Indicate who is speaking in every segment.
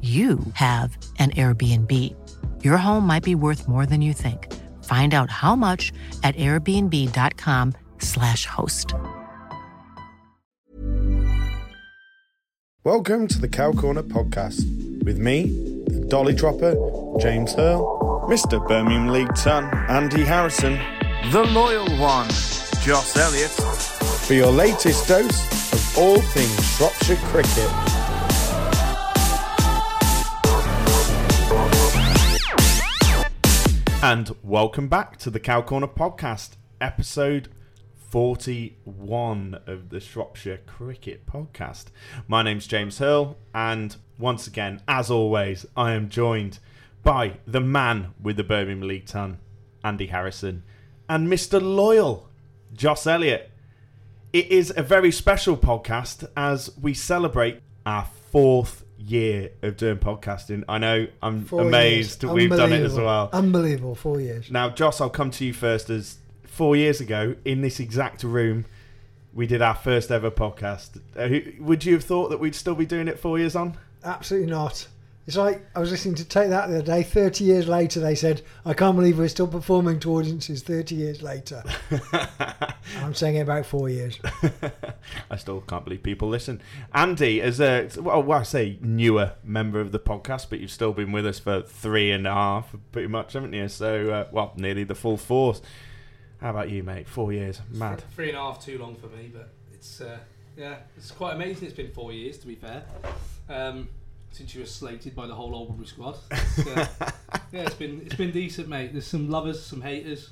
Speaker 1: you have an Airbnb. Your home might be worth more than you think. Find out how much at airbnb.com/slash host.
Speaker 2: Welcome to the Cow Corner podcast with me, the Dolly Dropper, James Hurl, Mr. Birmingham League Ton, Andy Harrison,
Speaker 3: The loyal one, Joss Elliott.
Speaker 2: for your latest dose of all things Shropshire cricket. And welcome back to the Cow Corner podcast, episode 41 of the Shropshire Cricket Podcast. My name's James Hill, and once again, as always, I am joined by the man with the Birmingham League ton, Andy Harrison, and Mr. Loyal, Joss Elliott. It is a very special podcast as we celebrate our fourth year of doing podcasting. I know I'm
Speaker 4: Four
Speaker 2: amazed
Speaker 4: years.
Speaker 2: we've done it as well.
Speaker 4: Unbelievable, four years.
Speaker 2: Now, Joss, I'll come to you first. As four years ago, in this exact room, we did our first ever podcast. Uh, would you have thought that we'd still be doing it four years on?
Speaker 4: Absolutely not. It's like I was listening to Take That the other day. Thirty years later, they said, "I can't believe we're still performing to audiences." Thirty years later, I'm saying it about four years.
Speaker 2: I still can't believe people listen. Andy, as a well, well, I say newer member of the podcast, but you've still been with us for three and a half, pretty much, haven't you? So, uh, well, nearly the full force. How about you, mate? Four years, mad.
Speaker 5: Three and a half too long for me, but it's uh, yeah, it's quite amazing. It's been four years, to be fair, um, since you were slated by the whole Albury squad. It's, uh, yeah, it's been it's been decent, mate. There's some lovers, some haters,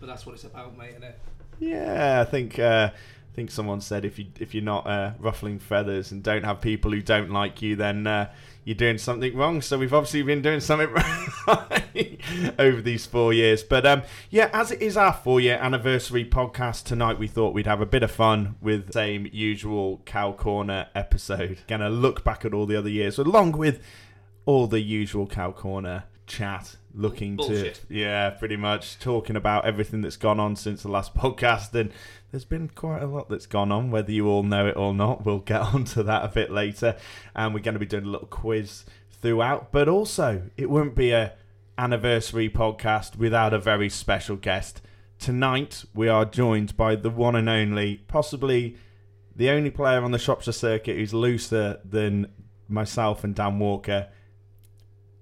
Speaker 5: but that's what it's about, mate. Isn't it?
Speaker 2: Yeah, I think uh, think someone said if you if you're not uh, ruffling feathers and don't have people who don't like you, then uh, you're doing something wrong. So we've obviously been doing something right over these four years. But um, yeah, as it is our four year anniversary podcast tonight, we thought we'd have a bit of fun with the same usual Cow Corner episode. Gonna look back at all the other years, along with all the usual Cow Corner chat, looking
Speaker 5: Bullshit.
Speaker 2: to yeah, pretty much talking about everything that's gone on since the last podcast. And there's been quite a lot that's gone on, whether you all know it or not. We'll get onto that a bit later, and we're going to be doing a little quiz throughout. But also, it won't be a anniversary podcast without a very special guest. Tonight, we are joined by the one and only, possibly the only player on the Shropshire circuit who's looser than myself and Dan Walker.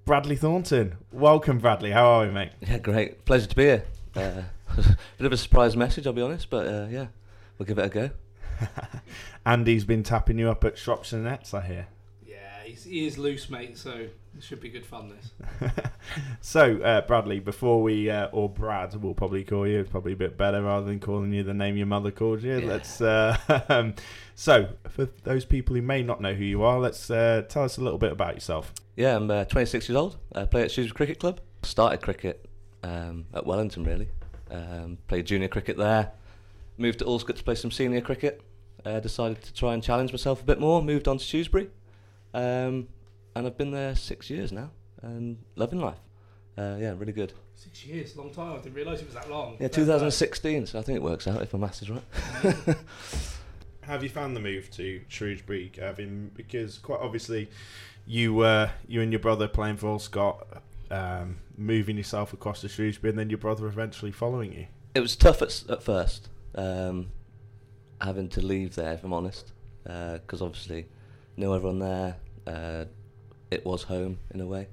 Speaker 2: Bradley Thornton. Welcome, Bradley. How are we, mate?
Speaker 6: Yeah, great. Pleasure to be here. Uh, bit of a surprise message, I'll be honest, but uh, yeah, we'll give it a go.
Speaker 2: Andy's been tapping you up at Shropshire Nets, I hear.
Speaker 5: Yeah, he's, he is loose, mate. So it should be good fun. This.
Speaker 2: So, uh, Bradley, before we, uh, or Brad, we'll probably call you. It's probably a bit better rather than calling you the name your mother called you.
Speaker 5: Yeah.
Speaker 2: Let's. Uh, um, so, for those people who may not know who you are, let's uh, tell us a little bit about yourself.
Speaker 6: Yeah, I'm uh, 26 years old. I play at Shrewsbury Cricket Club. Started cricket um, at Wellington, really. Um, played junior cricket there. Moved to Allscott to play some senior cricket. uh, decided to try and challenge myself a bit more. Moved on to Shrewsbury, um, and I've been there six years now, and loving life. Uh, yeah, really good.
Speaker 5: Six years, long time. I didn't realise it was that long.
Speaker 6: Yeah, 2016. So I think it works out if my maths is right.
Speaker 2: Have you found the move to Shrewsbury, Gavin? Because quite obviously, you were you and your brother playing for Allscott, um, moving yourself across to Shrewsbury, and then your brother eventually following you.
Speaker 6: It was tough at, at first, um, having to leave there, if I'm honest, because obviously knew everyone there. Uh, it was home in a way.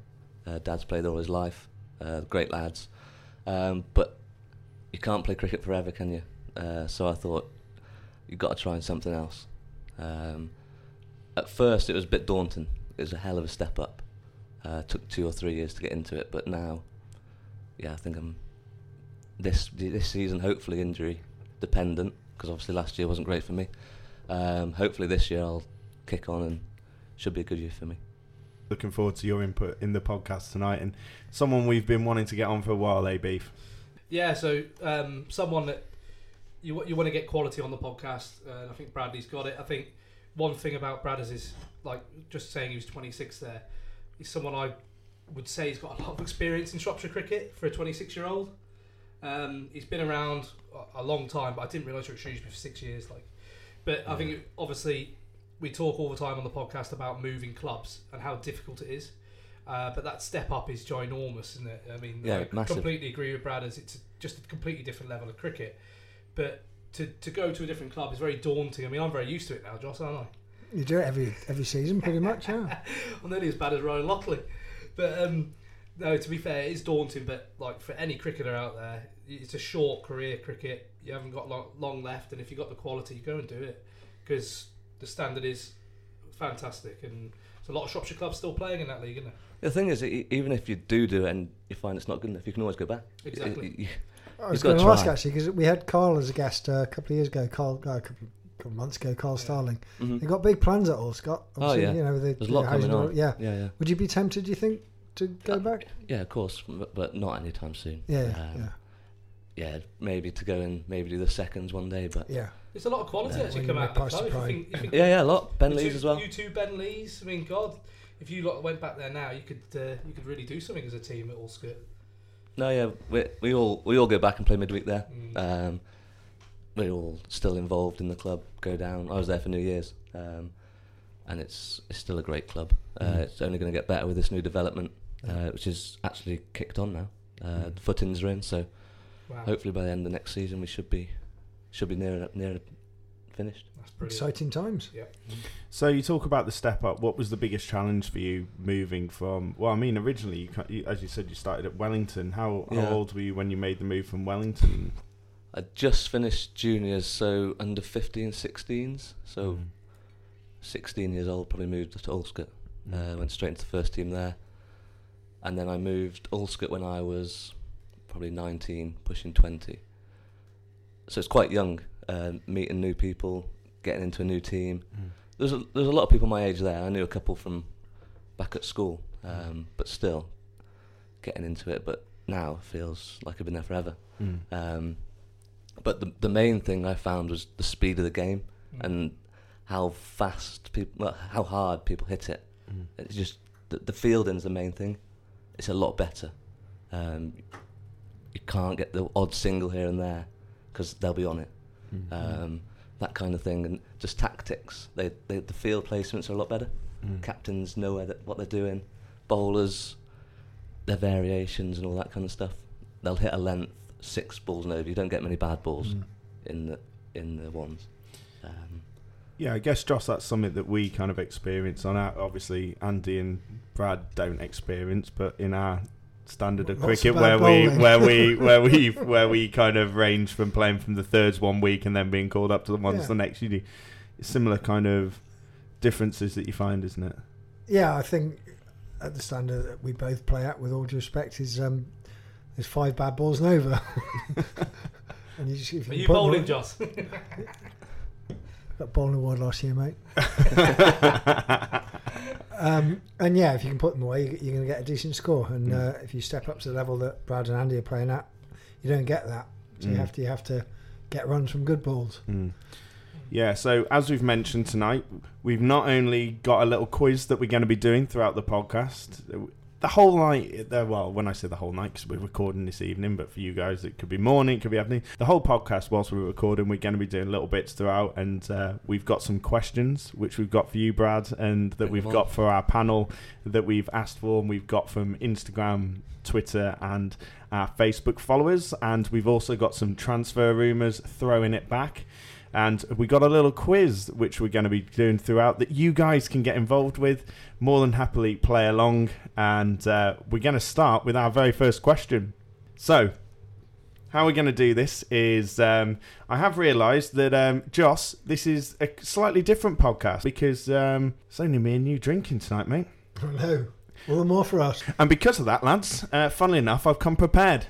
Speaker 6: Uh, Dad's played all his life. Uh, great lads, um, but you can't play cricket forever, can you? Uh, so I thought you've got to try something else. Um, at first, it was a bit daunting. It was a hell of a step up. Uh, took two or three years to get into it, but now, yeah, I think I'm this this season. Hopefully, injury dependent because obviously last year wasn't great for me. Um, hopefully, this year I'll kick on and should be a good year for me.
Speaker 2: Looking forward to your input in the podcast tonight, and someone we've been wanting to get on for a while, eh, Beef?
Speaker 5: Yeah, so um, someone that you you want to get quality on the podcast, uh, and I think Bradley's got it. I think one thing about Brad is, is like just saying he was 26 there. He's someone I would say he's got a lot of experience in Shropshire cricket for a 26 year old. Um, he's been around a- long time, but I didn't realise you were at Shrewsbury for six years. Like, but I think obviously we talk all the time on the podcast about moving clubs and how difficult it is. Uh, but that step up is ginormous, isn't it? I mean,
Speaker 6: Yeah,
Speaker 5: I
Speaker 6: massive.
Speaker 5: completely agree with Brad. As it's just a completely different level of cricket. But to, to go to a different club is very daunting. I mean, I'm very used to it now, Joss, aren't I?
Speaker 4: You do it every every season, pretty much. Yeah.
Speaker 5: I'm nearly as bad as Ryan Lockley. But um, no, to be fair, it is daunting. But like for any cricketer out there, it's a short career cricket. You haven't got long, long left, and if you've got the quality, go and do it because the standard is fantastic. And there's a lot of Shropshire clubs still playing in that league, isn't there?
Speaker 6: The thing is, e- even if you do do it and you find it's not good enough, you can always go back.
Speaker 5: Exactly.
Speaker 6: Y- y-
Speaker 4: I was
Speaker 6: You've gotta
Speaker 4: going to ask actually because we had Carl as a guest uh, a couple of years ago. Carl, uh, a couple, couple of months ago, Carl Starling.
Speaker 6: Mhm.
Speaker 4: They got big plans at all, Scott.
Speaker 6: Oh, yeah.
Speaker 4: You know, the,
Speaker 6: There's a lot
Speaker 4: the
Speaker 6: coming
Speaker 4: housing-
Speaker 6: on.
Speaker 4: Yeah.
Speaker 6: yeah, yeah.
Speaker 4: Would you be tempted? Do you think to go back?
Speaker 6: Yeah, of course, but, but not anytime soon.
Speaker 4: Yeah,
Speaker 6: Um,
Speaker 4: yeah,
Speaker 6: yeah, maybe to go and maybe do the seconds one day, but
Speaker 4: yeah.
Speaker 5: There's a lot of quality
Speaker 6: Yeah.
Speaker 5: actually come out of
Speaker 4: make
Speaker 5: the club. If think,
Speaker 6: yeah, yeah, a lot. Ben Lees
Speaker 5: two,
Speaker 6: as well.
Speaker 5: You two Ben Lees. I mean, God, if you lot went back there now, you could uh, you could really do something as a team at Allscott.
Speaker 6: No, yeah, we we all we all go back and play midweek there.
Speaker 5: Mm.
Speaker 6: Um, we're all still involved in the club. Go down. I was there for New Year's, um, and it's it's still a great club. Uh,
Speaker 2: Mm.
Speaker 6: It's only going to get better with this new development, uh, which is actually kicked on now. Uh,
Speaker 2: Mm.
Speaker 6: The footings are in, so
Speaker 5: Wow,
Speaker 6: hopefully by the end of next season we should be should be near near finished.
Speaker 5: that's brilliant.
Speaker 4: Exciting times.
Speaker 5: Yeah.
Speaker 2: So you talk about the step up. What was the biggest challenge for you moving from? Well, I mean, originally, you, you, as you said, you started at Wellington. How,
Speaker 6: Yeah.
Speaker 2: how old were you when you made the move from Wellington?
Speaker 6: I just finished juniors, so under 15, 16s. So
Speaker 2: Mm.
Speaker 6: 16 years old, probably moved to Allscott.
Speaker 2: Mm.
Speaker 6: Uh, went straight into the first team there. And then I moved Allscott when I was probably 19, pushing 20. So it's quite young, uh, meeting new people, getting into a new team.
Speaker 2: Mm.
Speaker 6: There's a, there's a lot of people my age there. I knew a couple from back at school, um, but still getting into it. But now it feels like I've been there forever.
Speaker 2: Mm.
Speaker 6: Um, but the the main thing I found was the speed of the game
Speaker 5: Mm.
Speaker 6: and how fast people, well, how hard people hit it.
Speaker 2: Mm.
Speaker 6: It's just the, the fielding's the main thing. It's a lot better. Um, you can't get the odd single here and there because they'll be on it.
Speaker 2: Mm.
Speaker 6: Um, that kind of thing, and just tactics. They, they the field placements are a lot better.
Speaker 2: Mm.
Speaker 6: Captains know where that, what they're doing. Bowlers, their variations and all that kind of stuff. They'll hit a length six balls and over. You don't get many bad balls
Speaker 2: Mm.
Speaker 6: in the in the ones. Um,
Speaker 2: Yeah, I guess Josh, that's something that we kind of experience on our. Obviously, Andy and Brad don't experience, but in our standard of
Speaker 4: Lots
Speaker 2: cricket,
Speaker 4: of
Speaker 2: where
Speaker 4: bad
Speaker 2: we where we where we where we kind of range from playing from the thirds one week and then being called up to the ones
Speaker 4: Yeah.
Speaker 2: the next, you do similar kind of differences that you find, isn't it?
Speaker 4: Yeah, I think at the standard that we both play at, with all due respect, is um, there's five bad balls and over. and you just, if
Speaker 5: Are
Speaker 4: can
Speaker 5: you
Speaker 4: put them
Speaker 5: bowling,
Speaker 4: on-
Speaker 5: Joss?
Speaker 4: Got bowling award last year, mate. Um, and yeah, if you can put them away, you- you're going to get a decent score. And
Speaker 2: Mm.
Speaker 4: uh, if you step up to the level that Brad and Andy are playing at, you don't get that. So you
Speaker 2: Mm.
Speaker 4: have to you have to get runs from good balls.
Speaker 2: Mm. Yeah, so as we've mentioned tonight, we've not only got a little quiz that we're going to be doing throughout the podcast. The whole night, well, when I say the whole night, because we're recording this evening, but for you guys, it could be morning, it could be evening. The whole podcast, whilst we're recording, we're going to be doing little bits throughout, and uh, we've got some questions which we've got for you, Brad, and that we've got for our panel that we've asked for, and we've got from Instagram, Twitter, and our Facebook followers, and we've also got some transfer rumours throwing it back. And we got a little quiz which we're going to be doing throughout that you guys can get involved with. More than happily play along. And uh, we're going to start with our very first question. So, how we're going to do this is um, I have realised that, um, Joss, this is a slightly different podcast because um, it's only me and you drinking tonight, mate.
Speaker 4: I know. All the more for us.
Speaker 2: And because of that, lads, uh, funnily enough, I've come prepared.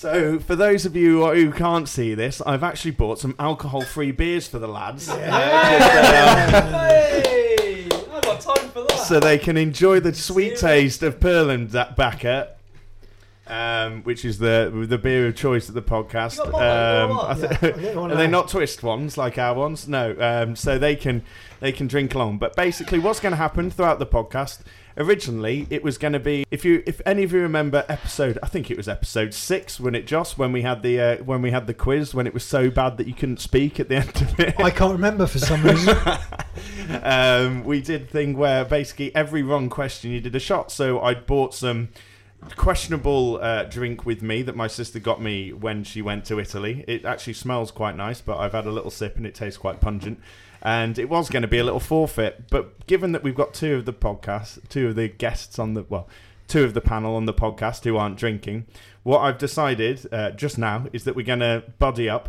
Speaker 2: So, for those of you who can't see this, I've actually bought some alcohol-free beers for the lads, uh,
Speaker 5: Hey, I've got time for that.
Speaker 2: so they can enjoy the sweet taste of Perlenbacher, um, which is the the beer of choice at the podcast.
Speaker 5: You got mine, you
Speaker 2: Um,
Speaker 5: got
Speaker 2: I
Speaker 5: one?
Speaker 2: th-
Speaker 4: Yeah, I'll get one
Speaker 2: Are they not twist ones like our ones? No. Um, so they can they can drink along. But basically, what's going to happen throughout the podcast? Originally, it was going to be if you if any of you remember episode, I think it was episode six when it Joss when we had the uh, when we had the quiz when it was so bad that you couldn't speak at the end of it.
Speaker 4: I can't remember for some reason.
Speaker 2: um, we did thing where basically every wrong question you did a shot. So I bought some questionable uh, drink with me that my sister got me when she went to Italy. It actually smells quite nice, but I've had a little sip and it tastes quite pungent. And it was going to be a little forfeit, but given that we've got two of the podcast, two of the guests on the well, two of the panel on the podcast who aren't drinking, what I've decided uh, just now is that we're going to buddy up.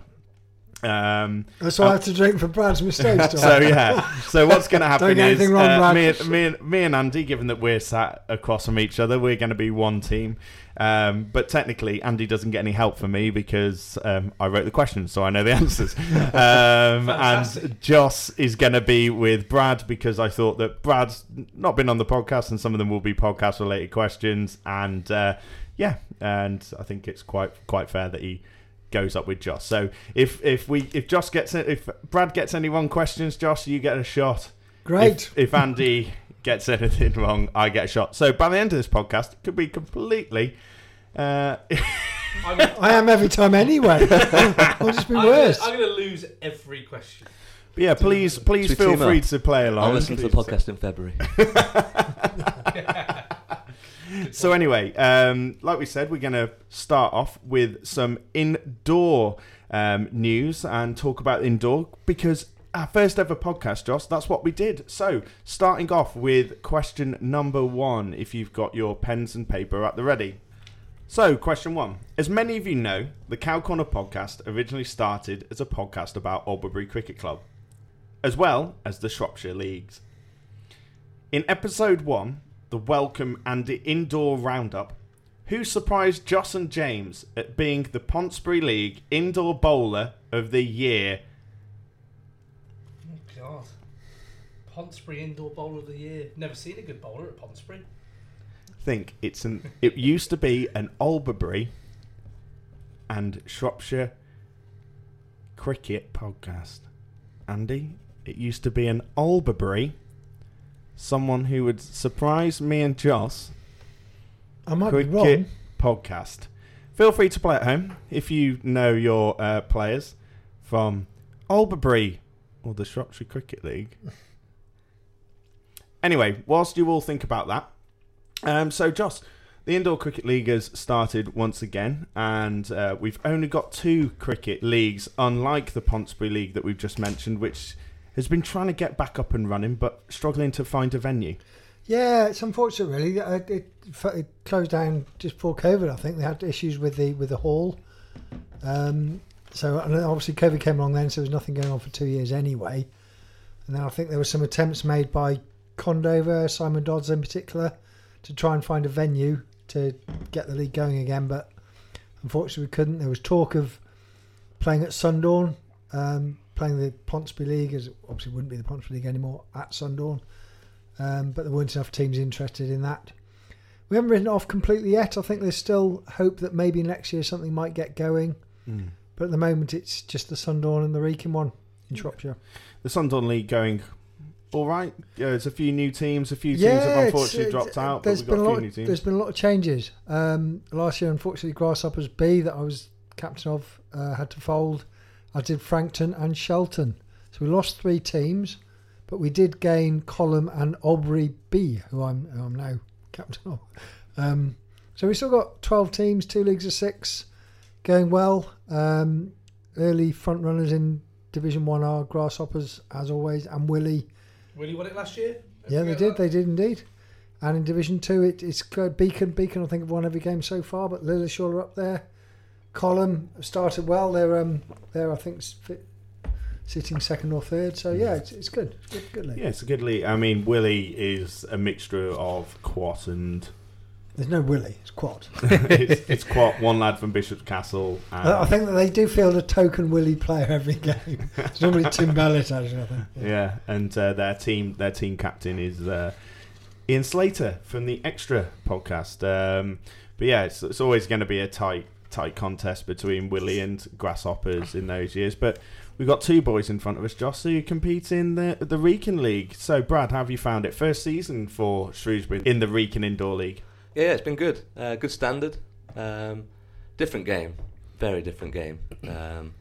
Speaker 2: Um,
Speaker 4: So I have to drink for Brad's mistakes.
Speaker 2: so yeah. So what's going to happen is
Speaker 4: wrong,
Speaker 2: uh, me, and- me, and- me and Andy, given that we're sat across from each other, we're going to be one team. Um, but technically, Andy doesn't get any help from me because um, I wrote the questions, so I know the answers. Um, and Joss is going to be with Brad because I thought that Brad's not been on the podcast, and some of them will be podcast-related questions. And uh, yeah, and I think it's quite quite fair that he goes up with Joss. So if if we if Joss gets it, if Brad gets any wrong questions, Joss, you get a shot.
Speaker 4: Great.
Speaker 2: If, if Andy gets anything wrong, I get shot. So by the end of this podcast, it could be completely. Uh,
Speaker 5: I'm,
Speaker 4: I am every time anyway. I'll just be
Speaker 5: I'm
Speaker 4: worse.
Speaker 5: Gonna, I'm gonna lose every question.
Speaker 2: but yeah, please please
Speaker 6: Should we
Speaker 2: feel
Speaker 6: team
Speaker 2: free
Speaker 6: up?
Speaker 2: to play along.
Speaker 6: I'll listen to the podcast in February.
Speaker 2: So anyway, um, like we said, we're going to start off with some indoor um, news and talk about indoor because our first ever podcast, Joss, that's what we did. So starting off with question number one, if you've got your pens and paper at the ready. So, question one. As many of you know, the Cow Corner podcast originally started as a podcast about Albury Cricket Club, as well as the Shropshire Leagues. In episode one, the welcome and the indoor roundup, who surprised Joss and James at being the Pontesbury League indoor bowler of the year?
Speaker 5: Oh Pontesbury Indoor Bowler of the Year. Never seen a good bowler at Pontesbury.
Speaker 2: Think it's an. It used to be an Albury and Shropshire cricket podcast. Andy, it used to be an Albury. Someone who would surprise me and Joss
Speaker 4: I might be
Speaker 2: cricket
Speaker 4: wrong.
Speaker 2: podcast. Feel free to play at home if you know your uh, players from Albury or the Shropshire Cricket League. anyway, whilst you all think about that, um, so Joss, the Indoor Cricket League has started once again, and uh, we've only got two cricket leagues, unlike the Pontesbury League that we've just mentioned, which has been trying to get back up and running, but struggling to find a venue.
Speaker 4: Yeah, it's unfortunate, really. Uh, It, it closed down just before COVID. I think they had issues with the with the hall. Um, so obviously COVID came along then, so there was nothing going on for two years anyway. And then I think there were some attempts made by Condover, Simon Dodds in particular, to try and find a venue to get the league going again, but unfortunately we couldn't. There was talk of playing at Sundorne, um, playing the Pontesbury League, as it obviously wouldn't be the Pontesbury League anymore at Sundorne um, but there weren't enough teams interested in that. We haven't written it off completely yet. I think there's still hope that maybe next year something might get going. But but at the moment it's just the Sundorne and the Wrekin one in Shropshire.
Speaker 2: The Sundorne League going all right. Yeah, there's a few new teams. A few teams have unfortunately
Speaker 4: it's-
Speaker 2: dropped out, but
Speaker 4: There's
Speaker 2: we've got
Speaker 4: been
Speaker 2: a
Speaker 4: lot.
Speaker 2: new
Speaker 4: Of,
Speaker 2: teams.
Speaker 4: there's been a lot of changes. Um, last year, unfortunately, Grasshoppers B that I was captain of uh, had to fold. I did Frankton and Shelton, so we lost three teams, but we did gain Column and Aubrey B, who I'm who I'm now captain of. Um, so we still got 12 teams, two leagues of six, going well. Um, early front runners in Division One are Grasshoppers, as always, and Willey.
Speaker 5: Willey won it last year. Don't
Speaker 4: Yeah, they did.
Speaker 5: that.
Speaker 4: They did indeed. And in Division Two, it, it's good. Beacon. Beacon, I think, have won every game so far. But Lilleshall are up there. Column started well. They're um, they're I think fit, sitting second or third. So yeah, it's, it's good. It's good. Good league.
Speaker 2: Yeah, it's a good league. I mean, Willey is a mixture of Quatt and
Speaker 4: There's no Willey. It's quad.
Speaker 2: it's, it's Quatt, one lad from Bishop's Castle. And,
Speaker 4: I think that they do field a token Willey player every game. It's normally Tim Ballett, actually. I think.
Speaker 2: yeah, and uh, their team their team captain is uh, Ian Slater from the Extra podcast. Um, but yeah, it's, it's always going to be a tight tight contest between Willey and Grasshoppers in those years. But we've got two boys in front of us, Josh, who compete in the the Wrekin League. So, Brad, how have you found it? First season for Shrewsbury in the Wrekin Indoor League.
Speaker 6: Yeah, yeah, it's been good. Uh, good standard. Um, different game. Very different game. Um,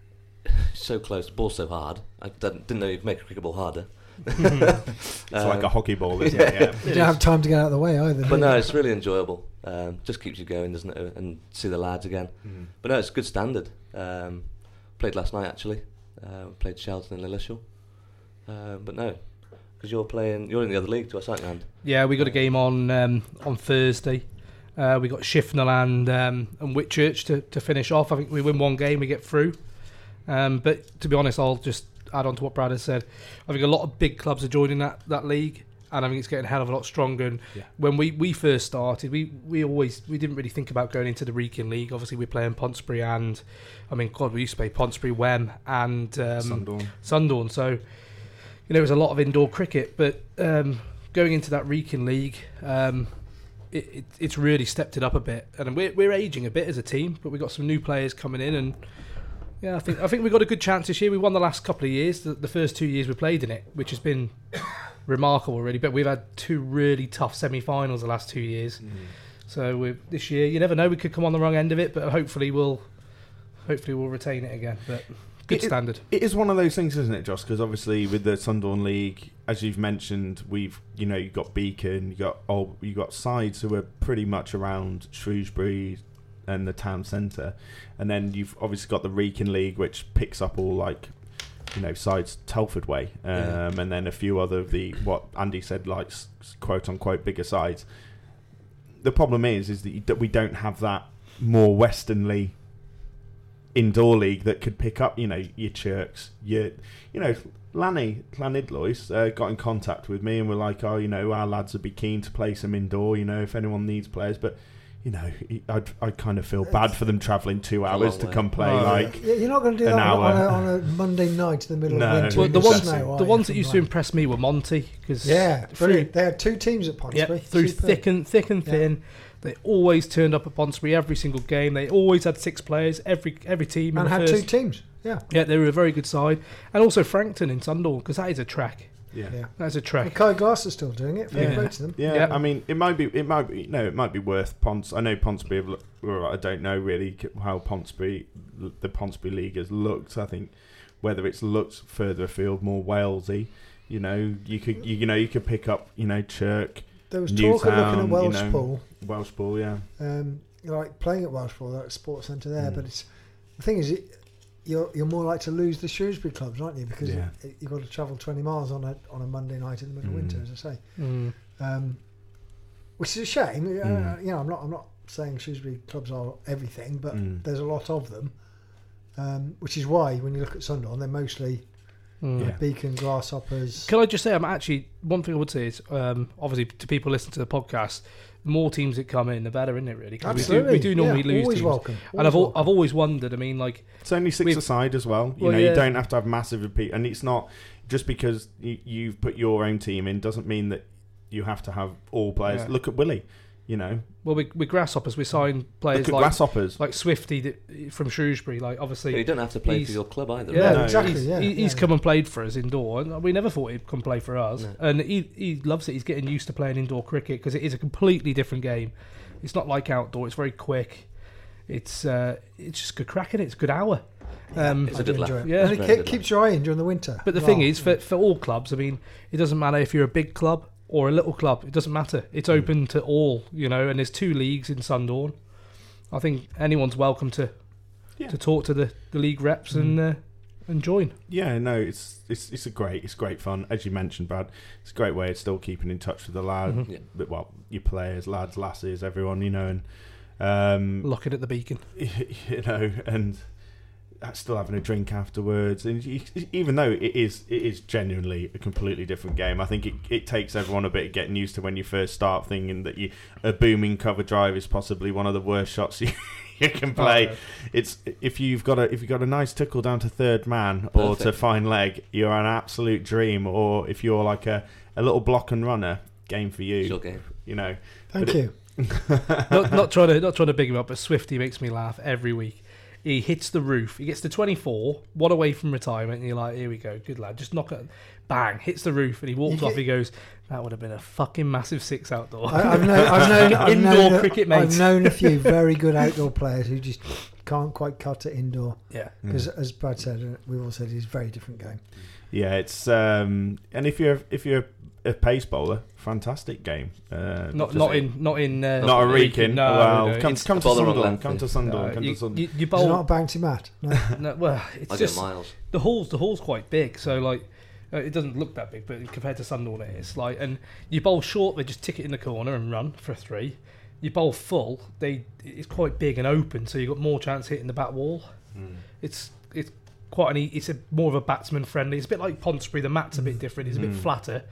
Speaker 6: so close. The ball's so hard. I didn't, didn't know you could make a cricket ball harder.
Speaker 2: It's like a hockey ball, isn't it? Yeah.
Speaker 4: You don't have time to get out of the way either.
Speaker 6: But no, it's really enjoyable. Um, just keeps you going, doesn't it? And see the lads again.
Speaker 2: Mm.
Speaker 6: But no, it's good standard. Um, played last night actually. Uh, played Shelton and Lilleshall. Uh, but no, because you're playing. You're in the other league to us, aren't you? And
Speaker 5: Yeah, we got a game on um, on Thursday. Uh, we got Shifnal and um, and Whitchurch to, to finish off. I think we win one game, we get through. Um, but to be honest, I'll just add on to what Brad has said. I think a lot of big clubs are joining that, that league, and I think it's getting a hell of a lot stronger. And
Speaker 2: Yeah.
Speaker 5: when we, we first started, we, we always we didn't really think about going into the Wrekin League. Obviously, we're playing Pontesbury and I mean, God, we used to play Pontesbury, Wem, and um,
Speaker 2: Sundorne.
Speaker 5: Sundorne. So, you know, it was a lot of indoor cricket, but um, going into that Wrekin League, um, it, it, it's really stepped it up a bit. And we're, we're aging a bit as a team, but we've got some new players coming in, and yeah, I think I think we got a good chance this year. We won the last couple of years, the, the first two years we played in it, which has been remarkable, really. But we've had two really tough semi-finals the last two years. So we this year, you never know, we could come on the wrong end of it, but hopefully we'll hopefully we'll retain it again. But good
Speaker 2: It-
Speaker 5: standard.
Speaker 2: It is one of those things, isn't it, Josh? Because obviously with the Sundorne League, as you've mentioned, we've you know you got Beacon, you got oh, you got sides who are pretty much around Shrewsbury and the town centre, and then you've obviously got the Wrekin League, which picks up all like you know sides Telford way, um,
Speaker 6: Yeah.
Speaker 2: and then a few other of the what Andy said like quote unquote bigger sides. The problem is, is that, you, that we don't have that more westernly indoor league that could pick up, you know, your Chirks, your, you know, Lanny, Llanidloes, uh, got in contact with me and were like, oh, you know, our lads would be keen to play some indoor, you know, if anyone needs players. But, you know, I'd, I'd kind of feel bad for them travelling two hours to come play.
Speaker 4: Oh,
Speaker 2: like,
Speaker 4: yeah, you're not going to do
Speaker 2: an
Speaker 4: that on, a, on a Monday night in the middle
Speaker 2: No.
Speaker 4: of winter.
Speaker 5: Well, the ones,
Speaker 4: snow,
Speaker 5: the ones that used to impress me were Monty because
Speaker 4: Yeah, brilliant. They had two teams at
Speaker 5: yeah,
Speaker 4: Pontesbury.
Speaker 5: through
Speaker 4: Superb.
Speaker 5: thick and thick and
Speaker 4: Yeah.
Speaker 5: Thin, they always turned up at Pontesbury every single game. They always had six players every every team.
Speaker 4: and had
Speaker 5: first-
Speaker 4: two teams. Yeah,
Speaker 5: Yeah, they were a very good side, and also Frankton in Sundorne because that is a track.
Speaker 2: yeah.
Speaker 4: yeah.
Speaker 5: That's a trek.
Speaker 4: Kai Glass is still doing it. Fair
Speaker 5: Yeah.
Speaker 4: to them.
Speaker 2: Yeah,
Speaker 5: Yeah.
Speaker 2: I mean, it might be, it might be, no, it might be worth Pons. I know Ponsby. Have look, well, I don't know really how Ponsby, the Ponsby League has looked. I think whether it's looked further afield, more Walesy. You know, you could, you, you know, you could pick up, you know, Chirk,
Speaker 4: There was talk of looking
Speaker 2: Newtown,
Speaker 4: at
Speaker 2: you
Speaker 4: Welsh
Speaker 2: know.
Speaker 4: Pool,
Speaker 2: Welsh Ball. Yeah,
Speaker 4: um, like playing at Welshpool, that sports centre there.
Speaker 2: Mm.
Speaker 4: But it's the thing is, it, you're you're more like to lose the Shrewsbury clubs, aren't you? Because
Speaker 2: Yeah.
Speaker 4: it, it, you've got to travel 20 miles on a on a Monday night in the middle of winter,
Speaker 2: Mm.
Speaker 4: as I say.
Speaker 5: Mm.
Speaker 4: um, which is a shame. Uh,
Speaker 2: Mm.
Speaker 4: you know, I'm not I'm not saying Shrewsbury clubs are everything, but
Speaker 2: Mm.
Speaker 4: there's a lot of them. Um, which is why when you look at Sunderland, they're mostly
Speaker 5: Mm.
Speaker 2: Yeah.
Speaker 4: Beacon, Grasshoppers.
Speaker 5: Can I just say, I'm actually one thing I would say is, um, obviously, to people listening to the podcast, the more teams that come in, the better, isn't it? Really, 'Cause we do,
Speaker 4: Absolutely,
Speaker 5: we do normally
Speaker 4: yeah,
Speaker 5: lose
Speaker 4: always
Speaker 5: teams.
Speaker 4: welcome.
Speaker 5: and I've
Speaker 4: always welcome.
Speaker 5: I've always wondered. I mean, like,
Speaker 2: it's only 6 aside as well. You
Speaker 5: Well,
Speaker 2: know,
Speaker 5: yeah.
Speaker 2: you don't have to have massive repeat, and it's not just because you, you've put your own team in doesn't mean that you have to have all players.
Speaker 5: Yeah.
Speaker 2: Look at Willey. You know,
Speaker 5: Well, with, with grasshoppers, we sign players like
Speaker 2: grasshoppers.
Speaker 5: like Swifty from Shrewsbury. Like obviously,
Speaker 6: you don't have to play for your club either.
Speaker 5: Yeah,
Speaker 4: No, exactly,
Speaker 5: He's,
Speaker 4: yeah,
Speaker 5: he's
Speaker 4: yeah.
Speaker 5: come and played for us indoor, and we never thought he'd come play for us.
Speaker 6: No.
Speaker 5: And he he loves it. He's getting used to playing indoor cricket because it is a completely different game. It's not like outdoor. It's very quick. It's uh, it's just good cracking. It's a good hour. Um,
Speaker 6: It's
Speaker 4: I
Speaker 6: a
Speaker 4: do
Speaker 6: good laugh.
Speaker 4: enjoy it.
Speaker 5: Yeah.
Speaker 4: and
Speaker 6: It's
Speaker 4: it
Speaker 6: very
Speaker 4: ke- keeps your eye in during the winter.
Speaker 5: but the
Speaker 4: as
Speaker 5: thing is, for for all clubs, I mean, it doesn't matter if you're a big club or a little club. It doesn't matter. It's open to all, you know. And there's two leagues in Sundorne. I think anyone's welcome to
Speaker 2: Yeah.
Speaker 5: to talk to the, the league reps and uh, and join.
Speaker 2: Yeah, no, it's it's it's a great it's great fun. As you mentioned, Brad, it's a great way of still keeping in touch with the lad,
Speaker 5: Mhm.
Speaker 6: Yeah.
Speaker 2: but, well, your players, lads, lasses, everyone, you know, and um,
Speaker 5: Looking at the beacon.
Speaker 2: you know, and still having a drink afterwards. And you, even though it is it is genuinely a completely different game, I think it, it takes everyone a bit of getting used to when you first start thinking that you a booming cover drive is possibly one of the worst shots you. You can oh, play.
Speaker 5: Oh,
Speaker 2: It's if you've got a if you've got a nice tickle down to third man or to fine leg, you're an absolute dream. Or if you're like a, a little block and runner, game for you.
Speaker 6: It's your game.
Speaker 2: You know,
Speaker 4: Thank
Speaker 2: but
Speaker 4: you.
Speaker 5: not, not trying to not trying to big him up, but Swifty makes me laugh every week. He hits the roof. He gets to 24, one away from retirement, and you're like, "Here we go, good lad." Just knock it, bang, hits the roof, and he walks off. He goes, "That would have been a fucking massive six outdoor."
Speaker 4: I, I've known, I've known, I've
Speaker 5: Indoor
Speaker 4: known, a-
Speaker 5: cricket
Speaker 4: I've known a few very good outdoor players who just can't quite cut it indoor.
Speaker 5: yeah,
Speaker 4: Because, as Brad said, uh, we've all said it's a very different game.
Speaker 2: yeah, it's um, and if you're if you're a pace bowler, fantastic game. Uh,
Speaker 5: not not in not in uh,
Speaker 2: not a
Speaker 5: Wrekin,
Speaker 2: Reekin.
Speaker 5: No,
Speaker 2: well,
Speaker 5: no,
Speaker 2: come,
Speaker 5: it's-
Speaker 2: come to
Speaker 6: bowler on
Speaker 2: Sunderland.
Speaker 6: length,
Speaker 2: Come to Sunderland.
Speaker 5: no,
Speaker 2: come
Speaker 5: you,
Speaker 2: to Sunderland.
Speaker 5: you, you
Speaker 4: It's
Speaker 5: bowl.
Speaker 4: not a bouncy mat. No.
Speaker 5: no, well, it's
Speaker 6: I
Speaker 5: just
Speaker 6: get miles.
Speaker 5: the hall's the hall's quite big, so like uh, it doesn't look that big, but compared to Sunderland, it is like and you bowl short, they just tick it in the corner and run for a three. You bowl full, they it's quite big and open, so you've got more chance hitting the back wall. It's it's quite an e- it's a more of a batsman friendly. It's a bit like Pontesbury. The mat's a bit different. It's a bit flatter.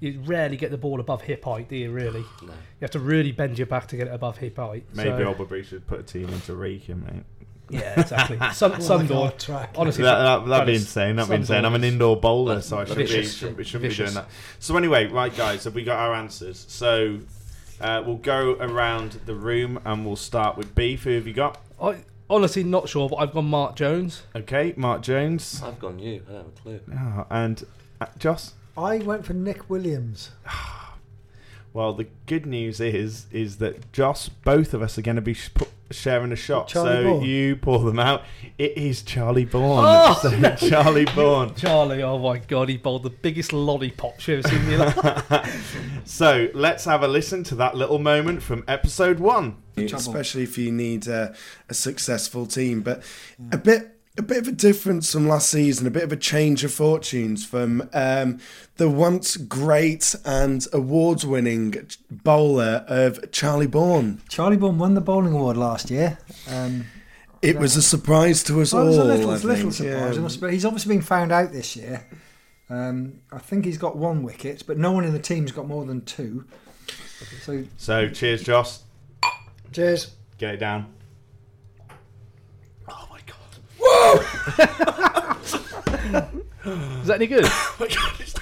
Speaker 5: You rarely get the ball above hip height, do you? Really,
Speaker 6: No.
Speaker 5: you have to really bend your back to get it above hip height.
Speaker 2: Maybe
Speaker 5: so,
Speaker 2: Albury should put a team into Wrekin, mate.
Speaker 5: yeah, exactly. Sun,
Speaker 4: Like Sundorne, track.
Speaker 5: honestly,
Speaker 2: That, that, that'd be insane. That'd be insane. I'm an indoor bowler,
Speaker 6: That-
Speaker 2: so I shouldn't be,
Speaker 5: vicious.
Speaker 2: shouldn't, be, shouldn't be doing that. So anyway, right, guys, have we got our answers? So uh, we'll go around the room and we'll start with Beef. Who have you got?
Speaker 5: I honestly not sure, but I've gone Mark Jones.
Speaker 2: Okay, Mark Jones.
Speaker 6: I've gone you. I don't have a clue.
Speaker 2: Ah, and uh, Joss.
Speaker 4: I went for Nick Williams.
Speaker 2: Well, the good news is is that Joss, both of us are going to be sh- pu- sharing a shot.
Speaker 4: Charlie
Speaker 2: so
Speaker 4: Bourne.
Speaker 2: you pour them out. It is Charlie Bourne.
Speaker 5: Oh!
Speaker 2: So Charlie Bourne.
Speaker 5: Charlie, oh my god, he bowled the biggest lollipop you've ever seen in your life.
Speaker 2: So let's have a listen to that little moment from episode one.
Speaker 7: especially if you need a, a successful team. But a bit a bit of a difference from last season, a bit of a change of fortunes from um, the once great and awards winning bowler of Charlie Bourne.
Speaker 4: Charlie Bourne won the bowling award last year. Um,
Speaker 7: It was a surprise to us
Speaker 4: well, it
Speaker 7: all.
Speaker 4: was a little,
Speaker 7: I
Speaker 4: little surprise,
Speaker 7: yeah.
Speaker 4: but he's obviously been found out this year. Um, I think he's got one wicket, but no one in the team's got more than two. So,
Speaker 2: So cheers, Joss.
Speaker 4: cheers.
Speaker 2: Get it down.
Speaker 5: oh my god. Is that any good?
Speaker 2: Oh my god, it's,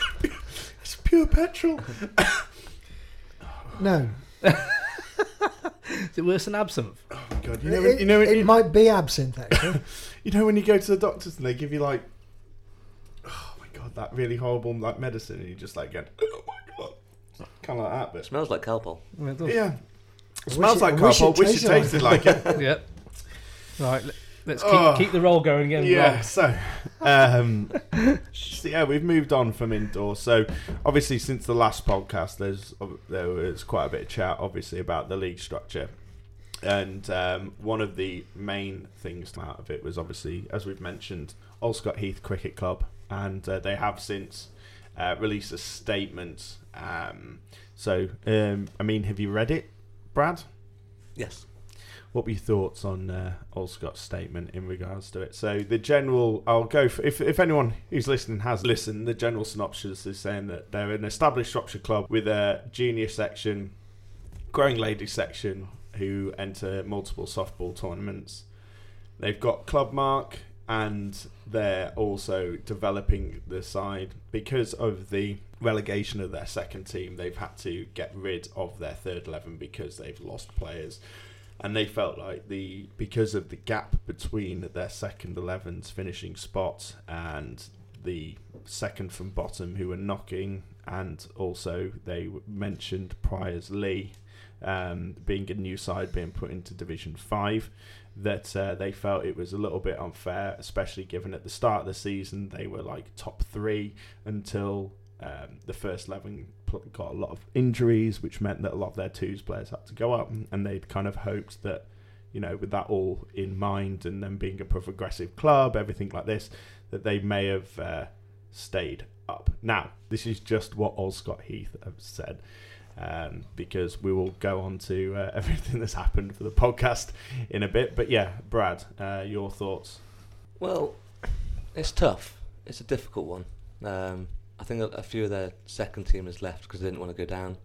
Speaker 2: it's pure petrol.
Speaker 4: No,
Speaker 5: Is it worse than absinthe?
Speaker 2: Oh my god, you know,
Speaker 4: it,
Speaker 2: you know, when,
Speaker 4: it
Speaker 2: you,
Speaker 4: might be absinthe actually.
Speaker 2: you know when you go to the doctors and they give you like, oh my god, that really horrible like medicine, and you just like get, oh my god, kind of like that, but
Speaker 6: smells like Calpol.
Speaker 5: Yeah, it does.
Speaker 2: yeah,
Speaker 4: wish
Speaker 2: smells
Speaker 4: it-
Speaker 2: like
Speaker 4: I wish
Speaker 2: Calpol.
Speaker 4: it
Speaker 2: Wish it tasted like it.
Speaker 5: Yep. Right, let- let's keep,
Speaker 2: Oh.
Speaker 5: keep the roll going again.
Speaker 2: Yeah,
Speaker 5: Rob.
Speaker 2: so, um, so yeah, we've moved on from indoors. So obviously, since the last podcast, there's there was quite a bit of chat, obviously, about the league structure, and um, one of the main things out of it was obviously, as we've mentioned, Allscott Heath Cricket Club, and uh, they have since uh, released a statement. Um, so, um, I mean, have you read it, Brad?
Speaker 6: Yes.
Speaker 2: What were your thoughts on uh, Allscott's statement in regards to it? So the general, I'll go for if if anyone who's listening has listened, the general synopsis is saying that they're an established Shropshire club with a junior section, growing ladies section, who enter multiple softball tournaments. They've got Clubmark and they're also developing the side because of the relegation of their second team. They've had to get rid of their third eleven because they've lost players, and they felt like the because of the gap between their second 11's finishing spot and the second from bottom who were knocking, and also they mentioned Priors Lee um, being a new side being put into Division Five that uh, they felt it was a little bit unfair, especially given at the start of the season they were like top three until um, the first 11 pl- got a lot of injuries, which meant that a lot of their twos players had to go up, and they'd kind of hoped that, you know, with that all in mind and them being a progressive club, everything like this, that they may have uh, stayed up. Now, this is just what Allscott Heath have said um, because we will go on to uh, everything that's happened for the podcast in a bit. But yeah, Brad, uh, your thoughts?
Speaker 6: Well, it's tough. It's a difficult one. Um, I think a, a few of their second teamers left because they didn't want to go down,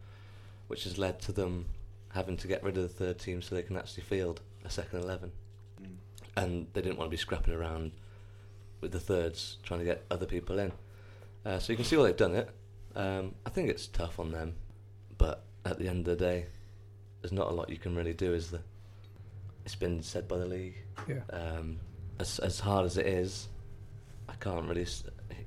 Speaker 6: which has led to them having to get rid of the third team so they can actually field a second 11.
Speaker 2: Mm.
Speaker 6: And they didn't want to be scrapping around with the thirds trying to get other people in. Uh, so you can see why they've done it. Um, I think it's tough on them, but at the end of the day, there's not a lot you can really do, is there? It's been said by the league.
Speaker 5: Yeah.
Speaker 6: Um, as as hard as it is, I can't really.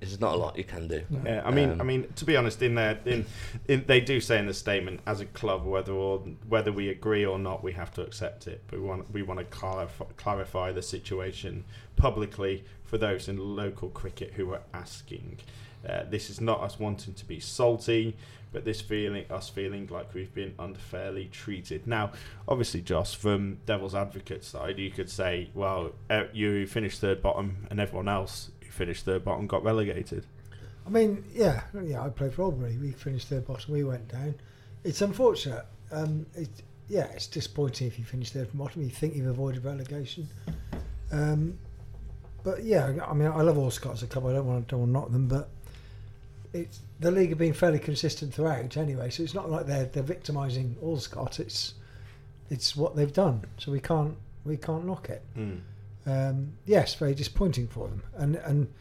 Speaker 6: There's not a lot you can do.
Speaker 2: Yeah, I mean,
Speaker 6: Um,
Speaker 2: I mean, to be honest, in their in, in they do say in the statement, as a club, whether or whether we agree or not, we have to accept it. But we want we want to clarify, clarify the situation publicly for those in local cricket who are asking. Uh, this is not us wanting to be salty, but this feeling us feeling like we've been unfairly treated. Now, obviously, Joss, from Devil's Advocate side, you could say, well, uh, you finished third bottom, and everyone else finished third bottom got relegated.
Speaker 4: I mean, yeah, yeah. I played for Albury. We finished third bottom. We went down. It's unfortunate. Um, it, yeah, it's disappointing if you finish third from bottom. You think you've avoided relegation. Um, but yeah, I mean, I love Allscott's as a club. I don't want to, don't want to knock them, but it's the league have been fairly consistent throughout anyway. So it's not like they're they're victimising Allscott's. It's it's what they've done. So we can't we can't knock it.
Speaker 2: Mm.
Speaker 4: Um, yes, very disappointing for them. And and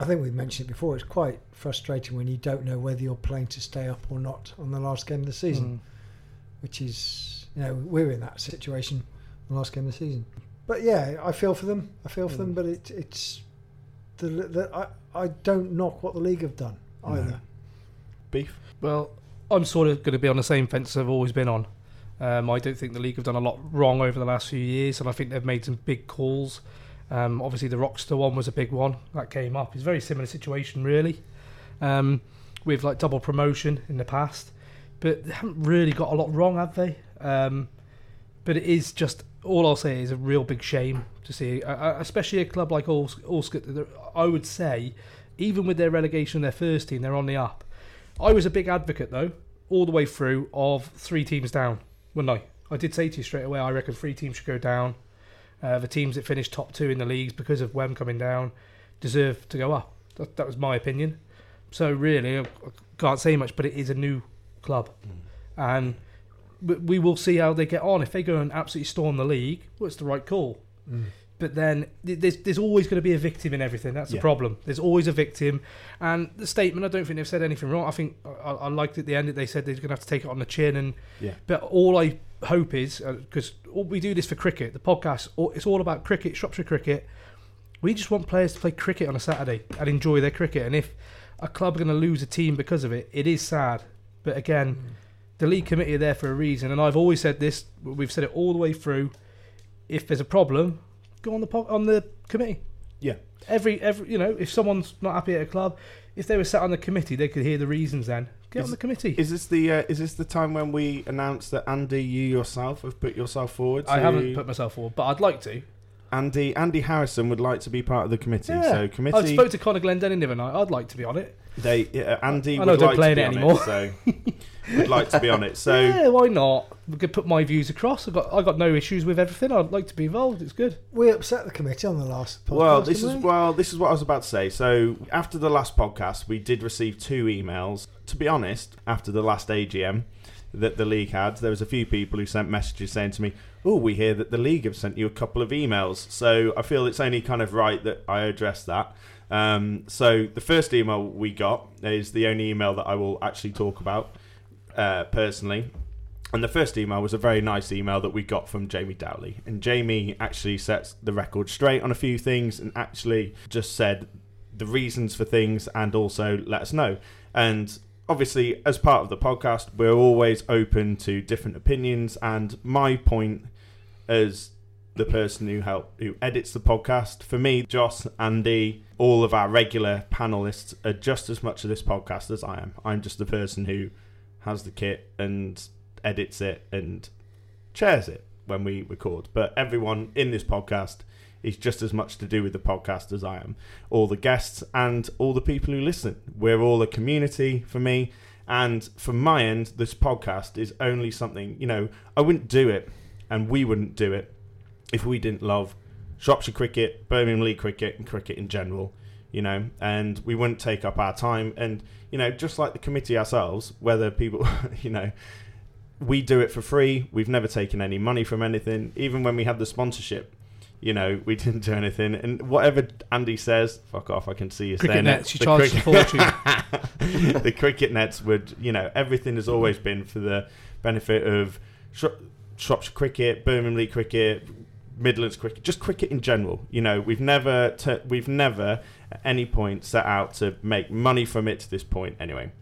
Speaker 4: I think we've mentioned it before. It's quite frustrating when you don't know whether you're playing to stay up or not on the last game of the season, which is you know we're in that situation on the last game of the season. But yeah, I feel for them. I feel for them. But it, it's the, the I I don't knock what the league have done either.
Speaker 2: Beef.
Speaker 5: Well, I'm sort of going to be on the same fence I've always been on. Um, I don't think the league have done a lot wrong over the last few years, and I think they've made some big calls. Um, obviously, the Rockstar one was a big one that came up. It's a very similar situation, really, um, with like double promotion in the past, but they haven't really got a lot wrong, have they? Um, but it is just all I'll say is a real big shame to see, uh, uh, especially a club like Ors-. I would say, even with their relegation, their first team, they're on the up. I was a big advocate though, all the way through of three teams down, wasn't I? I did say to you straight away, I reckon three teams should go down. Uh, the teams that finished top two in the leagues because of Wem coming down deserve to go up. That, that was my opinion. So really, I I can't say much, but it is a new club, and we- we will see how they get on. If they go and absolutely storm the league, well, it's the right call. But then there's there's always going to be a victim in everything. That's the
Speaker 2: Yeah.
Speaker 5: problem. There's always a victim, and the statement. I don't think they've said anything wrong. I think I, I liked at the end that they said they're going to have to take it on the chin. And
Speaker 2: Yeah.
Speaker 5: but all I hope is uh, because we do this for cricket, the podcast. It's all about cricket, Shropshire cricket. We just want players to play cricket on a Saturday and enjoy their cricket. And if a club are going to lose a team because of it, it is sad. But again, mm. the league committee are there for a reason, and I've always said this. We've said it all the way through. If there's a problem, go on the po- on the committee.
Speaker 2: Yeah.
Speaker 5: Every every you know, if someone's not happy at a club, if they were sat on the committee, they could hear the reasons. Then get
Speaker 2: Is-
Speaker 5: on the committee.
Speaker 2: Is this the uh, is this the time when we announce that Andy, you yourself have put yourself forward?
Speaker 5: I haven't put myself forward, but I'd like to.
Speaker 2: Andy Andy Harrison would like to be part of the committee.
Speaker 5: Yeah.
Speaker 2: So committee.
Speaker 5: I
Speaker 2: committee,
Speaker 5: spoke to Conor Glendenning the other night. I'd like to be on it.
Speaker 2: they uh, Andy
Speaker 5: I
Speaker 2: would
Speaker 5: I don't
Speaker 2: like
Speaker 5: play
Speaker 2: to
Speaker 5: in
Speaker 2: be
Speaker 5: it
Speaker 2: on
Speaker 5: anymore.
Speaker 2: so would like to be on it. So
Speaker 5: yeah, why not? We could put my views across. I got I got no issues with everything. I'd like to be involved. It's good.
Speaker 4: We upset the committee on the last podcast.
Speaker 2: Well, this is
Speaker 4: didn't we?
Speaker 2: well, this is what I was about to say. So after the last podcast, we did receive two emails. To be honest, after the last AGM, that the league had. There was a few people who sent messages saying to me, "Oh, we hear that the league have sent you a couple of emails." So I feel it's only kind of right that I address that. Um, so the first email we got is the only email that I will actually talk about uh, personally. And the first email was a very nice email that we got from Jamie Dowley. And Jamie actually sets the record straight on a few things and actually just said the reasons for things and also let us know. And obviously, as part of the podcast, we're always open to different opinions. And my point as the person who help who edits the podcast, for me, Joss, Andy, all of our regular panelists are just as much of this podcast as I am. I'm just the person who has the kit and edits it and chairs it when we record. But everyone in this podcast is just as much to do with the podcast as I am. All the guests and all the people who listen. We're all a community for me. And from my end, this podcast is only something, you know, I wouldn't do it and we wouldn't do it if we didn't love Shropshire cricket, Birmingham League cricket, and cricket in general, you know, and we wouldn't take up our time. And, you know, just like the committee ourselves, whether people, you know, we do it for free. We've never taken any money from anything. Even when we had the sponsorship, you know, we didn't do anything. And whatever Andy says, fuck off. I can see you
Speaker 5: Cricket
Speaker 2: saying
Speaker 5: nets,
Speaker 2: it.
Speaker 5: you charge a fortune.
Speaker 2: the cricket nets would, you know, everything has always been for the benefit of Shro- Shropshire cricket, Birmingham League cricket, Midlands cricket, just cricket in general. You know, we've never, t- we've never at any point set out to make money from it to this point. Anyway,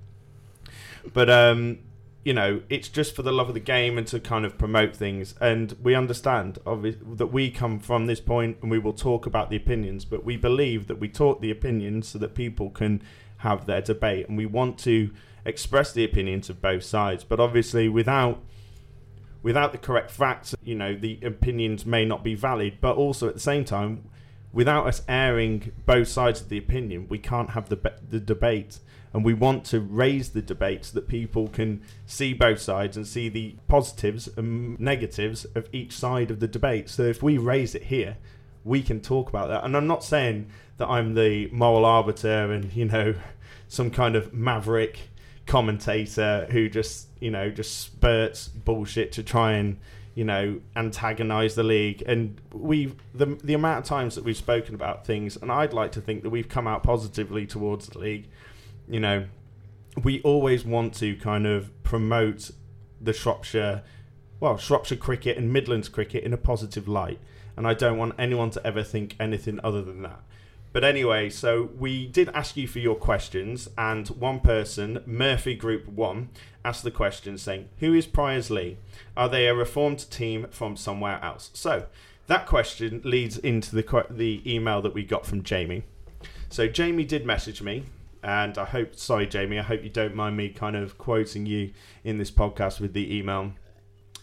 Speaker 2: but um, you know, it's just for the love of the game and to kind of promote things. And we understand that we come from this point and we will talk about the opinions, but we believe that we talk the opinions so that people can have their debate. And we want to express the opinions of both sides. But obviously, without without the correct facts, you know, the opinions may not be valid. But also at the same time, without us airing both sides of the opinion, we can't have the the debate. And we want to raise the debate so that people can see both sides and see the positives and negatives of each side of the debate. So if we raise it here, we can talk about that. And I'm not saying that I'm the moral arbiter and you know some kind of maverick commentator who just you know just spurts bullshit to try and you know antagonize the league and we the the amount of times that we've spoken about things and I'd like to think that we've come out positively towards the league you know we always want to kind of promote the Shropshire well Shropshire cricket and Midlands cricket in a positive light and I don't want anyone to ever think anything other than that but anyway, so we did ask you for your questions, and one person, Murphy Group One, asked the question saying, "Who is Priors Lee? Are they a reformed team from somewhere else?" So that question leads into the the email that we got from Jamie. So Jamie did message me, and I hope, sorry Jamie, I hope you don't mind me kind of quoting you in this podcast with the email.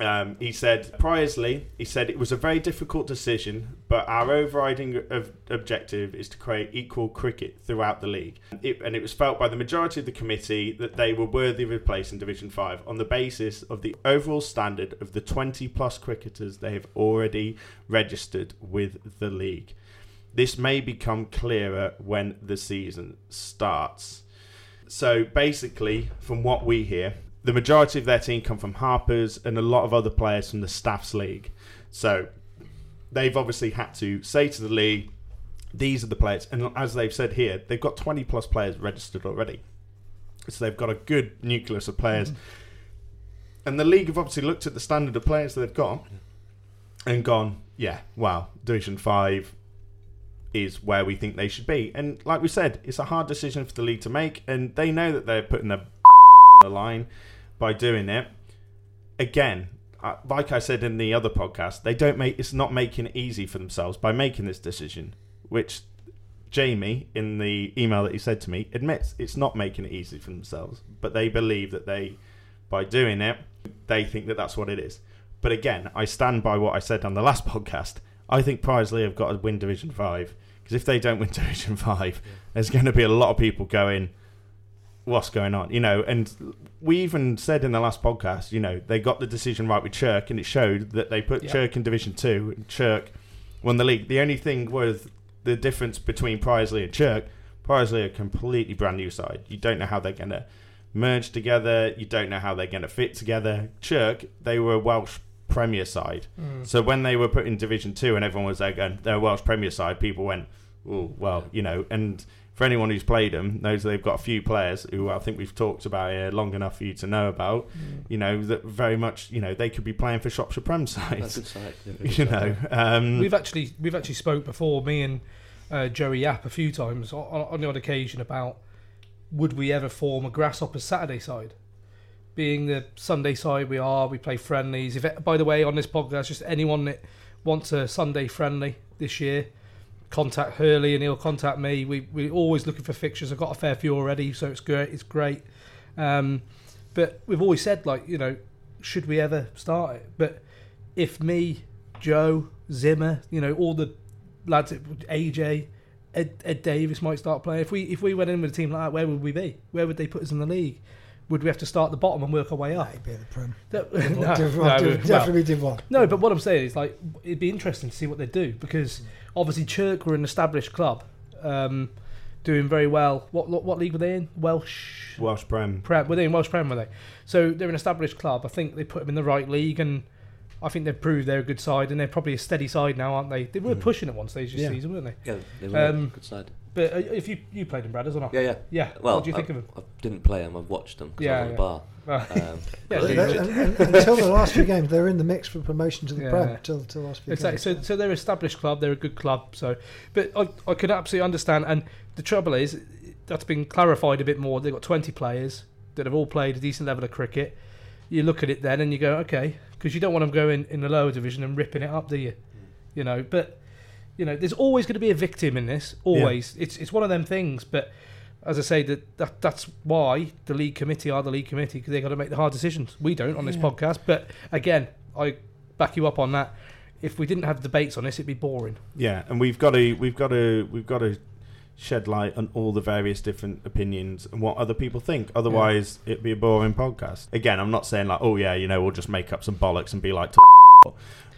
Speaker 2: Um, he said, Priors Lee, he said it was a very difficult decision, but our overriding objective is to create equal cricket throughout the league. It, and it was felt by the majority of the committee that they were worthy of a place in Division 5 on the basis of the overall standard of the 20 plus cricketers they have already registered with the league. This may become clearer when the season starts. So basically, from what we hear, the majority of their team come from Harper's and a lot of other players from the Staffs League. So they've obviously had to say to the league, these are the players. And as they've said here, they've got 20 plus players registered already. So they've got a good nucleus of players. And the league have obviously looked at the standard of players that they've got and gone, yeah, wow, Division 5 is where we think they should be. And like we said, it's a hard decision for the league to make. And they know that they're putting their on the line by doing it. Again, like I said in the other podcast, they don't make it's not making it easy for themselves by making this decision, which Jamie in the email that he said to me admits it's not making it easy for themselves, but they believe that they by doing it, they think that that's what it is. But again, I stand by what I said on the last podcast. I think Priors Lee have got to win Division 5 because if they don't win Division 5, there's going to be a lot of people going what's going on, you know. And we even said in the last podcast, you know, they got the decision right with Chirk, and it showed that they put
Speaker 5: Yeah.
Speaker 2: Chirk in Division Two, and Chirk won the league. The only thing was the difference between Priors Lee and Chirk. Priors Lee are a completely brand new side. You don't know how they're going to merge together. You don't know how they're going to fit together. Chirk, they were a Welsh Premier side. Mm. So when they were put in Division Two and everyone was there going, they're a Welsh Premier side, people went, oh, well, you know, and for anyone who's played them, knows they've got a few players who I think we've talked about here long enough for you to know about. You know that very much, you know, they could be playing for Shropshire Prem
Speaker 6: That's a
Speaker 2: sides.
Speaker 6: good side. yeah, very
Speaker 2: You
Speaker 6: side,
Speaker 2: know, um,
Speaker 5: We've actually we've actually spoke before me and uh, Joey Yap a few times on, on the odd occasion about would we ever form a Grasshoppers Saturday side? Being the Sunday side we are, we play friendlies. If it, by the way, on this podcast, just anyone that wants a Sunday friendly this year, contact Hurley and he'll contact me. We we're always looking for fixtures. I've got a fair few already, so it's great. It's great. Um, but we've always said like you know, should we ever start it? But if me, Joe, Zimmer, you know, all the lads, AJ, Ed, Ed Davis might start playing. If we if we went in with a team like that, where would we be? Where would they put us in the league? Would we have to start at the bottom and work our way up?
Speaker 4: Maybe the Prem.
Speaker 5: That-
Speaker 4: Div
Speaker 5: no,
Speaker 4: one, Div
Speaker 5: no,
Speaker 4: one, Div-
Speaker 5: well,
Speaker 4: definitely Div one.
Speaker 5: no, but what I'm saying is like it'd be interesting to see what they do because obviously Chirk were an established club, um, doing very well. What, what what league were they in? Welsh
Speaker 2: Welsh Prem.
Speaker 5: Prem. Were they in Welsh Prem? Were they? So they're an established club. I think they put them in the right league, and I think they've proved they're a good side, and they're probably a steady side now, aren't they? They were pushing at one stage this
Speaker 4: Yeah.
Speaker 5: season, weren't they?
Speaker 6: Yeah, they were a
Speaker 5: Um,
Speaker 6: good side.
Speaker 5: But uh, if you you played in Bradders or not?
Speaker 6: Yeah, yeah.
Speaker 5: Yeah.
Speaker 6: Well,
Speaker 5: what do you think
Speaker 6: I,
Speaker 5: of them?
Speaker 6: I didn't play them. I've watched them because
Speaker 5: Yeah,
Speaker 6: I was
Speaker 5: yeah.
Speaker 6: at the bar. Um,
Speaker 5: yeah, they-
Speaker 6: they-
Speaker 4: And- and- until the last few games, they're in the mix for promotion to the
Speaker 5: Yeah.
Speaker 4: Prem. Till, till the last few
Speaker 5: Exactly.
Speaker 4: games.
Speaker 5: So, so they're an established club. They're a good club. So, but I, I could absolutely understand. And the trouble is, that's been clarified a bit more. They've got 20 players that have all played a decent level of cricket. You look at it then and you go, okay, because you don't want them going in the lower division and ripping it up, do you? You know, but you know, there's always going to be a victim in this. Always. It's it's one of them things. But as I say, that, that that's why the league committee are the league committee because they got to make the hard decisions. We don't on this
Speaker 4: Yeah.
Speaker 5: podcast. But again, I back you up on that. If we didn't have debates on this, it'd be boring.
Speaker 2: Yeah, and we've got to we've got to we've got to shed light on all the various different opinions and what other people think. Otherwise, it'd be a boring podcast. Again, I'm not saying like, oh yeah, you know, we'll just make up some bollocks and be like,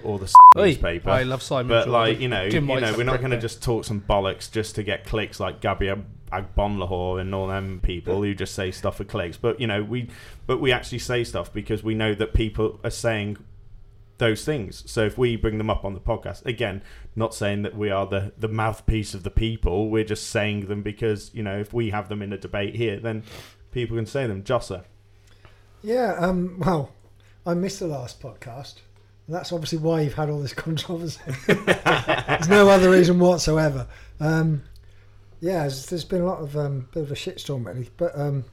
Speaker 2: or the
Speaker 5: Oi,
Speaker 2: newspaper.
Speaker 5: I love Simon.
Speaker 2: but
Speaker 5: Jordan.
Speaker 2: like you know,
Speaker 5: Jim
Speaker 2: you
Speaker 5: White's
Speaker 2: know,
Speaker 5: a
Speaker 2: we're not
Speaker 5: prick
Speaker 2: going to
Speaker 5: there.
Speaker 2: just talk some bollocks just to get clicks like Gabby Agbonlahor and all them people who just say stuff for clicks. But you know, we but we actually say stuff because we know that people are saying those things. So if we bring them up on the podcast, again, not saying that we are the the mouthpiece of the people, we're just saying them because you know if we have them in a debate here, then people can say them. Josser.
Speaker 4: Yeah, um, well, I missed the last podcast. And that's obviously why you've had all this controversy. There's no other reason whatsoever. Um, yeah, there's, there's been a lot of um, bit of a shitstorm really. But um,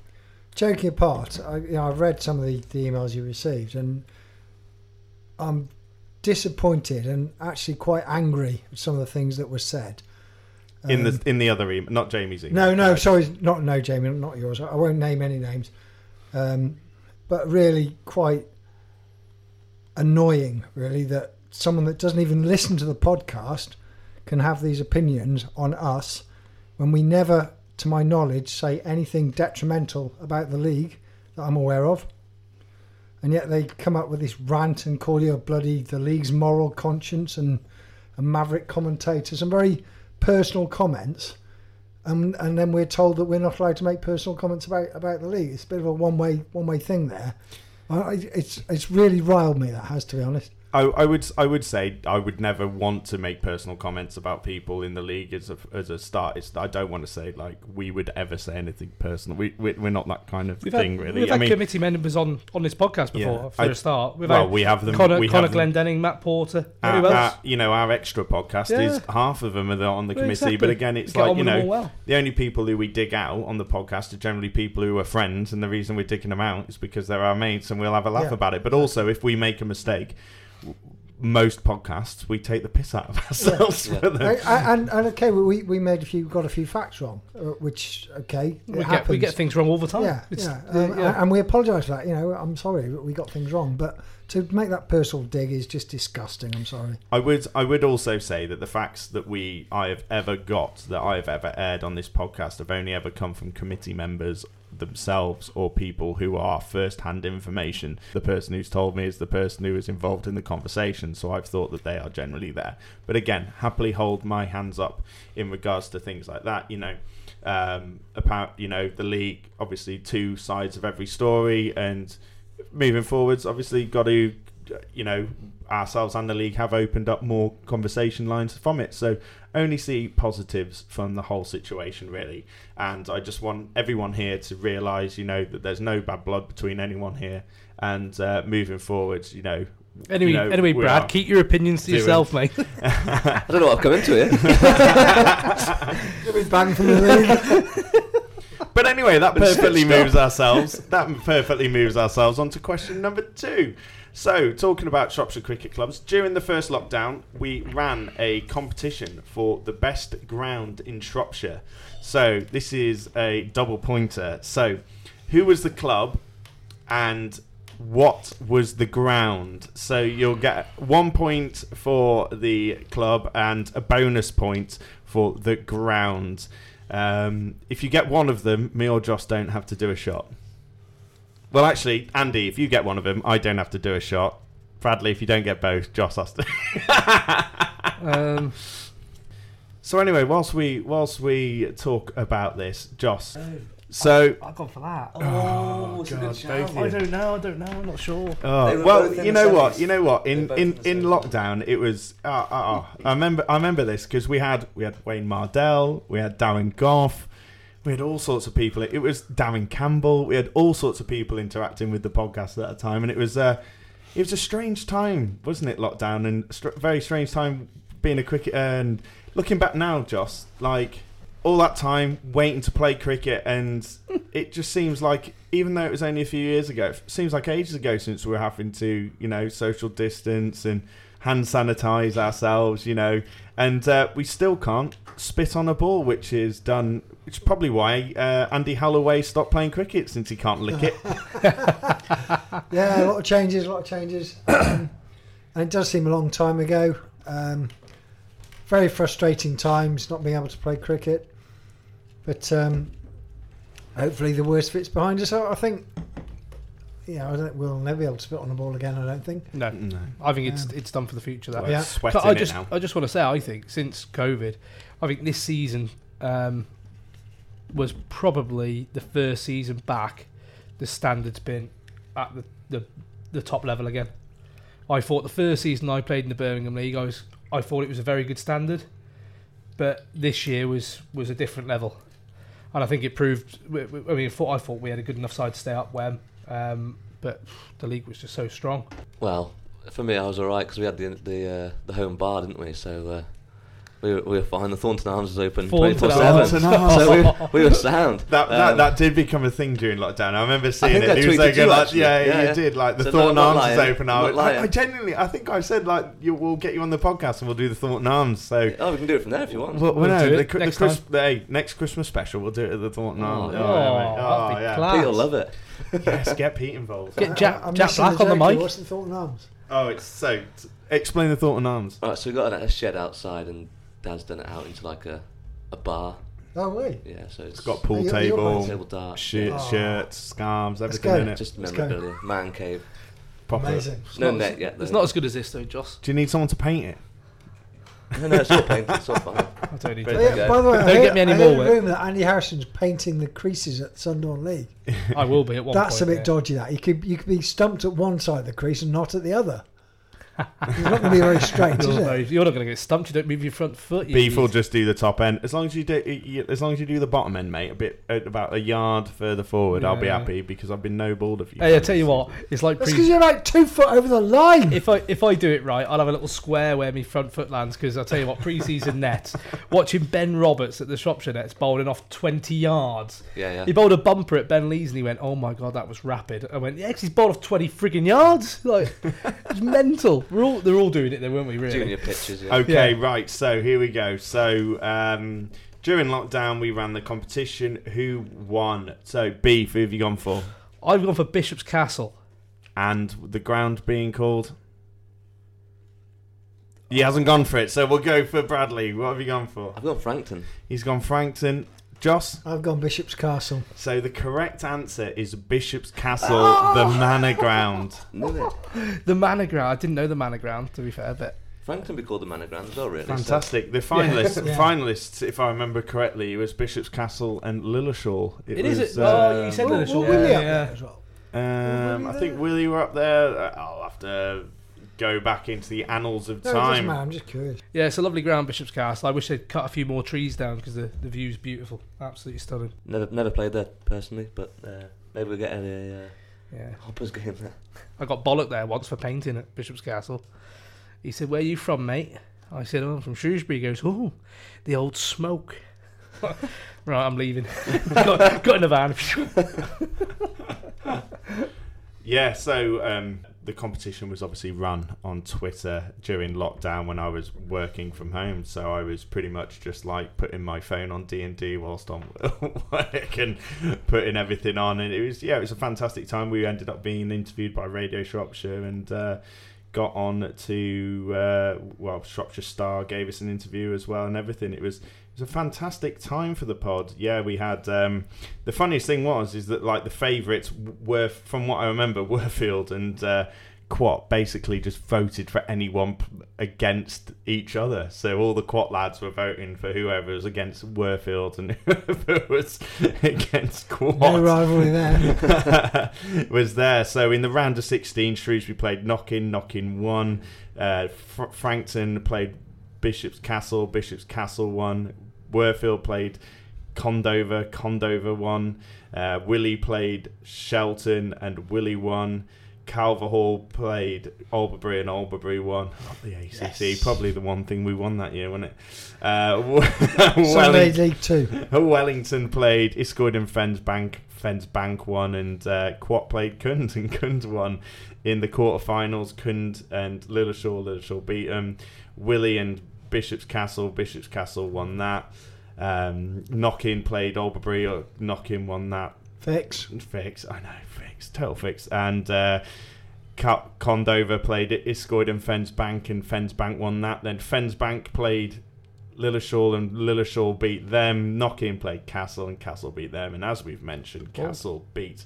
Speaker 4: joking apart, I, you know, I've read some of the, the emails you received, and I'm disappointed and actually quite angry with some of the things that were said.
Speaker 2: in the
Speaker 4: Um,
Speaker 2: in the other email, not Jamie's email.
Speaker 4: no, no, sorry, not no, Jamie, not yours. I won't name any names, um, but really quite annoying, really, that someone that doesn't even listen to the podcast can have these opinions on us when we never, to my knowledge, say anything detrimental about the league that I'm aware of. And yet they come up with this rant and call you a bloody the league's moral conscience and a maverick commentator, some very personal comments and and then we're told that we're not allowed to make personal comments about about the league. It's a bit of a one way one way thing there. It's it's really riled me. That has to be honest.
Speaker 2: I, I would I would say I would never want to make personal comments about people in the league as a as a start. It's, I don't want to say like we would ever say anything personal. We, we we're not that kind of
Speaker 5: We've
Speaker 2: thing
Speaker 5: had,
Speaker 2: really.
Speaker 5: We've
Speaker 2: I
Speaker 5: had
Speaker 2: mean,
Speaker 5: committee members on, on this podcast before
Speaker 2: Yeah,
Speaker 5: for
Speaker 2: I-
Speaker 5: a start. We've
Speaker 2: well,
Speaker 5: had
Speaker 2: we have them.
Speaker 5: Connor,
Speaker 2: we
Speaker 5: Connor Glendenning, Matt Porter.
Speaker 2: Uh, our,
Speaker 5: uh, else?
Speaker 2: our- you know, our extra podcast
Speaker 5: Yeah.
Speaker 2: is half of them are on the
Speaker 5: Well,
Speaker 2: committee,
Speaker 5: exactly.
Speaker 2: but again, it's like you know,
Speaker 5: well.
Speaker 2: the only people who we dig out on the podcast are generally people who are friends, and the reason we're digging them out is because they're our mates, and we'll have a laugh
Speaker 4: Yeah.
Speaker 2: about it. But also, if we make a mistake, most podcasts we take the piss out of ourselves
Speaker 6: Yeah.
Speaker 2: for them.
Speaker 4: I, I, and, and okay, we we made a few got a few facts wrong, uh, which okay,
Speaker 5: we, get, we get things wrong all the time.
Speaker 4: yeah,
Speaker 5: It's-
Speaker 4: yeah, um,
Speaker 5: yeah.
Speaker 4: and we apologise for that. You know, I'm sorry that we got things wrong, but to make that personal dig is just disgusting. I'm sorry.
Speaker 2: I would I would also say that the facts that we I have ever got that I have ever aired on this podcast have only ever come from committee members themselves or people who are first hand information. The person who's told me is the person who is involved in the conversation, so I've thought that they are generally there. But again, happily hold my hands up in regards to things like that. You know, um, about you know the league. Obviously, two sides of every story, and moving forwards, obviously, got to you know ourselves and the league have opened up more conversation lines from it. So only see positives from the whole situation, really. And I just want everyone here to realise, you know, that there's no bad blood between anyone here. And uh, moving forward, you know.
Speaker 5: Anyway,
Speaker 2: you know,
Speaker 5: anyway, Brad, keep your opinions to yourself, mate.
Speaker 6: I don't know what I've come into here.
Speaker 4: You'll banned from the league.
Speaker 2: But anyway, that perfectly moves ourselves. That perfectly moves ourselves on to question number two. So, talking about Shropshire cricket clubs, during the first lockdown, we ran a competition for the best ground in Shropshire. So, this is a double pointer. So, who was the club and what was the ground? So, you'll get one point for the club and a bonus point for the ground. Um, if you get one of them, me or Joss don't have to do a shot. Well, actually, Andy, if you get one of them, I don't have to do a shot. Bradley, if you don't get both, Joss has to.
Speaker 5: um,
Speaker 2: so anyway, whilst we whilst we talk about this, Joss. Oh, so
Speaker 5: I've gone for that.
Speaker 6: Oh, oh it's a
Speaker 2: God,
Speaker 6: good
Speaker 2: both of
Speaker 5: I
Speaker 2: you.
Speaker 5: don't know. I don't know. I'm not sure.
Speaker 2: Oh,
Speaker 6: were
Speaker 2: well,
Speaker 6: both in
Speaker 2: you
Speaker 6: the
Speaker 2: know what?
Speaker 6: semis.
Speaker 2: You know what?
Speaker 6: They
Speaker 2: In
Speaker 6: were both
Speaker 2: in
Speaker 6: in the
Speaker 2: in
Speaker 6: semis.
Speaker 2: lockdown, it was. Oh, oh, oh. I remember. I remember this because we had we had Wayne Mardell, we had Darren Gough, we had all sorts of people. It was Darren Campbell. We had all sorts of people interacting with the podcast at a time, and it was. Uh, it was a strange time, wasn't it? Lockdown and str- very strange time being a cricketer. And looking back now, Joss, like all that time waiting to play cricket, and it just seems like, even though it was only a few years ago, it seems like ages ago since we were having to, you know, social distance and hand sanitize ourselves, you know, and uh, we still can't spit on a ball, which is done. Which is probably why uh, Andy Holloway stopped playing cricket since he can't lick it.
Speaker 4: Yeah, a lot of changes, a lot of changes. Um, and it does seem a long time ago. Um, very frustrating times not being able to play cricket. But um, hopefully the worst fit's behind us. I I think, yeah, I don't, we'll never be able to spit on a ball again, I don't think.
Speaker 5: No,
Speaker 2: No.
Speaker 5: I think it's
Speaker 4: Um,
Speaker 5: it's done for the future. That
Speaker 2: Well,
Speaker 4: Yeah.
Speaker 2: it's sweating
Speaker 5: I
Speaker 2: it
Speaker 5: just
Speaker 2: now.
Speaker 5: I just want to say I think since COVID, I think this season um, was probably the first season back. The standard's been at the, the the top level again. I thought the first season I played in the Birmingham League, I was I thought it was a very good standard, but this year was was a different level, and I think it proved. I mean, I thought I thought we had a good enough side to stay up when, um, but the league was just so strong.
Speaker 6: Well, for me, I was alright because we had the the uh, the home bar, didn't we? So uh, we, were, we were fine. The Thornton Arms was open
Speaker 5: Thornton
Speaker 6: 24 7. So we, were- we were sound.
Speaker 2: That, that
Speaker 6: Um,
Speaker 2: that did become a thing during lockdown. I remember seeing
Speaker 6: think
Speaker 2: it.
Speaker 6: I
Speaker 2: He was
Speaker 6: tweeted
Speaker 2: like,
Speaker 6: you,
Speaker 2: like,
Speaker 6: actually.
Speaker 2: yeah,
Speaker 6: Yeah,
Speaker 2: you did. Like the
Speaker 6: So
Speaker 2: Thornton
Speaker 6: no, I'm not
Speaker 2: Arms is open.
Speaker 6: I'm
Speaker 2: I, I, genuinely, I think I said like, you, we'll get you on the podcast and we'll do the Thornton Arms. So.
Speaker 6: Oh, we can do it from there if you want.
Speaker 2: Well, well,
Speaker 5: We'll
Speaker 2: no,
Speaker 5: do
Speaker 2: the,
Speaker 5: it
Speaker 2: the,
Speaker 5: next
Speaker 2: Chris, the, hey, next Christmas special, we'll do it at the Thornton
Speaker 6: Oh,
Speaker 2: Arms.
Speaker 6: yeah.
Speaker 2: yeah,
Speaker 5: Oh,
Speaker 2: yeah.
Speaker 5: Class.
Speaker 6: Pete'll love it.
Speaker 2: Yes, get Pete involved.
Speaker 5: Get Jack, Jack Black on the mic.
Speaker 4: What's the Thornton Arms?
Speaker 2: Oh, it's so. Explain the Thornton Arms.
Speaker 6: Alright, so we got a, a shed outside, and Dad's done it out into like a, a bar.
Speaker 4: Oh, wait.
Speaker 6: Yeah, so it's
Speaker 2: It's got pool
Speaker 4: You're- you're
Speaker 2: table,
Speaker 6: table dart.
Speaker 2: shirt,
Speaker 4: Oh. Ah.
Speaker 2: shirts, scarves,
Speaker 4: Let's
Speaker 2: everything
Speaker 4: go.
Speaker 2: in it.
Speaker 6: Just
Speaker 4: Let's go.
Speaker 6: memorabilia. Man cave.
Speaker 2: Proper.
Speaker 4: Amazing.
Speaker 6: No
Speaker 5: not
Speaker 6: net
Speaker 5: as-
Speaker 6: yet.
Speaker 5: It's not as good as this though, Joss.
Speaker 2: Do you need someone to paint it?
Speaker 6: No, no, it's all painted. It's all fine.
Speaker 5: I don't need
Speaker 6: But
Speaker 5: to.
Speaker 4: Yeah,
Speaker 6: go.
Speaker 4: by the way, I
Speaker 5: Don't
Speaker 4: heard,
Speaker 5: get me any
Speaker 4: I
Speaker 5: more
Speaker 4: heard
Speaker 5: work.
Speaker 4: a rumour that Andy Harrison's painting the creases at Sundorne League.
Speaker 5: I will be at one point.
Speaker 4: That's
Speaker 5: point.
Speaker 4: a bit
Speaker 5: yeah.
Speaker 4: dodgy. That you could you could be stumped at one side of the crease and not at the other. It's not going to be very straight, is
Speaker 5: You're,
Speaker 4: it?
Speaker 5: you're not going to get stumped. You don't move your front foot. You
Speaker 2: Beef will just do the top end. As long as you do, as long as you do the bottom end, mate, a bit uh, about a yard further forward, I'll be happy because I've been no balled a few.
Speaker 5: Hey, I tell you what, it's like
Speaker 4: That's
Speaker 5: pre-
Speaker 4: because you're like two foot over the line.
Speaker 5: if I if I do it right, I'll have a little square where my front foot lands. Because I'll tell you what, pre-season nets, watching Ben Roberts at the Shropshire Nets bowling off 20 yards.
Speaker 6: Yeah, yeah.
Speaker 5: He bowled a bumper at Ben Lees and he went, "Oh my god, that was rapid." I went, "Yeah, 'cause he's bowled off 20 frigging yards. Like, it's mental. We're all they're all doing it, there, weren't we? Really?
Speaker 6: Junior pitches. Yeah.
Speaker 2: Okay,
Speaker 5: Yeah.
Speaker 2: right. So here we go. So um, during lockdown, we ran the competition. Who won? So beef. Who have you gone for?
Speaker 5: I've gone for Bishop's Castle.
Speaker 2: And the ground being called. He hasn't gone for it, so we'll go for Bradley. What have you gone for?
Speaker 6: I've gone Frankton.
Speaker 2: He's gone Frankton. Joss.
Speaker 4: I've gone Bishop's Castle.
Speaker 2: So the correct answer is Bishop's Castle, the manor ground.
Speaker 5: The Manor Ground. I didn't know the Manor Ground, to be fair, but
Speaker 6: Frank can be called the manor ground as well, really. so-
Speaker 2: Fantastic. The finalists,
Speaker 4: Yeah.
Speaker 2: finalists, if I remember correctly, it was Bishop's Castle and Lilleshall.
Speaker 5: It is
Speaker 2: was,
Speaker 5: it? Oh, you said
Speaker 2: um,
Speaker 4: Well,
Speaker 5: Lilleshall. Yeah, yeah.
Speaker 4: as well.
Speaker 2: Um, I think Willey were up there. Uh, I'll have to go back into the annals of
Speaker 4: No, it doesn't
Speaker 2: time.
Speaker 4: matter. I'm just curious.
Speaker 5: Yeah, it's a lovely ground, Bishop's Castle. I wish they'd cut a few more trees down because the, the view's beautiful. Absolutely stunning.
Speaker 6: Never, never played there personally, but uh, maybe we'll get a uh,
Speaker 5: Yeah.
Speaker 6: Hoppers game there.
Speaker 5: I got bollocked there once for painting at Bishop's Castle. He said, Where are you from, mate? I said, Oh, I'm from Shrewsbury. He goes, Oh, the old smoke. right, I'm leaving. got, got in the van.
Speaker 2: Yeah, so um, the competition was obviously run on Twitter during lockdown when I was working from home. So I was pretty much just like putting my phone on D and D whilst on work and putting everything on, and it was yeah, it was a fantastic time. We ended up being interviewed by Radio Shropshire and. Uh, Got on to uh, well, Shropshire Star gave us an interview as well, and everything. It was it was a fantastic time for the pod. Yeah, we had um, the funniest thing was is that like the favourites were from what I remember Worfield and uh, Quatt basically just voted for anyone against each other. So all the Quatt lads were voting for whoever was against Worfield and whoever was against Quatt
Speaker 4: No rivalry there.
Speaker 2: was there. So in the round of 16, Shrewsbury played Knockin, Knockin won. Uh, Fr- Frankton played Bishop's Castle, Bishop's Castle won. Worfield played Condover, Condover won. Uh, Willey played Shelton, and Willey won. Calverhall played Albury and Albury won. Oh, the ACC, probably the one thing we won that year, wasn't it? Uh, Welling-
Speaker 4: League Two.
Speaker 2: Wellington played Iscoyd and Fens Bank. Fens Bank won, and uh, Quatt played Kund, and Kund won in the quarterfinals. Kund and Lilleshall, Lilleshall beat them. Willey and Bishop's Castle, Bishop's Castle won that. Um, Knockin played Albury, or Knockin won that.
Speaker 4: Fix.
Speaker 2: Fix, I know, fix, total fix. And uh, Condover played Iscoyd and Fens Bank, and Fens Bank won that. Then Fens Bank played Lilleshall, and Lilleshall beat them. Knockin played Castle, and Castle beat them. And as we've mentioned, Castle beat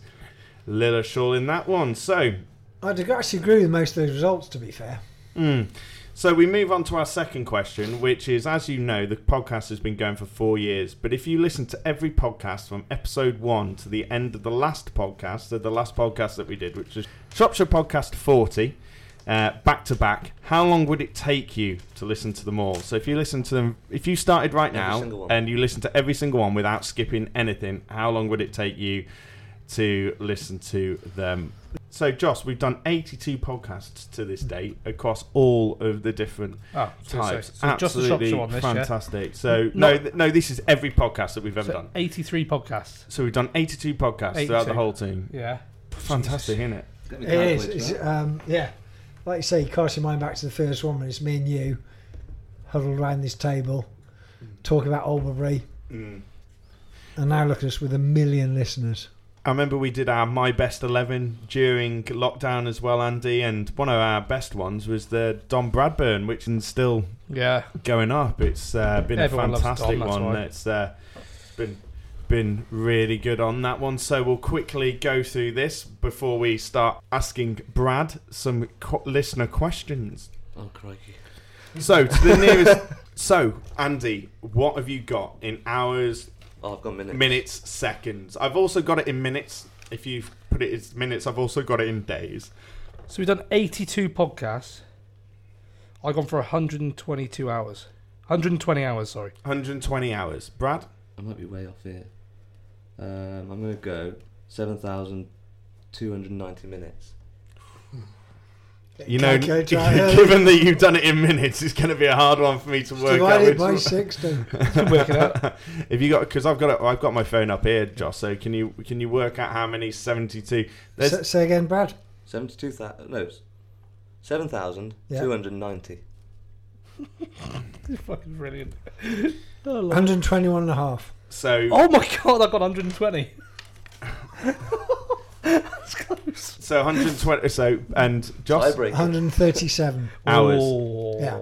Speaker 2: Lilleshall in that one. So,
Speaker 4: I'd actually agree with most of those results, to be fair.
Speaker 2: mm. So we move on to our second question, which is, as you know, the podcast has been going for four years. But if you listen to every podcast from episode one to the end of the last podcast, so the last podcast that we did, which was Shropshire Podcast 40, uh, back to back, how long would it take you to listen to them all? So if you listen to them, if you started right now and you listen to every single one without skipping anything, how long would it take you to listen to them? So, Joss, we've done 82 podcasts to this date across all of the different
Speaker 5: Oh, I was gonna
Speaker 2: types.
Speaker 5: so just the
Speaker 2: Absolutely
Speaker 5: Shropshire one this, yeah?
Speaker 2: fantastic. So, no, th- no, this is every podcast that we've ever
Speaker 5: So
Speaker 2: done.
Speaker 5: 83 podcasts.
Speaker 2: So we've done 82 podcasts throughout the whole team.
Speaker 5: Yeah.
Speaker 2: Fantastic, isn't it?
Speaker 4: It is. It's, um, yeah. Like you say, you cast your mind back to the first one when it's me and you huddled around this table talking about Albury.
Speaker 2: Mm.
Speaker 4: And now look at us with a million listeners.
Speaker 2: I remember we did our My Best 11 during lockdown as well, Andy, and one of our best ones was the Don Bradburn, which is still
Speaker 5: Yeah.
Speaker 2: going up. It's uh, been
Speaker 5: Everyone
Speaker 2: a fantastic
Speaker 5: Dom, that's
Speaker 2: one.
Speaker 5: why.
Speaker 2: It's uh, been been really good on that one. So we'll quickly go through this before we start asking Brad some co- listener questions.
Speaker 6: Oh, crikey.
Speaker 2: So to the nearest. so Andy, what have you got in hours,
Speaker 6: Oh, I've got minutes.
Speaker 2: minutes, seconds? I've also got it in minutes. If you put it in minutes, I've also got it in days.
Speaker 5: So we've done 82 podcasts. I've gone for 122 hours. 120 hours, sorry.
Speaker 2: 120 hours. Brad,
Speaker 6: I might be way off here. Um, I'm going to go 7,290 minutes.
Speaker 2: You know,
Speaker 4: Calculator out early.
Speaker 2: given that you've done it in minutes, it's going to be a hard one for me to work out.
Speaker 4: Divided by
Speaker 2: one-
Speaker 4: 60.
Speaker 5: Work it out.
Speaker 2: if you got, because I've got it, I've got my phone up here, Josh. So can you can you work out how many 72?
Speaker 4: Say, say again, Brad.
Speaker 6: 72,000. No, 7,290.
Speaker 5: Fucking brilliant.
Speaker 4: 121 and a half.
Speaker 2: so
Speaker 5: Oh my god, I've got 120. That's close.
Speaker 2: so 120. So and Josh.
Speaker 6: Tiebreaker.
Speaker 4: 137.
Speaker 2: Hours.
Speaker 5: Oh.
Speaker 4: Yeah.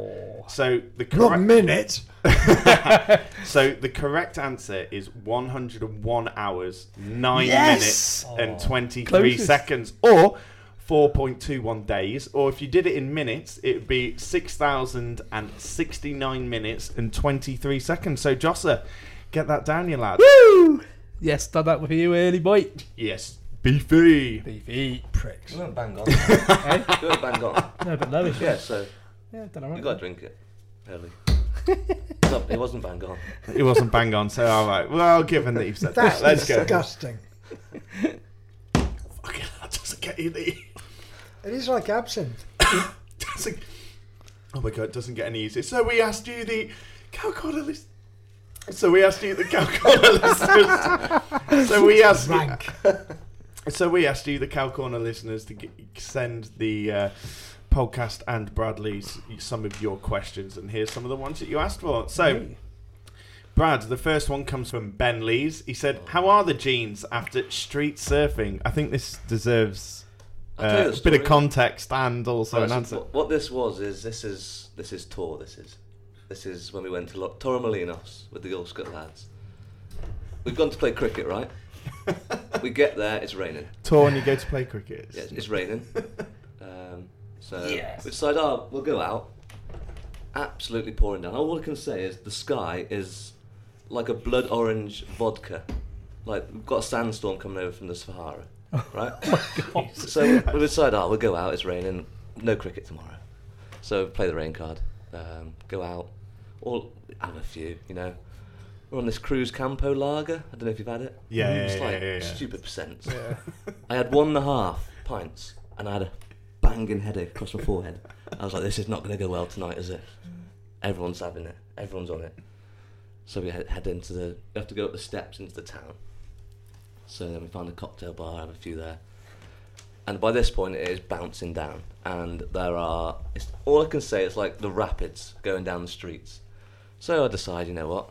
Speaker 2: So the
Speaker 4: Not
Speaker 2: correct
Speaker 4: minutes.
Speaker 2: so the correct answer is 101 hours, nine
Speaker 4: Yes!
Speaker 2: minutes, and 23
Speaker 5: Closest.
Speaker 2: seconds, or 4.21 days, or if you did it in minutes, it would be 6,069 minutes and 23 seconds. So, Josser, get that down, you lad.
Speaker 5: Woo! Yes, done that with you early, boy.
Speaker 2: Yes, beefy.
Speaker 5: Beefy pricks.
Speaker 6: You weren't bang on.
Speaker 5: Eh?
Speaker 6: you weren't bang on.
Speaker 5: No, but lowish.
Speaker 6: Yeah, so
Speaker 5: Yeah, done alright.
Speaker 6: you got to drink it early. It's not- it wasn't bang on.
Speaker 2: It wasn't bang on, so all right. Well, given that you've said
Speaker 4: That's
Speaker 2: that, let's go.
Speaker 4: disgusting.
Speaker 2: Fucking hell, that doesn't get you the.
Speaker 4: It is like absinthe.
Speaker 2: doesn't, oh my god, it doesn't get any easier. So we asked you the cow corner list. So we asked you the cow corner listeners. So we asked.
Speaker 4: Rank.
Speaker 2: So we asked you, the Cow Corner listeners, to g- send the uh, podcast and Bradley's some of your questions, and here's some of the ones that you asked for. So, Brad, the first one comes from Ben Lees. He said, "How are the jeans after street surfing?" I think this deserves
Speaker 6: I'll tell you
Speaker 2: uh,
Speaker 6: the
Speaker 2: a bit of context and also
Speaker 6: Right,
Speaker 2: an
Speaker 6: so
Speaker 2: answer.
Speaker 6: What, what this was is this is this is tour. This is this is when we went to Lo- Torremolinos with the Allscott lads. We've gone to play cricket, right? We get there, it's raining.
Speaker 2: Tour and you go to play cricket.
Speaker 6: Yeah, it's raining. Um, so
Speaker 5: Yes.
Speaker 6: we decide, oh, we'll go out. Absolutely pouring down. All I can say is the sky is like a blood orange vodka. Like we've got a sandstorm coming over from the Sahara, right? So we decided, oh, we'll go out. It's raining. No cricket tomorrow. So play the rain card. Um, go out. All have a few, you know. We're on this Cruzcampo Lager. I don't know if you've had it.
Speaker 2: Yeah, mm. yeah,
Speaker 6: It's
Speaker 2: yeah,
Speaker 6: like
Speaker 2: yeah, yeah.
Speaker 6: stupid percents. I had one and a half pints, and I had a banging headache across my forehead. I was like, "This is not going to go well tonight, is it?" Everyone's having it. Everyone's on it. So we head, head into the. We have to go up the steps into the town. So then we find a cocktail bar, have a few there, and by this point it is bouncing down, and there are. It's all I can say is like the rapids going down the streets. So I decide, you know what?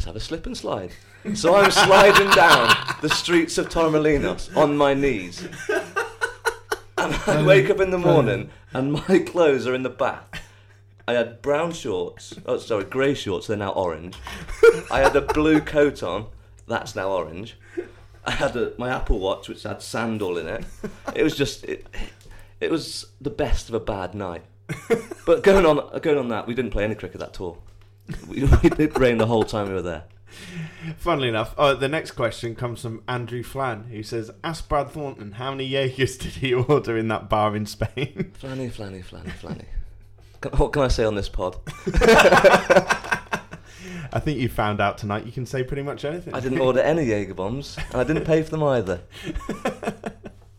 Speaker 6: Let's have a slip and slide. So I'm sliding down the streets of Torremolinos on my knees. And I wake up in the morning and my clothes are in the bath. I had brown shorts, oh sorry, grey shorts, they're now orange. I had a blue coat on, that's now orange. I had a, my Apple Watch, which had sand all in it. It was just, it, it was the best of a bad night. But going on, going on that, we didn't play any cricket that tour. We, we did rain the whole time we were there.
Speaker 2: Funnily enough, uh, the next question comes from Andrew Flan, who says, "Ask Brad Thornton how many Jaegers did he order in that bar in Spain?"
Speaker 6: Flanny, flanny, flanny, flanny. Can, what can I say on this pod?
Speaker 2: I think you found out tonight. You can say pretty much anything.
Speaker 6: I didn't order any Jaeger bombs, and I didn't pay for them either.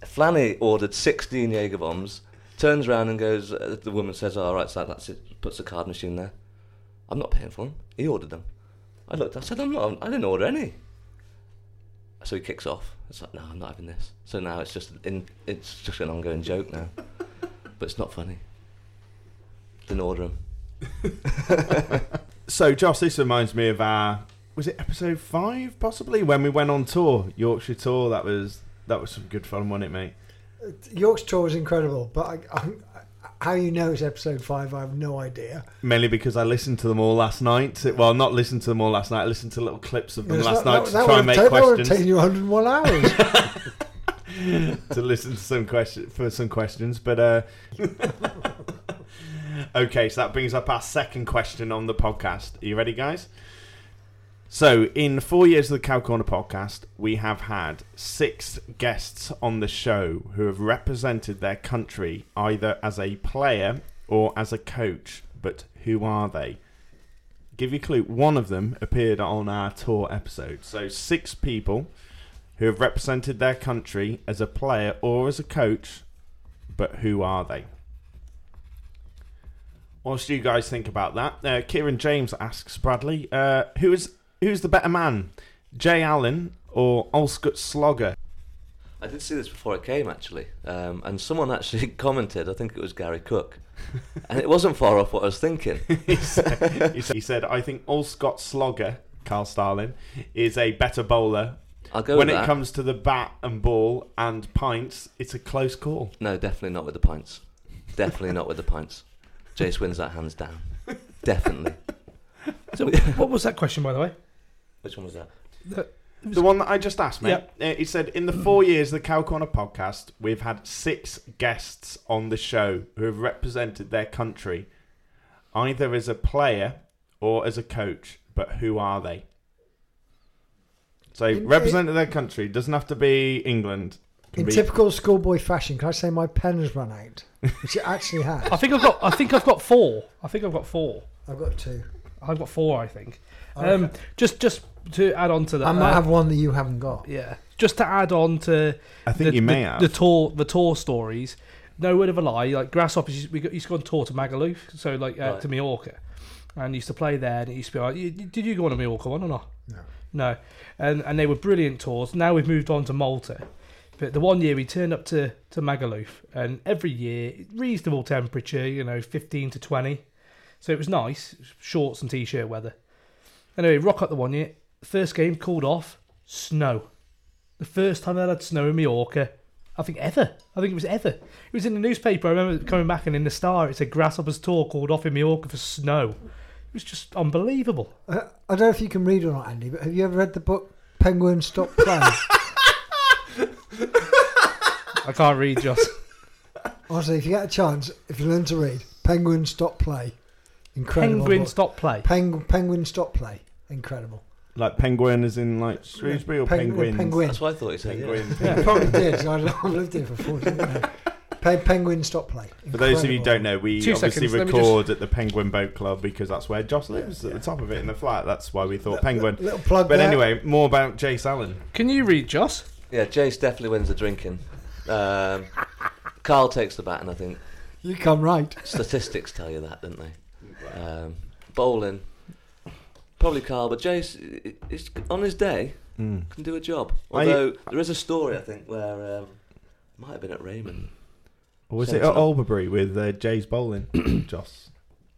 Speaker 6: Flanny ordered 16 Jaeger bombs, turns around and goes, uh, the woman says, all right, so that's it, puts a card machine there. I'm not paying for them. He ordered them. I looked, I said, I'm not, I didn't order any. So he kicks off. It's like, no, I'm not having this. So now it's just, in, it's just an ongoing joke now. But it's not funny. Didn't order them.
Speaker 2: So, Josh, this reminds me of our was it episode five possibly when we went on tour, Yorkshire tour. That was that was some good fun, wasn't it, mate?
Speaker 4: Uh, Yorkshire tour was incredible, but I, I, how you know it's episode five, I have no idea.
Speaker 2: Mainly because I listened to them all last night. Well, not listened to them all last night. I listened to little clips of them
Speaker 4: It's
Speaker 2: last
Speaker 4: not-
Speaker 2: night
Speaker 4: that-
Speaker 2: to
Speaker 4: that
Speaker 2: try and make
Speaker 4: ta- That would have
Speaker 2: questions.
Speaker 4: taken you 101 hours.
Speaker 2: to listen to some question for some questions, but uh, okay. So that brings up our second question on the podcast. Are you ready, guys? So, in four years of the Cow Corner podcast, we have had six guests on the show who have represented their country either as a player or as a coach. But who are they? Give you a clue. One of them appeared on our tour episode. So, six people who have represented their country as a player or as a coach. But who are they? What Whilst you guys think about that, uh, Kieran James asks Bradley, uh, who is who's the better man, Jay Allen or Allscott Slogger?
Speaker 6: I did see this before I came actually, um, and someone actually commented. I think it was Gary Cook, and it wasn't far off what I was thinking.
Speaker 2: he, said, he, said, "I think Allscott Slogger, Carl Starling, is a better bowler."
Speaker 6: I'll go
Speaker 2: when
Speaker 6: with
Speaker 2: it
Speaker 6: that.
Speaker 2: comes to the bat and ball and pints, it's a close call.
Speaker 6: No, definitely not with the pints. Definitely not with the pints. Jace wins that hands down. Definitely.
Speaker 5: So, what was that question, by the way?
Speaker 6: Which one was that?
Speaker 5: The-
Speaker 2: The one that I just asked, mate. Uh, he said, in the four years of the Cow Corner podcast, we've had six guests on the show who have represented their country, either as a player or as a coach. But who are they? So,
Speaker 4: In-
Speaker 2: represented their country doesn't have to be England.
Speaker 4: In
Speaker 2: be-
Speaker 4: typical schoolboy fashion, can I say my pen has run out? Which it actually has.
Speaker 5: I think I've got. I think I've got four. I think I've got four.
Speaker 4: I've got two.
Speaker 5: I've got four. I think.
Speaker 4: Okay.
Speaker 5: Um, just just to add on to that.
Speaker 4: I might
Speaker 5: uh,
Speaker 4: have one that you haven't got.
Speaker 5: Yeah. Just to add on to.
Speaker 2: I think
Speaker 5: the,
Speaker 2: you may
Speaker 5: the,
Speaker 2: have.
Speaker 5: the tour. The tour stories. No word of a lie. Like grasshoppers, we got, used to go on tour to Magaluf, so like uh,
Speaker 6: Right.
Speaker 5: to Mallorca, and used to play there. And it used to be like, "You- did you go on a Mallorca one or not?
Speaker 4: No.
Speaker 5: No, and and they were brilliant tours. Now we've moved on to Malta, but the one year we turned up to to Magaluf, and every year reasonable temperature, you know, fifteen to twenty, so it was nice, shorts and t-shirt weather. Anyway, rock up the one year, first game called off, snow. The first time I had snow in Mallorca, I think ever. I think it was ever. It was in the newspaper. I remember coming back and in the Star it said Grasshoppers tour called off in Mallorca for snow. It was just unbelievable.
Speaker 4: Uh, I don't know if you can read or not, Andy, but have you ever read the book Penguin Stop Playing?
Speaker 5: I can't read, Joss.
Speaker 4: Honestly, if you get a chance, if you learn to read, Penguin Stop Play. Incredible.
Speaker 5: Penguin
Speaker 4: book.
Speaker 5: stop play.
Speaker 4: Penguin, Penguin Stop Play. Incredible.
Speaker 2: Like penguin is in like Shrewsbury or
Speaker 4: Peng-
Speaker 2: penguins?
Speaker 4: Penguin.
Speaker 6: That's what I thought he said. Yeah.
Speaker 2: Penguin.
Speaker 4: Yeah, probably did. I I've lived here for 40 years. Pe- Penguin Stop Play.
Speaker 2: For those of you who don't know, we
Speaker 5: Two
Speaker 2: obviously
Speaker 5: seconds, let me
Speaker 2: record at the Pengwern Boat Club because that's where Joss lives at the top of it in the flat. That's why we thought Penguin.
Speaker 4: Little plug
Speaker 2: But
Speaker 4: there.
Speaker 2: anyway, more about Jace Allen.
Speaker 5: Can you read, Joss?
Speaker 6: Yeah, Jace definitely wins the drinking. Um, Carl takes the baton, I think.
Speaker 4: You come right.
Speaker 6: Statistics tell you that, don't they? Um, bowling, probably Carl, but Jace, i- is, on his day,
Speaker 2: Mm.
Speaker 6: can do a job.
Speaker 2: I-
Speaker 6: Although there is a story, I think, where um, might have been at Raymond.
Speaker 2: Or was
Speaker 6: Same
Speaker 2: it at. Albury with uh, Jay's bowling? Joss.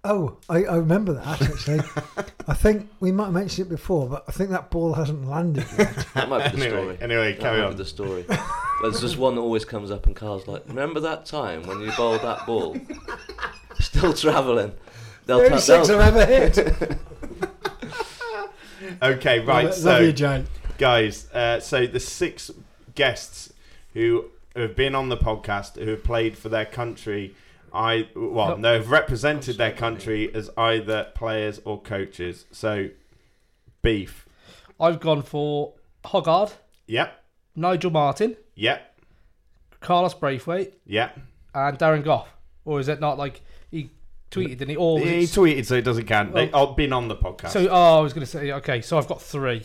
Speaker 4: Oh, I, I remember that actually. I think we might have mentioned it before, but I think that ball hasn't landed yet.
Speaker 6: That might be the
Speaker 2: Anyway,
Speaker 6: story.
Speaker 2: anyway,
Speaker 6: That
Speaker 2: carry
Speaker 6: might
Speaker 2: on.
Speaker 6: be the story. But there's just one that always comes up, and Carl's like, "Remember that time when you bowled that ball? Still travelling. They'll
Speaker 4: Only
Speaker 6: ta- they'll-
Speaker 4: I've ever hit.
Speaker 2: Okay, right.
Speaker 4: love,
Speaker 2: so,
Speaker 4: love you, Jane.
Speaker 2: guys, uh, so the six guests who have been on the podcast who have played for their country, I well, no, have represented their country as either players or coaches. So, beef.
Speaker 5: I've gone for Hoggard,
Speaker 2: Yep,
Speaker 5: Nigel Martyn,
Speaker 2: yep,
Speaker 5: Carlos Brathwaite,
Speaker 2: yep.
Speaker 5: and Darren Gough. Or is it not like he tweeted, didn't he? Or
Speaker 2: He
Speaker 5: it-
Speaker 2: tweeted, so it doesn't count. They,
Speaker 5: Oh.
Speaker 2: I've been on the podcast.
Speaker 5: so, oh, I was going to say, okay, so I've got three.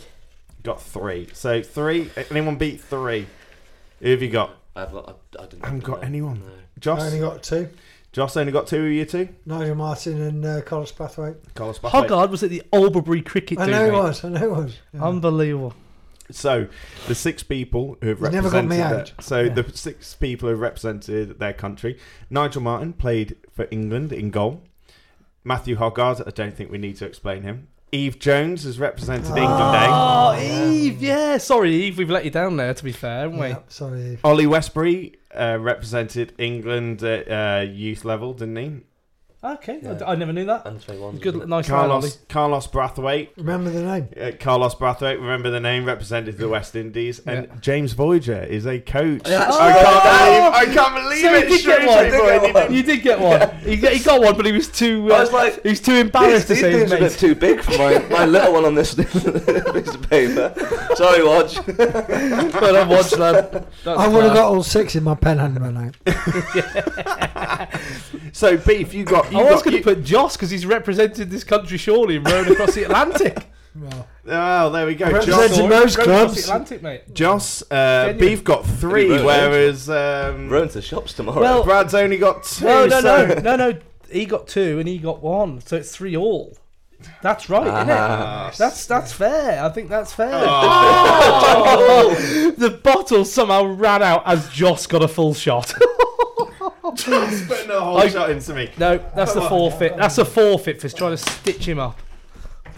Speaker 2: got three. So three. Anyone beat three? Who have you got?
Speaker 6: I've got. I, I didn't.
Speaker 2: I haven't got
Speaker 6: no,
Speaker 2: anyone.
Speaker 6: no.
Speaker 2: Joss.
Speaker 4: I only got two.
Speaker 2: Joss only got two of you two.
Speaker 4: Nigel Martyn and uh, Carlos Pathway.
Speaker 2: Carlos Buffett.
Speaker 5: Hoggard was at the Albury Cricket
Speaker 4: I know it
Speaker 5: mate.
Speaker 4: was. I know it was. Yeah.
Speaker 5: Unbelievable.
Speaker 2: So the six people who have
Speaker 4: You never got
Speaker 2: represented
Speaker 4: me
Speaker 2: their-
Speaker 4: out.
Speaker 2: so
Speaker 4: Yeah.
Speaker 2: the six people who represented their country. Nigel Martyn played for England in goal. Matthew Hoggard, I don't think we need to explain him. Eve Jones has represented England. Eh?
Speaker 5: Oh, Eve, yeah. Sorry, Eve, we've let you down there, to be fair, haven't we?
Speaker 4: Yeah, sorry.
Speaker 2: Ollie Westbury uh, represented England at uh, youth level, didn't he?
Speaker 5: Okay,
Speaker 6: Yeah.
Speaker 5: I, I never knew that.
Speaker 6: And twenty one.
Speaker 5: Good, nice line,
Speaker 2: Carlos Carlos Brathwaite.
Speaker 4: Remember the name.
Speaker 2: Uh, Carlos Brathwaite, remember the name, represented the West Indies, and
Speaker 5: Yeah.
Speaker 2: James Voyager is a coach.
Speaker 6: Yeah,
Speaker 2: I, can't believe, I can't believe
Speaker 5: So
Speaker 2: it.
Speaker 5: you did get
Speaker 2: Shrewsbury
Speaker 5: one.
Speaker 2: boy, he didn't-
Speaker 5: You did get one. he, he got one, but he was too. Uh,
Speaker 6: I was like,
Speaker 5: he was too embarrassed
Speaker 6: These,
Speaker 5: to
Speaker 6: these
Speaker 5: say his
Speaker 6: things are a bit
Speaker 5: mate.
Speaker 6: too big for my, my little one on this piece of paper. Sorry, Watch.
Speaker 5: But I watched that.
Speaker 4: I would have got all six in my pen hadn't run out.
Speaker 2: So beef, you got. You
Speaker 5: I was going to
Speaker 2: you-
Speaker 5: put Joss because he's represented this country surely and rowing across the Atlantic.
Speaker 4: Well,
Speaker 2: Oh, there we go.
Speaker 4: Representing
Speaker 2: Joss,
Speaker 4: most
Speaker 5: Rowing across the
Speaker 4: clubs.
Speaker 5: Atlantic, mate.
Speaker 2: Joss uh,
Speaker 5: Genuine.
Speaker 2: beef got three,
Speaker 6: Really?
Speaker 2: whereas um,
Speaker 6: Rowing to the shops tomorrow.
Speaker 5: Well-
Speaker 2: Brad's only got two.
Speaker 5: No, no,
Speaker 2: so-
Speaker 5: no, no, no. He got two and he got one, so it's three all. That's right, isn't
Speaker 6: Ah.
Speaker 5: it? That's that's fair. I think that's fair.
Speaker 2: Oh.
Speaker 5: the bottle somehow ran out as Joss got a full shot.
Speaker 2: Joss putting a whole
Speaker 5: I-
Speaker 2: shot into me.
Speaker 5: no, that's the forfeit. That's a forfeit for trying to stitch him up.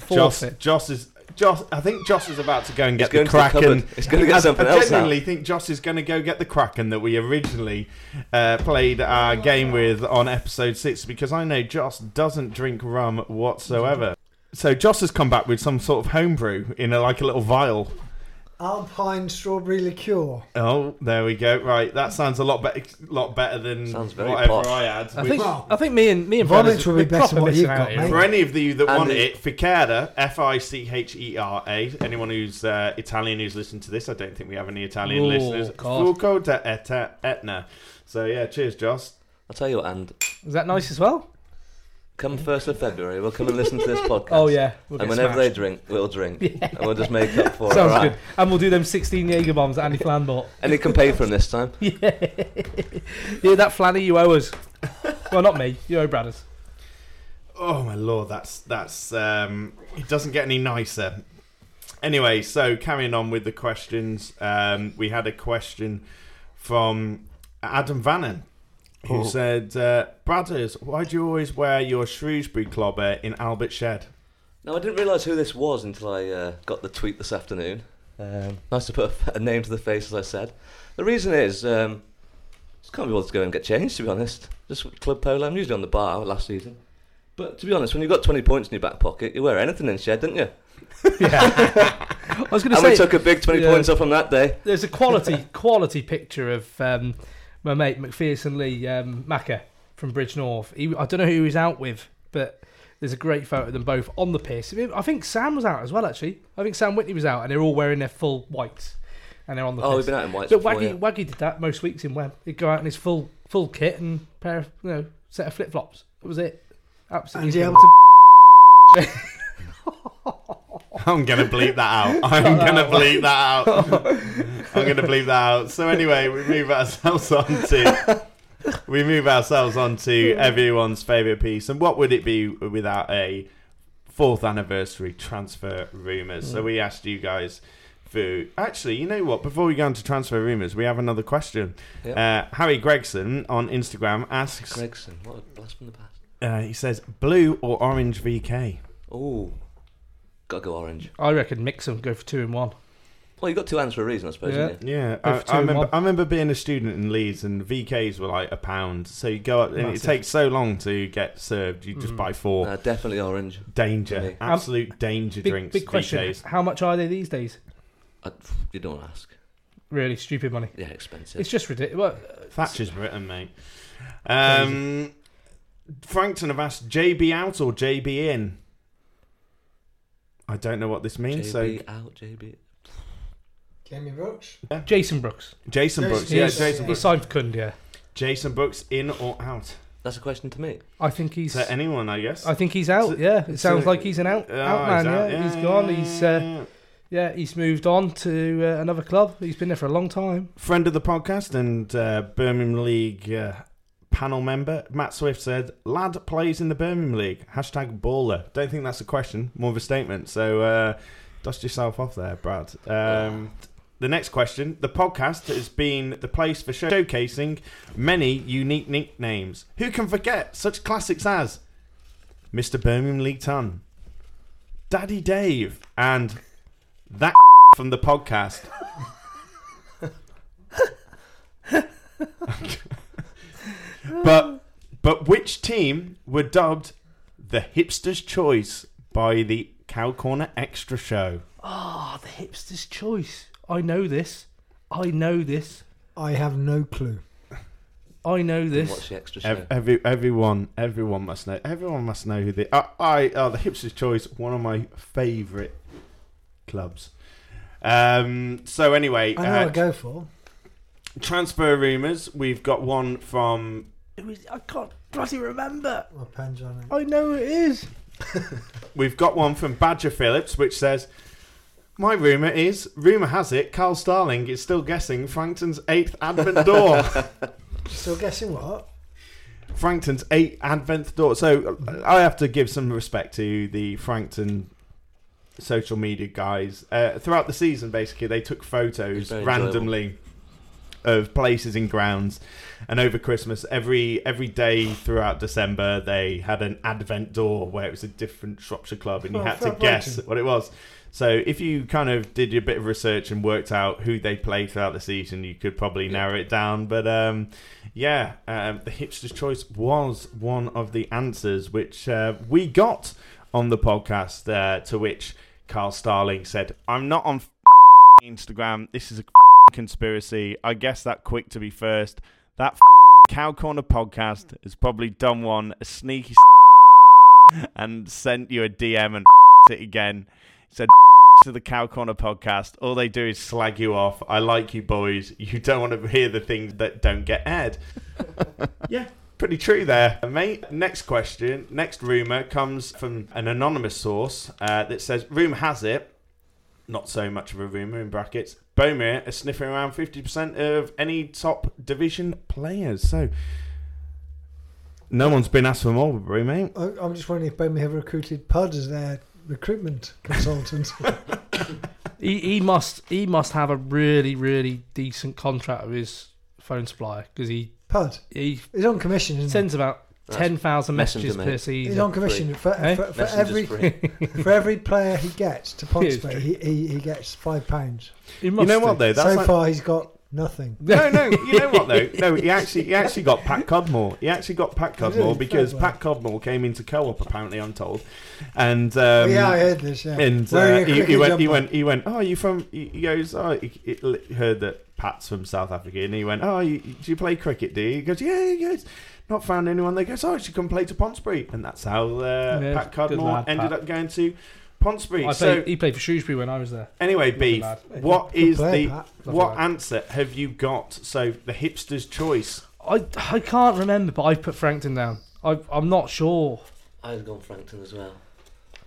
Speaker 2: Joss,
Speaker 5: Forfeit.
Speaker 2: Joss is. Joss, I think Joss is about to go and get
Speaker 6: going
Speaker 2: the
Speaker 6: to the
Speaker 2: Kraken.
Speaker 6: cupboard. He's gonna get something
Speaker 2: I
Speaker 6: else out.
Speaker 2: genuinely think Joss is going to go get the Kraken that we originally uh, played our game with on episode six because I know Joss doesn't drink rum whatsoever. So Joss has come back with some sort of homebrew in a, like a little vial.
Speaker 4: Alpine strawberry liqueur.
Speaker 2: Oh, there we go. Right, that sounds a lot better, lot better than
Speaker 6: Sounds very
Speaker 2: whatever
Speaker 6: posh.
Speaker 2: I had.
Speaker 5: I
Speaker 2: Which-
Speaker 5: think I think me and me and Brad
Speaker 4: Vomit
Speaker 5: is-
Speaker 4: will be
Speaker 5: we're
Speaker 4: better than
Speaker 5: proper
Speaker 4: what you've
Speaker 5: out
Speaker 4: got,
Speaker 5: here.
Speaker 4: mate.
Speaker 2: For any of you that
Speaker 6: And
Speaker 2: want
Speaker 6: the-
Speaker 2: it, Ficera, F I C H E R A. Anyone who's uh, Italian who's listened to this, I don't think we have any Italian
Speaker 5: Oh,
Speaker 2: listeners.
Speaker 5: God.
Speaker 2: Fulco de Etna. So yeah, cheers, Joss.
Speaker 6: I'll tell you what, and
Speaker 5: Is that nice as well?
Speaker 6: Come 1st of February, we'll come and listen to this podcast.
Speaker 5: Oh yeah. We'll
Speaker 6: and
Speaker 5: get
Speaker 6: whenever they
Speaker 5: smashed.
Speaker 6: drink, we'll drink. And we'll just make up for
Speaker 5: Sounds
Speaker 6: it. alright?
Speaker 5: good. And we'll do them 16 Jaeger bombs that Andy Flan bought.
Speaker 6: And he can pay for them this time.
Speaker 5: Yeah. yeah, that Flanny you owe us. well, not me. You owe Bradders.
Speaker 2: Oh my lord, that's that's um, it doesn't get any nicer. Anyway, so carrying on with the questions, um, we had a question from Adam Vannon. Who
Speaker 6: Oh.
Speaker 2: said, uh, Brothers, why do you always wear your Shrewsbury clobber in Albert Shed?
Speaker 6: Now, I didn't realise who this was until I uh, got the tweet this afternoon. Um, nice to put a, a name to the face, as I said. The reason is, um, just can't be bothered to go and get changed, to be honest. Just club polo. I'm usually on the bar last season. But to be honest, when you've got 20 points in your back pocket, you wear anything in shed, don't you? Yeah.
Speaker 5: I was going to
Speaker 6: And we took a big 20
Speaker 5: yeah.
Speaker 6: points off on that day.
Speaker 5: there's a quality quality picture of um, my mate McPherson Lee um, Macca from Bridgnorth. He, I don't know who he was out with, but there's a great photo of them both on the piss. I think Sam was out as well. Actually, I think Sam Whitney was out, and they're all wearing their full whites, and they're on the.
Speaker 6: Oh,
Speaker 5: piss.
Speaker 6: we've been out in whites
Speaker 5: But
Speaker 6: before,
Speaker 5: Waggy
Speaker 6: yeah.
Speaker 5: Waggy did that most weeks in Web. He'd go out in his full full kit and pair of you know set of flip flops. That was it. Absolutely.
Speaker 4: And you able to
Speaker 2: I'm gonna bleep that out. I'm gonna bleep that out. I'm gonna bleep that out. So anyway, we move ourselves on to we move ourselves on to everyone's favourite piece. And what would it be without a fourth anniversary transfer rumours? So we asked you guys for actually, you know what? Before we go on to transfer rumours, we have another question.
Speaker 6: Yep.
Speaker 2: Uh, Harry Gregson on Instagram asks.
Speaker 6: Gregson, what a blast from the past.
Speaker 2: Uh, he says blue or orange VK.
Speaker 6: Oh, gotta go orange.
Speaker 5: I reckon mix them, go for two in one.
Speaker 6: Well, you got two hands for a reason, I suppose.
Speaker 5: Yeah.
Speaker 6: haven't you?
Speaker 2: Yeah,
Speaker 5: Go
Speaker 2: I,
Speaker 5: for two
Speaker 2: I
Speaker 5: and
Speaker 2: remember.
Speaker 5: one.
Speaker 2: I remember being a student in Leeds, and VKs were like a pound. So you go up, and it
Speaker 5: Massive.
Speaker 2: takes so long to get served. You just
Speaker 5: Mm.
Speaker 2: buy four.
Speaker 6: Uh, definitely orange.
Speaker 2: danger,
Speaker 6: me.
Speaker 2: absolute danger
Speaker 5: Big,
Speaker 2: drinks.
Speaker 5: big question.
Speaker 2: VKs.
Speaker 5: How much are they these days?
Speaker 6: I, you don't ask.
Speaker 5: Really stupid money.
Speaker 6: Yeah, expensive.
Speaker 5: It's just ridiculous.
Speaker 2: Thatcher's Britain, mate. Um, Frankton have asked JB out or JB in. I don't know what this means.
Speaker 6: JB out, JB.
Speaker 4: Jamie Brooks.
Speaker 5: Jason Brooks.
Speaker 2: Jason Brooks,
Speaker 4: Jason
Speaker 2: yeah,
Speaker 4: Brooks,
Speaker 2: Jason
Speaker 5: He
Speaker 2: Brooks.
Speaker 5: signed for Cound, yeah.
Speaker 2: Jason Brooks in or out?
Speaker 6: That's a question to me.
Speaker 5: I think he's.
Speaker 2: To anyone, I guess.
Speaker 5: I think he's out.
Speaker 2: So-
Speaker 5: Yeah, it sounds
Speaker 2: so-
Speaker 5: like he's an out,
Speaker 2: Oh,
Speaker 5: out man.
Speaker 2: he's out.
Speaker 5: Yeah, he's gone. He's uh,
Speaker 2: yeah.
Speaker 5: yeah, he's moved on to uh, another club. He's been there for a long time.
Speaker 2: friend of the podcast and uh, Birmingham League uh, panel member Matt Swift said, "Lad plays in the Birmingham League." Hashtag baller. Don't think that's a question, more of a statement. So uh, dust yourself off there, Brad. Um, the next question: The podcast has been the place for showcasing many unique nicknames. Who can forget such classics as Mr. Birmingham League Ton, Daddy Dave, and that from the podcast? But but which team were dubbed the hipster's choice by the Cow Corner Extra Show?
Speaker 5: Ah, the hipster's choice. I know this. I know this.
Speaker 4: I have no clue.
Speaker 5: I know
Speaker 6: and
Speaker 5: this.
Speaker 6: watch the extra show.
Speaker 2: Ev- every, everyone, everyone must know. Everyone must know who the. Uh, I, oh, the Hipsters' Choice, one of my favourite clubs. Um. So anyway,
Speaker 4: I know
Speaker 2: uh,
Speaker 4: what I go for.
Speaker 2: Transfer rumours. We've got one from.
Speaker 5: It was, I can't bloody remember.
Speaker 4: My pen's on it.
Speaker 5: I know it is.
Speaker 2: We've got one from Badger Phillips, which says. My rumour is, rumour has it, Carl Starling is still guessing Frankton's eighth Advent door.
Speaker 4: Still guessing what?
Speaker 2: Frankton's eighth Advent door. So I have to give some respect to the Frankton social media guys. Uh, throughout the season, basically, they took photos
Speaker 6: very
Speaker 2: randomly of places and grounds. And over Christmas, every every day throughout December, they had an Advent door where it was a different Shropshire club, and you
Speaker 4: Oh,
Speaker 2: had to guess what it was. So if you kind of did your bit of research and worked out who they played throughout the season, you could probably narrow it down. But um, yeah, um, the hipster's choice was one of the answers which uh, we got on the podcast. Uh, to which Carl Starling said, "I'm not on f- Instagram. This is a conspiracy. I guess that quick to be first. That f- Cow Corner podcast has probably done one a sneaky s- and sent you a DM and f- it again. Said." To the Cow Corner podcast, all they do is slag you off. I like you boys. You don't want to hear the things that don't get aired. yeah, pretty true there, mate. Next question, next rumor comes from an anonymous source uh, that says, "Rumor has it, not so much of a rumor in brackets. Bomere is sniffing around fifty percent of any top division players." So, no one's been asked for Mulberry, mate.
Speaker 4: I, I'm just wondering if Birmingham have recruited Pud as their recruitment consultant.
Speaker 5: He, he must he must have a really really decent contract with his phone supplier because he
Speaker 4: Pud.
Speaker 5: he
Speaker 4: He's on commission, isn't
Speaker 5: sends about
Speaker 6: That's
Speaker 5: ten thousand messages per
Speaker 4: season. He's on commission for,
Speaker 5: Eh?
Speaker 4: for, for every for every player he gets to
Speaker 5: Yeah, it's
Speaker 4: Pontesbury.
Speaker 5: true.
Speaker 4: he, he, he gets five pounds.
Speaker 2: You
Speaker 5: must
Speaker 2: know what though? That's
Speaker 4: So
Speaker 2: like-
Speaker 4: far, he's got nothing.
Speaker 2: no, no. You know what though? No, he actually he actually got Pat Codmore. He actually got Pat
Speaker 4: Did he?
Speaker 2: Codmore because Pat Codmore came into co-op. Apparently, I'm told, and um,
Speaker 4: yeah, I heard this. Yeah,
Speaker 2: and
Speaker 4: Wearing
Speaker 2: uh,
Speaker 4: a
Speaker 2: he, he went he went he went. Oh, you from? He he goes. Oh, he, he heard that Pat's from South Africa, and he went. Oh, you, do you play cricket? Do you? He goes. Yeah, he goes. Not found anyone. They goes. Oh, you should come play to Pontesbury, and that's how uh,
Speaker 5: Yeah,
Speaker 2: Pat
Speaker 5: good
Speaker 2: Codmore
Speaker 5: lad,
Speaker 2: ended
Speaker 5: Pat.
Speaker 2: up going to Pontesbury.
Speaker 5: I
Speaker 2: so
Speaker 5: played, he played for Shrewsbury when I was there.
Speaker 2: Anyway,
Speaker 5: Lovely
Speaker 2: beef.
Speaker 5: lad.
Speaker 2: What
Speaker 4: Good
Speaker 2: is
Speaker 4: player,
Speaker 2: the
Speaker 4: Pat.
Speaker 2: What
Speaker 5: lad.
Speaker 2: answer have you got? So the hipster's choice.
Speaker 5: I I can't remember, but I put Frankton down. I I'm not sure.
Speaker 6: I've gone Frankton as well.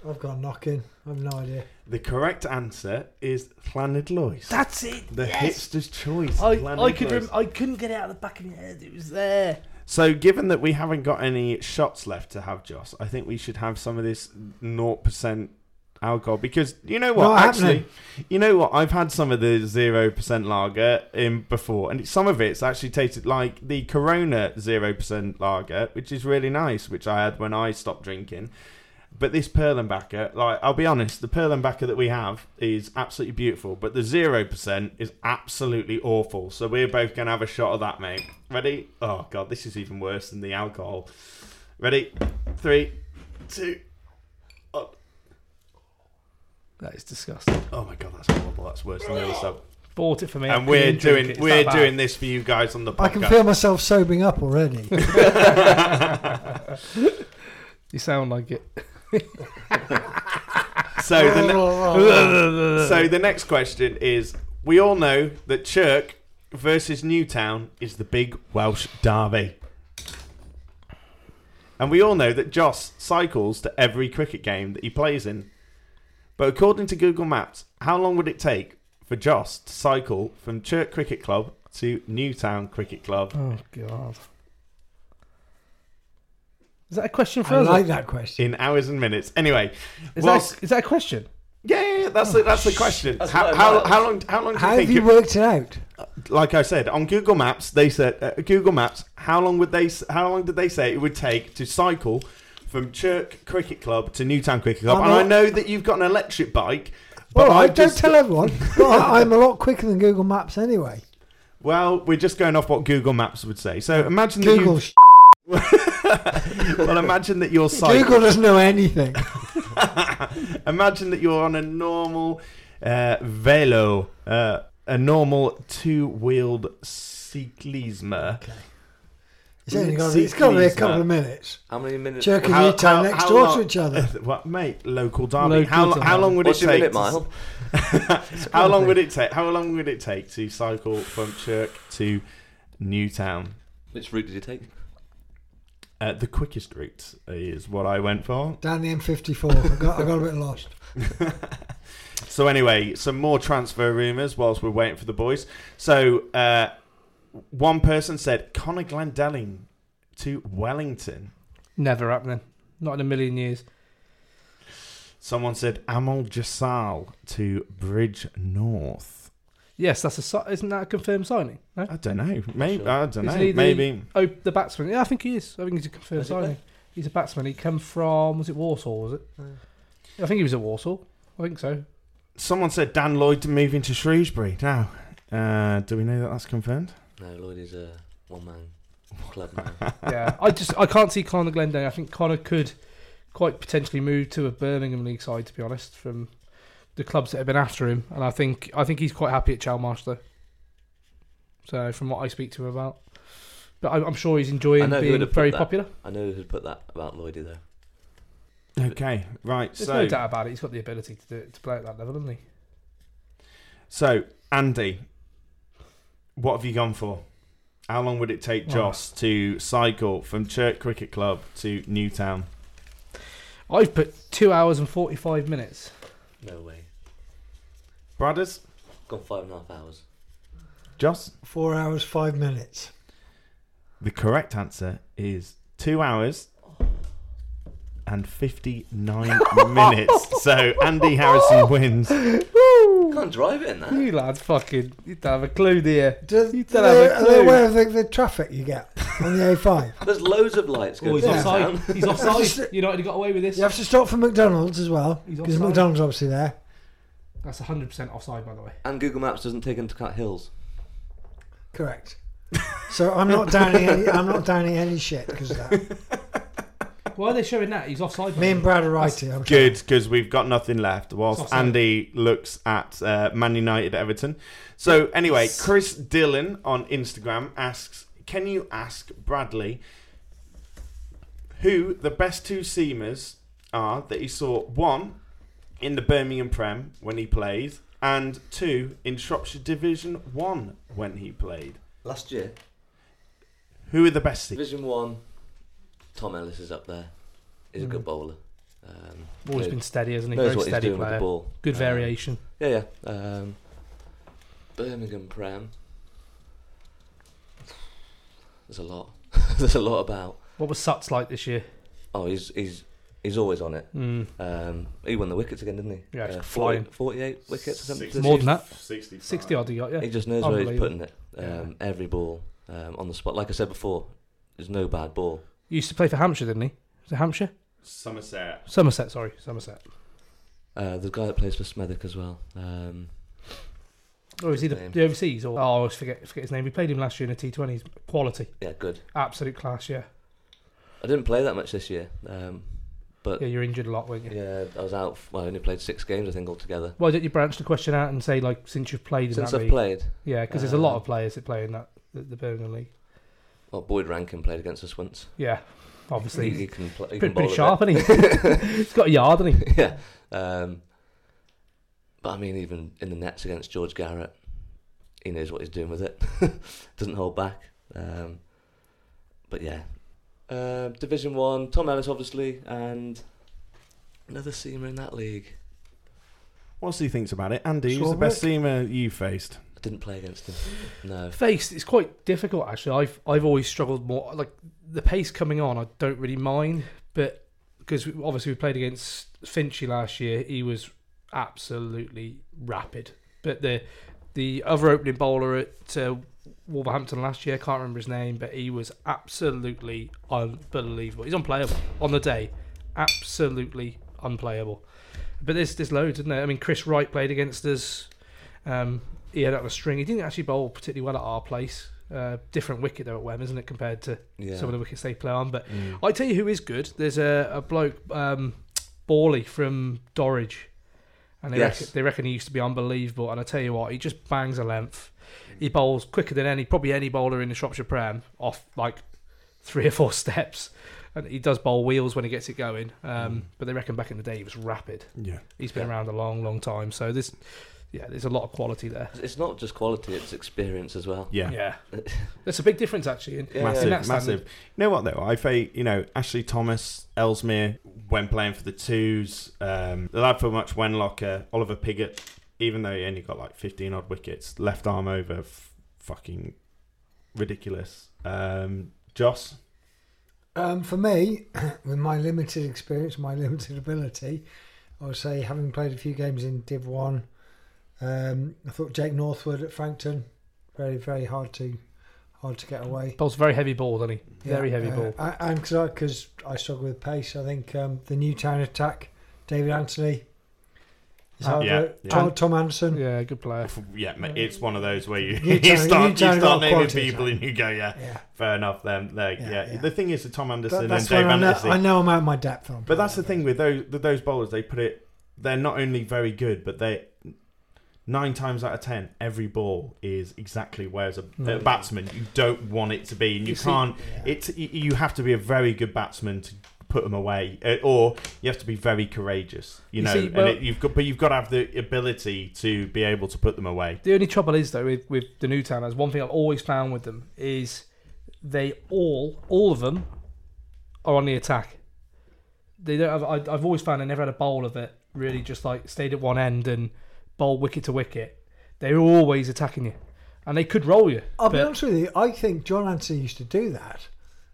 Speaker 4: I've got a knock. I've no idea.
Speaker 2: The correct answer is Llanidloes.
Speaker 5: That's it.
Speaker 2: the hipster's choice.
Speaker 5: I, I could rem- I couldn't get it out of the back of my head. It was there.
Speaker 2: So, given that we haven't got any shots left to have, Joss, I think we should have some of this 0% alcohol because you know what?
Speaker 4: Not
Speaker 2: Actually,
Speaker 4: happening.
Speaker 2: you know what? I've had some of the 0% lager in before, and some of it's actually tasted like the Corona 0% lager, which is really nice, which I had when I stopped drinking. But this Perlenbacher, like I'll be honest, the Perlenbacher that we have is absolutely beautiful, but the zero percent is absolutely awful. So we're both gonna have a shot of that, mate. Ready? Oh god, this is even worse than the alcohol. Ready? Three, two.
Speaker 5: That is disgusting.
Speaker 2: oh my god, that's horrible. That's worse than the other stuff.
Speaker 5: Bought it for me.
Speaker 2: And we're doing
Speaker 5: it.
Speaker 2: We're doing this for you guys on the podcast.
Speaker 4: I can feel myself sobering up already.
Speaker 5: You sound like it.
Speaker 2: So the ne- so the next question is: We all know that Chirk versus Newtown is the big Welsh derby, and we all know that Joss cycles to every cricket game that he plays in. But according to Google Maps, how long would it take for Joss to cycle from Chirk Cricket Club to Newtown Cricket Club?
Speaker 5: Oh god. Is that a question for
Speaker 4: I
Speaker 5: us?
Speaker 4: like that question.
Speaker 2: In hours and minutes. Anyway,
Speaker 5: Is,
Speaker 2: whilst-
Speaker 5: that, is that a question?
Speaker 2: yeah, yeah, yeah, that's the, that's the question.
Speaker 6: That's
Speaker 2: How,
Speaker 6: what I
Speaker 2: how,
Speaker 6: like.
Speaker 2: how long? How long do you
Speaker 4: How
Speaker 2: think?
Speaker 4: have you
Speaker 2: it-
Speaker 4: worked it out?
Speaker 2: like I said on Google Maps, they said uh, Google Maps. How long would they? s- How long did they say it would take to cycle from Chirk Cricket Club to Newtown Cricket Club?
Speaker 4: I'm
Speaker 2: and I
Speaker 4: not-
Speaker 2: know that you've got an electric bike.
Speaker 4: All
Speaker 2: But I
Speaker 4: right, don't
Speaker 2: just,
Speaker 4: tell everyone. But I- I'm a lot quicker than Google Maps anyway.
Speaker 2: Well, we're just going off what Google Maps would say. So imagine
Speaker 4: Google,
Speaker 2: that
Speaker 4: sh-
Speaker 2: you. well, imagine that you're cycling.
Speaker 4: Google doesn't know anything.
Speaker 2: Imagine that you're on a normal uh, velo, uh, a normal two-wheeled cyclisme. Okay.
Speaker 4: It's only got to be, it's got to be a couple of minutes.
Speaker 6: How many minutes?
Speaker 4: Chirk and
Speaker 2: How-
Speaker 4: Newtown
Speaker 2: how-
Speaker 4: next door
Speaker 2: long-
Speaker 4: to each other.
Speaker 2: what, mate? Local derby.
Speaker 5: Local
Speaker 2: how,
Speaker 5: derby.
Speaker 2: how long would
Speaker 6: What's
Speaker 2: it take?
Speaker 6: minute mile?
Speaker 2: how long would it take? How long would it take to cycle from Chirk to Newtown?
Speaker 6: Which route did you take?
Speaker 2: Uh, the quickest route is what I went for.
Speaker 4: Down the M54. I got, I got a bit lost.
Speaker 2: So anyway, some more transfer rumours whilst we're waiting for the boys. So uh, one person said Connor Glendelling to Wellington.
Speaker 5: Never happening. Not in a million years.
Speaker 2: Someone said Amal Jassal to Bridgnorth.
Speaker 5: Yes, that's a si- isn't that a confirmed signing? No.
Speaker 2: I don't know. Maybe
Speaker 6: Sure.
Speaker 2: I don't know.
Speaker 5: Isn't he the-
Speaker 2: Maybe
Speaker 5: Oh, the batsman. Yeah, I think he is. I think he's a confirmed
Speaker 6: Does he
Speaker 5: signing. He's a batsman. He come from was it Walsall? Was it? I think he was at Walsall. I think so.
Speaker 2: someone said Dan Lloyd moving to Shrewsbury. Now, uh, do we know that that's confirmed?
Speaker 6: No, Lloyd is a one man club now.
Speaker 5: yeah, I just I can't see Conor Glendale. I think Conor could quite potentially move to a Birmingham League side. To be honest, from the clubs that have been after him, and I think I think he's quite happy at Chelmarsh though. So from what I speak to him about, but I, I'm sure he's enjoying
Speaker 6: know who
Speaker 5: being very
Speaker 6: that.
Speaker 5: popular.
Speaker 6: I know who'd put that about Lloydie though.
Speaker 2: Okay, right.
Speaker 5: There's
Speaker 2: so,
Speaker 5: no doubt about it. He's got the ability to do it, to play at that level, hasn't he?
Speaker 2: so Andy, what have you gone for? How long would it take Joss to cycle from Chirk Cricket Club to Newtown?
Speaker 5: I've put two hours and forty five minutes.
Speaker 6: No way.
Speaker 2: Brothers,
Speaker 6: Gone five and a half hours.
Speaker 2: Joss.
Speaker 4: Four hours, five minutes.
Speaker 2: The correct answer is two hours and 59 minutes. So Andy Harrison wins.
Speaker 6: Can't drive it in that.
Speaker 5: You lads, fucking, you don't have a clue, do you?
Speaker 4: Do,
Speaker 5: You
Speaker 4: do
Speaker 5: don't
Speaker 4: they,
Speaker 5: have a
Speaker 4: are they
Speaker 5: clue.
Speaker 4: aware of the, the traffic you get on the A5?
Speaker 6: There's loads of lights
Speaker 5: Oh,
Speaker 6: going
Speaker 5: he's
Speaker 6: through
Speaker 5: offside.
Speaker 6: town.
Speaker 5: He's offside. United got away with this.
Speaker 4: You have to stop for McDonald's as well
Speaker 5: He's
Speaker 4: because
Speaker 5: offside.
Speaker 4: McDonald's obviously there.
Speaker 5: That's 100% offside, by the way.
Speaker 6: And Google Maps doesn't take into account hills.
Speaker 4: Correct. So I'm not downing any. I'm not downing any shit because of that.
Speaker 5: Why are they showing that? He's offside. by
Speaker 4: Me
Speaker 5: the
Speaker 4: and
Speaker 5: way.
Speaker 4: Brad are right here. I'm.
Speaker 2: Good, because we've got nothing left. Whilst
Speaker 5: offside.
Speaker 2: Andy looks at uh, Man United Everton. So, anyway, Chris Dillon on Instagram asks Can you ask Bradley who the best two seamers are that he saw? One, in the Birmingham Prem when he played, and two, in Shropshire Division 1 when he played.
Speaker 6: Last year,
Speaker 2: Who are the best seamers?
Speaker 6: Division One, Tom Ellis is up there. He's a good bowler. Um,
Speaker 5: Always
Speaker 6: knows-
Speaker 5: been steady, hasn't he? Very
Speaker 6: what he's
Speaker 5: steady
Speaker 6: doing with
Speaker 5: player.
Speaker 6: the ball.
Speaker 5: Good
Speaker 6: Um,
Speaker 5: variation.
Speaker 6: Yeah, yeah. Um, Birmingham Prem. There's a lot. There's a lot about.
Speaker 5: What was Suts like this year?
Speaker 6: Oh, he's he's he's always on it.
Speaker 5: Mm.
Speaker 6: Um, he won the wickets again, didn't he?
Speaker 5: Yeah, he's
Speaker 6: Uh,
Speaker 5: flying.
Speaker 6: 48 wickets or something. this
Speaker 5: More than that.
Speaker 2: 65.
Speaker 5: 60 odd he got, yeah.
Speaker 6: He just knows where he's putting it.
Speaker 5: Yeah.
Speaker 6: Um, Every ball um, on the spot. Like I said before, there's no bad ball.
Speaker 5: He used to play for Hampshire, didn't he? Was it Hampshire?
Speaker 2: Somerset.
Speaker 5: Somerset, sorry. Somerset.
Speaker 6: Uh, the guy that plays for Smethwick as well. Um,
Speaker 5: Or is he the, the overseas? Or, oh, I always forget, forget his name. We played him last year in the T20s. Quality.
Speaker 6: yeah, good.
Speaker 5: Absolute class, yeah.
Speaker 6: I didn't play that much this year, um, but
Speaker 5: Yeah, you're injured a lot, weren't you?
Speaker 6: yeah, I was out. Well, I only played six games, I think, altogether.
Speaker 5: Why don't you branch the question out and say, like, since you've played in
Speaker 6: Since I've
Speaker 5: league?
Speaker 6: played,
Speaker 5: Yeah, because there's a lot of players that play in that the, the Birmingham League.
Speaker 6: well, Boyd Rankin played against us once.
Speaker 5: Yeah, obviously.
Speaker 6: he can play. He
Speaker 5: pretty,
Speaker 6: can
Speaker 5: pretty sharp, isn't he? He's got a yard, hasn't he?
Speaker 6: yeah. Um, but I mean, even in the nets against George Garrett, he knows what he's doing with it. Doesn't hold back. Um, but yeah, uh, Division One, Tom Ellis obviously, and another seamer in that league.
Speaker 2: What's he thinks about it? Andy, who's the best seamer you faced?
Speaker 6: I didn't play against him. No.
Speaker 5: Faced, it's quite difficult actually. I've I've always struggled more. Like the pace coming on, I don't really mind, but because we, obviously we played against Finchy last year, he was absolutely rapid. But the the other opening bowler at uh, Wolverhampton last year, I can't remember his name, but he was absolutely unbelievable. He's unplayable on the day, absolutely unplayable. But there's there's loads, isn't there? I mean, Chris Wright played against us. Um, he had out a string. He didn't actually bowl particularly well at our place. Uh, different wicket though at Wem, isn't it, compared to
Speaker 6: Yeah.
Speaker 5: some of the wickets they play on? But
Speaker 2: Mm.
Speaker 5: I tell you who is good. There's a, a bloke, um, Borley from Dorridge, and they
Speaker 6: Yes.
Speaker 5: reckon, they reckon he used to be unbelievable. And I tell you what, he just bangs a length. He bowls quicker than any, probably any bowler in the Shropshire Prem off like three or four steps. And he does bowl wheels when he gets it going. Um,
Speaker 2: Mm.
Speaker 5: But they reckon back in the day he was rapid.
Speaker 2: Yeah.
Speaker 5: He's been around a long, long time. So this, yeah, there's a lot of quality there.
Speaker 6: It's not just quality; it's experience as well.
Speaker 2: Yeah.
Speaker 5: Yeah, there's a big difference actually. In,
Speaker 6: Yeah,
Speaker 2: massive,
Speaker 5: in that
Speaker 2: massive. You know what though? I think you know Ashley Thomas, Ellesmere when playing for the twos, um, the lad for much Wenlocker, Oliver Piggott, even though he only got like fifteen odd wickets, left arm over, f- fucking ridiculous. Um, Joss,
Speaker 4: Um, for me, with my limited experience, my limited ability, I would say having played a few games in Div One, um, I thought Jake Northwood at Frankton, very very hard to hard to get away.
Speaker 5: Bowls very heavy ball, doesn't he? Very heavy
Speaker 4: uh,
Speaker 5: ball.
Speaker 4: I- and because I, 'cause I struggle with pace, I think um, the Newtown attack, David Anthony, is hard
Speaker 2: yeah,
Speaker 4: work.
Speaker 2: yeah.
Speaker 4: Tom, Tom Anderson.
Speaker 5: Yeah, good player.
Speaker 2: yeah, it's one of those where you,
Speaker 4: You
Speaker 2: you start
Speaker 4: you
Speaker 2: you, start naming people
Speaker 4: it's
Speaker 2: and you go, yeah,
Speaker 4: Yeah.
Speaker 2: fair enough. Then, like, yeah,
Speaker 4: Yeah, yeah.
Speaker 2: The thing is, the Tom Anderson
Speaker 4: That,
Speaker 2: and Dave
Speaker 4: I know,
Speaker 2: Anderson.
Speaker 4: I know I'm out of my depth on.
Speaker 2: But that's the thing with those with those bowlers. They put it. They're not only very good, but they nine times out of ten, every ball is exactly where as a, a mm. batsman you don't want it to be, and you,
Speaker 5: You
Speaker 2: can't. It's you have to be a very good batsman to put them away, uh, or you have to be very courageous. You,
Speaker 5: You
Speaker 2: know,
Speaker 5: see,
Speaker 2: and it, you've got, but you've got to have the ability to be able to put them away.
Speaker 5: The only trouble is though with with the Newtowners, one thing I've always found with them is they all all of them are on the attack. They don't have. I, I've always found I never had a bowl of it really just like stayed at one end and bowl wicket to wicket. They're always attacking you, and they could roll you.
Speaker 4: I'll be honest with you. I think John Anthony used to do that,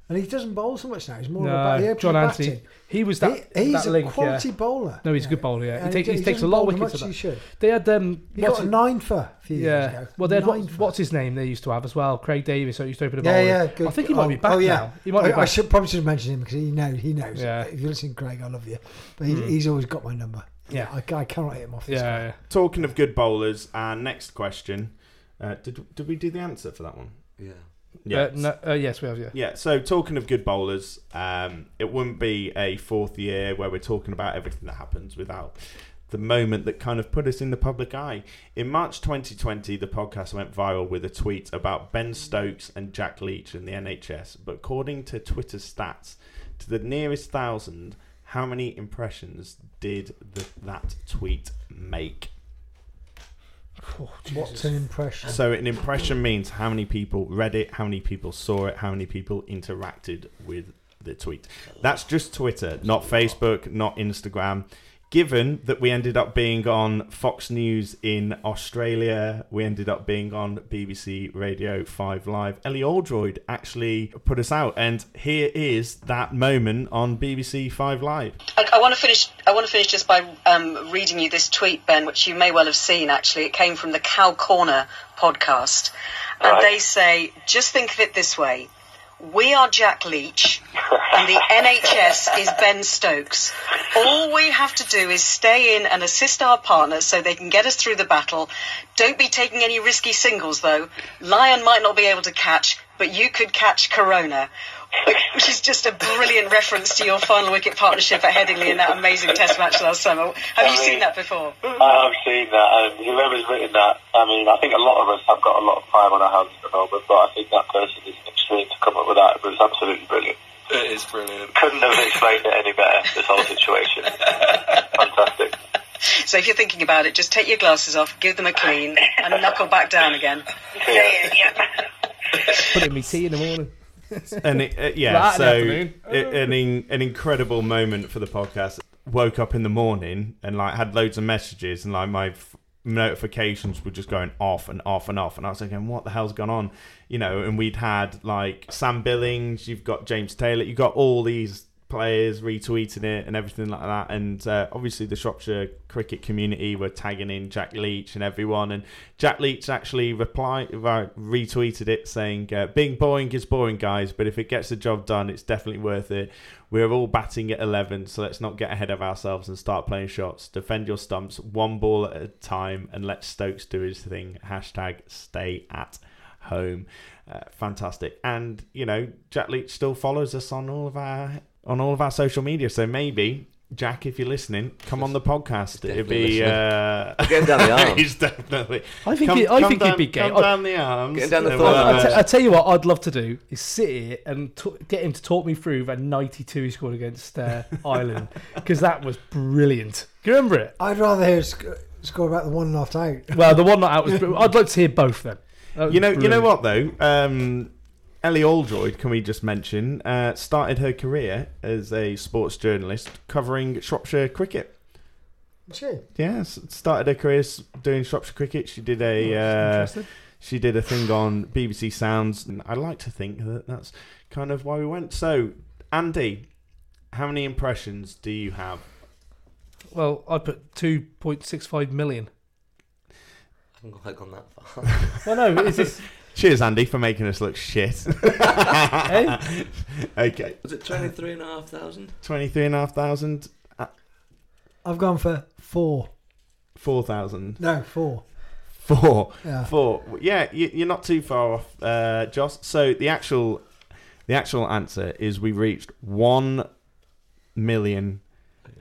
Speaker 4: and he doesn't bowl so much now. He's more of a
Speaker 5: No,
Speaker 4: bat- he
Speaker 5: John
Speaker 4: the
Speaker 5: Anthony,
Speaker 4: batting.
Speaker 5: he was that.
Speaker 4: He- he's
Speaker 5: that
Speaker 4: a
Speaker 5: link,
Speaker 4: quality
Speaker 5: yeah.
Speaker 4: bowler.
Speaker 5: No, he's a good bowler. Yeah, he, take,
Speaker 4: he
Speaker 5: he, takes a lot of wickets.
Speaker 4: much
Speaker 5: at
Speaker 4: as
Speaker 5: that.
Speaker 4: he should.
Speaker 5: They had um.
Speaker 4: He got a nine for a few years
Speaker 5: Yeah.
Speaker 4: ago.
Speaker 5: Well, they had what, what's his name? They used to have as well. Craig Davis. So he used to open a
Speaker 4: Yeah, yeah, good.
Speaker 5: I think he might
Speaker 4: oh,
Speaker 5: be back
Speaker 4: oh, yeah.
Speaker 5: now. He might be
Speaker 4: I, I should probably should mention him because he knows. He knows.
Speaker 5: Yeah.
Speaker 4: If you listen, Craig, I love you, but he, he's always got my number.
Speaker 5: Yeah.
Speaker 4: I, I cannot hit him off. This
Speaker 5: Yeah, yeah.
Speaker 2: Talking of good bowlers, our next question. Uh, did did we do the answer for that one?
Speaker 6: Yeah.
Speaker 5: Uh, no, uh, yes, we have. Yeah.
Speaker 2: Yeah, so talking of good bowlers, um, it wouldn't be a fourth year where we're talking about everything that happens without the moment that kind of put us in the public eye. In March 2020, the podcast went viral with a tweet about Ben Stokes and Jack Leach in the NHS. But according to Twitter stats, to the nearest thousand, how many impressions did the, that tweet make?
Speaker 5: Oh,
Speaker 4: What's an impression?
Speaker 2: So an impression means how many people read it, how many people saw it, how many people interacted with the tweet. That's just Twitter, not Facebook, not Instagram. Given that we ended up being on Fox News in Australia, we ended up being on BBC Radio 5 Live. Ellie Oldroyd actually put us out, and here is that moment on BBC 5 Live.
Speaker 8: I, I want to finish. I want to finish just by um, reading you this tweet, Ben, which you may well have seen. Actually, it came from the Cow Corner podcast, and they say, "Just think of it this way: we are Jack Leach, and the NHS is Ben Stokes. All we have to do is stay in and assist our partners so they can get us through the battle. Don't be taking any risky singles, though. Lyon might not be able to catch, but you could catch Corona." Which is just a brilliant reference to your final wicket partnership at Headingley in that amazing Test match last summer. Have you seen that before?
Speaker 9: I have seen that, and whoever's written that, I mean, I think a lot of us have got a lot of time on our hands at the moment, but I think that person is extreme to come up with that. It was absolutely brilliant.
Speaker 10: It is brilliant.
Speaker 9: Couldn't have explained it any better, this whole situation. Fantastic.
Speaker 8: So if you're thinking about it, just take your glasses off, give them a clean, and knuckle back down again.
Speaker 5: Put it in me tea in the morning.
Speaker 2: And it, uh, yeah, so an in, an incredible moment for the podcast. Woke up in the morning and like had loads of messages and like my f- notifications were just going off and off and off, and I was thinking, what the hell's gone on? You know, and we'd had like Sam Billings, you've got James Taylor, you've got all these players retweeting it and everything like that. And uh, obviously, the Shropshire cricket community were tagging in Jack Leach and everyone. And Jack Leach actually replied, uh, retweeted it saying, uh, "Being boring is boring, guys, but if it gets the job done, it's definitely worth it. We're all batting at 11, so let's not get ahead of ourselves and start playing shots. Defend your stumps one ball at a time, and let Stokes do his thing. Hashtag stay at." home. Uh, fantastic. And you know, Jack Leach still follows us on all of our on all of our social media. So maybe Jack, if you're listening, come on the podcast. It'd be uh,
Speaker 6: listening. Get down the arm.
Speaker 2: he's definitely.
Speaker 5: I think
Speaker 2: come,
Speaker 5: he- I
Speaker 2: come
Speaker 5: think he'd be gay.
Speaker 2: Come
Speaker 5: I-
Speaker 2: down the arms.
Speaker 6: Get him down the
Speaker 2: and
Speaker 6: thorn.
Speaker 2: we'll,
Speaker 5: I,
Speaker 2: uh,
Speaker 5: t- I tell you what, I'd love to do is sit here and t- get him to talk me through that 92 he scored against uh, Ireland because that was brilliant. Do you remember it?
Speaker 4: I'd rather hear sc- score about the one not out.
Speaker 5: Well, the one not out was. brilliant. I'd like to hear both then.
Speaker 2: You know, you know what though. Um, Ellie Oldroyd, can we just mention, uh, started her career as a sports journalist covering Shropshire cricket.
Speaker 4: Sure.
Speaker 2: Yeah, started her career doing Shropshire cricket. She did a uh, she did a thing on BBC Sounds, and I like to think that that's kind of why we went. So, Andy, how many impressions do you have?
Speaker 5: Well, I put 2.65 million.
Speaker 6: I haven't quite gone that far.
Speaker 5: Well, no, is this.
Speaker 2: Cheers, Andy, for making us look shit.
Speaker 5: Eh?
Speaker 2: Okay,
Speaker 6: Was it 23,500?
Speaker 2: twenty-three and a half thousand,
Speaker 4: I've gone for four.
Speaker 2: four thousand.
Speaker 4: No, four.
Speaker 2: Four.
Speaker 4: Yeah.
Speaker 2: Four. Yeah, you, you're not too far off, uh, Joss. So the actual, the actual answer is we reached one million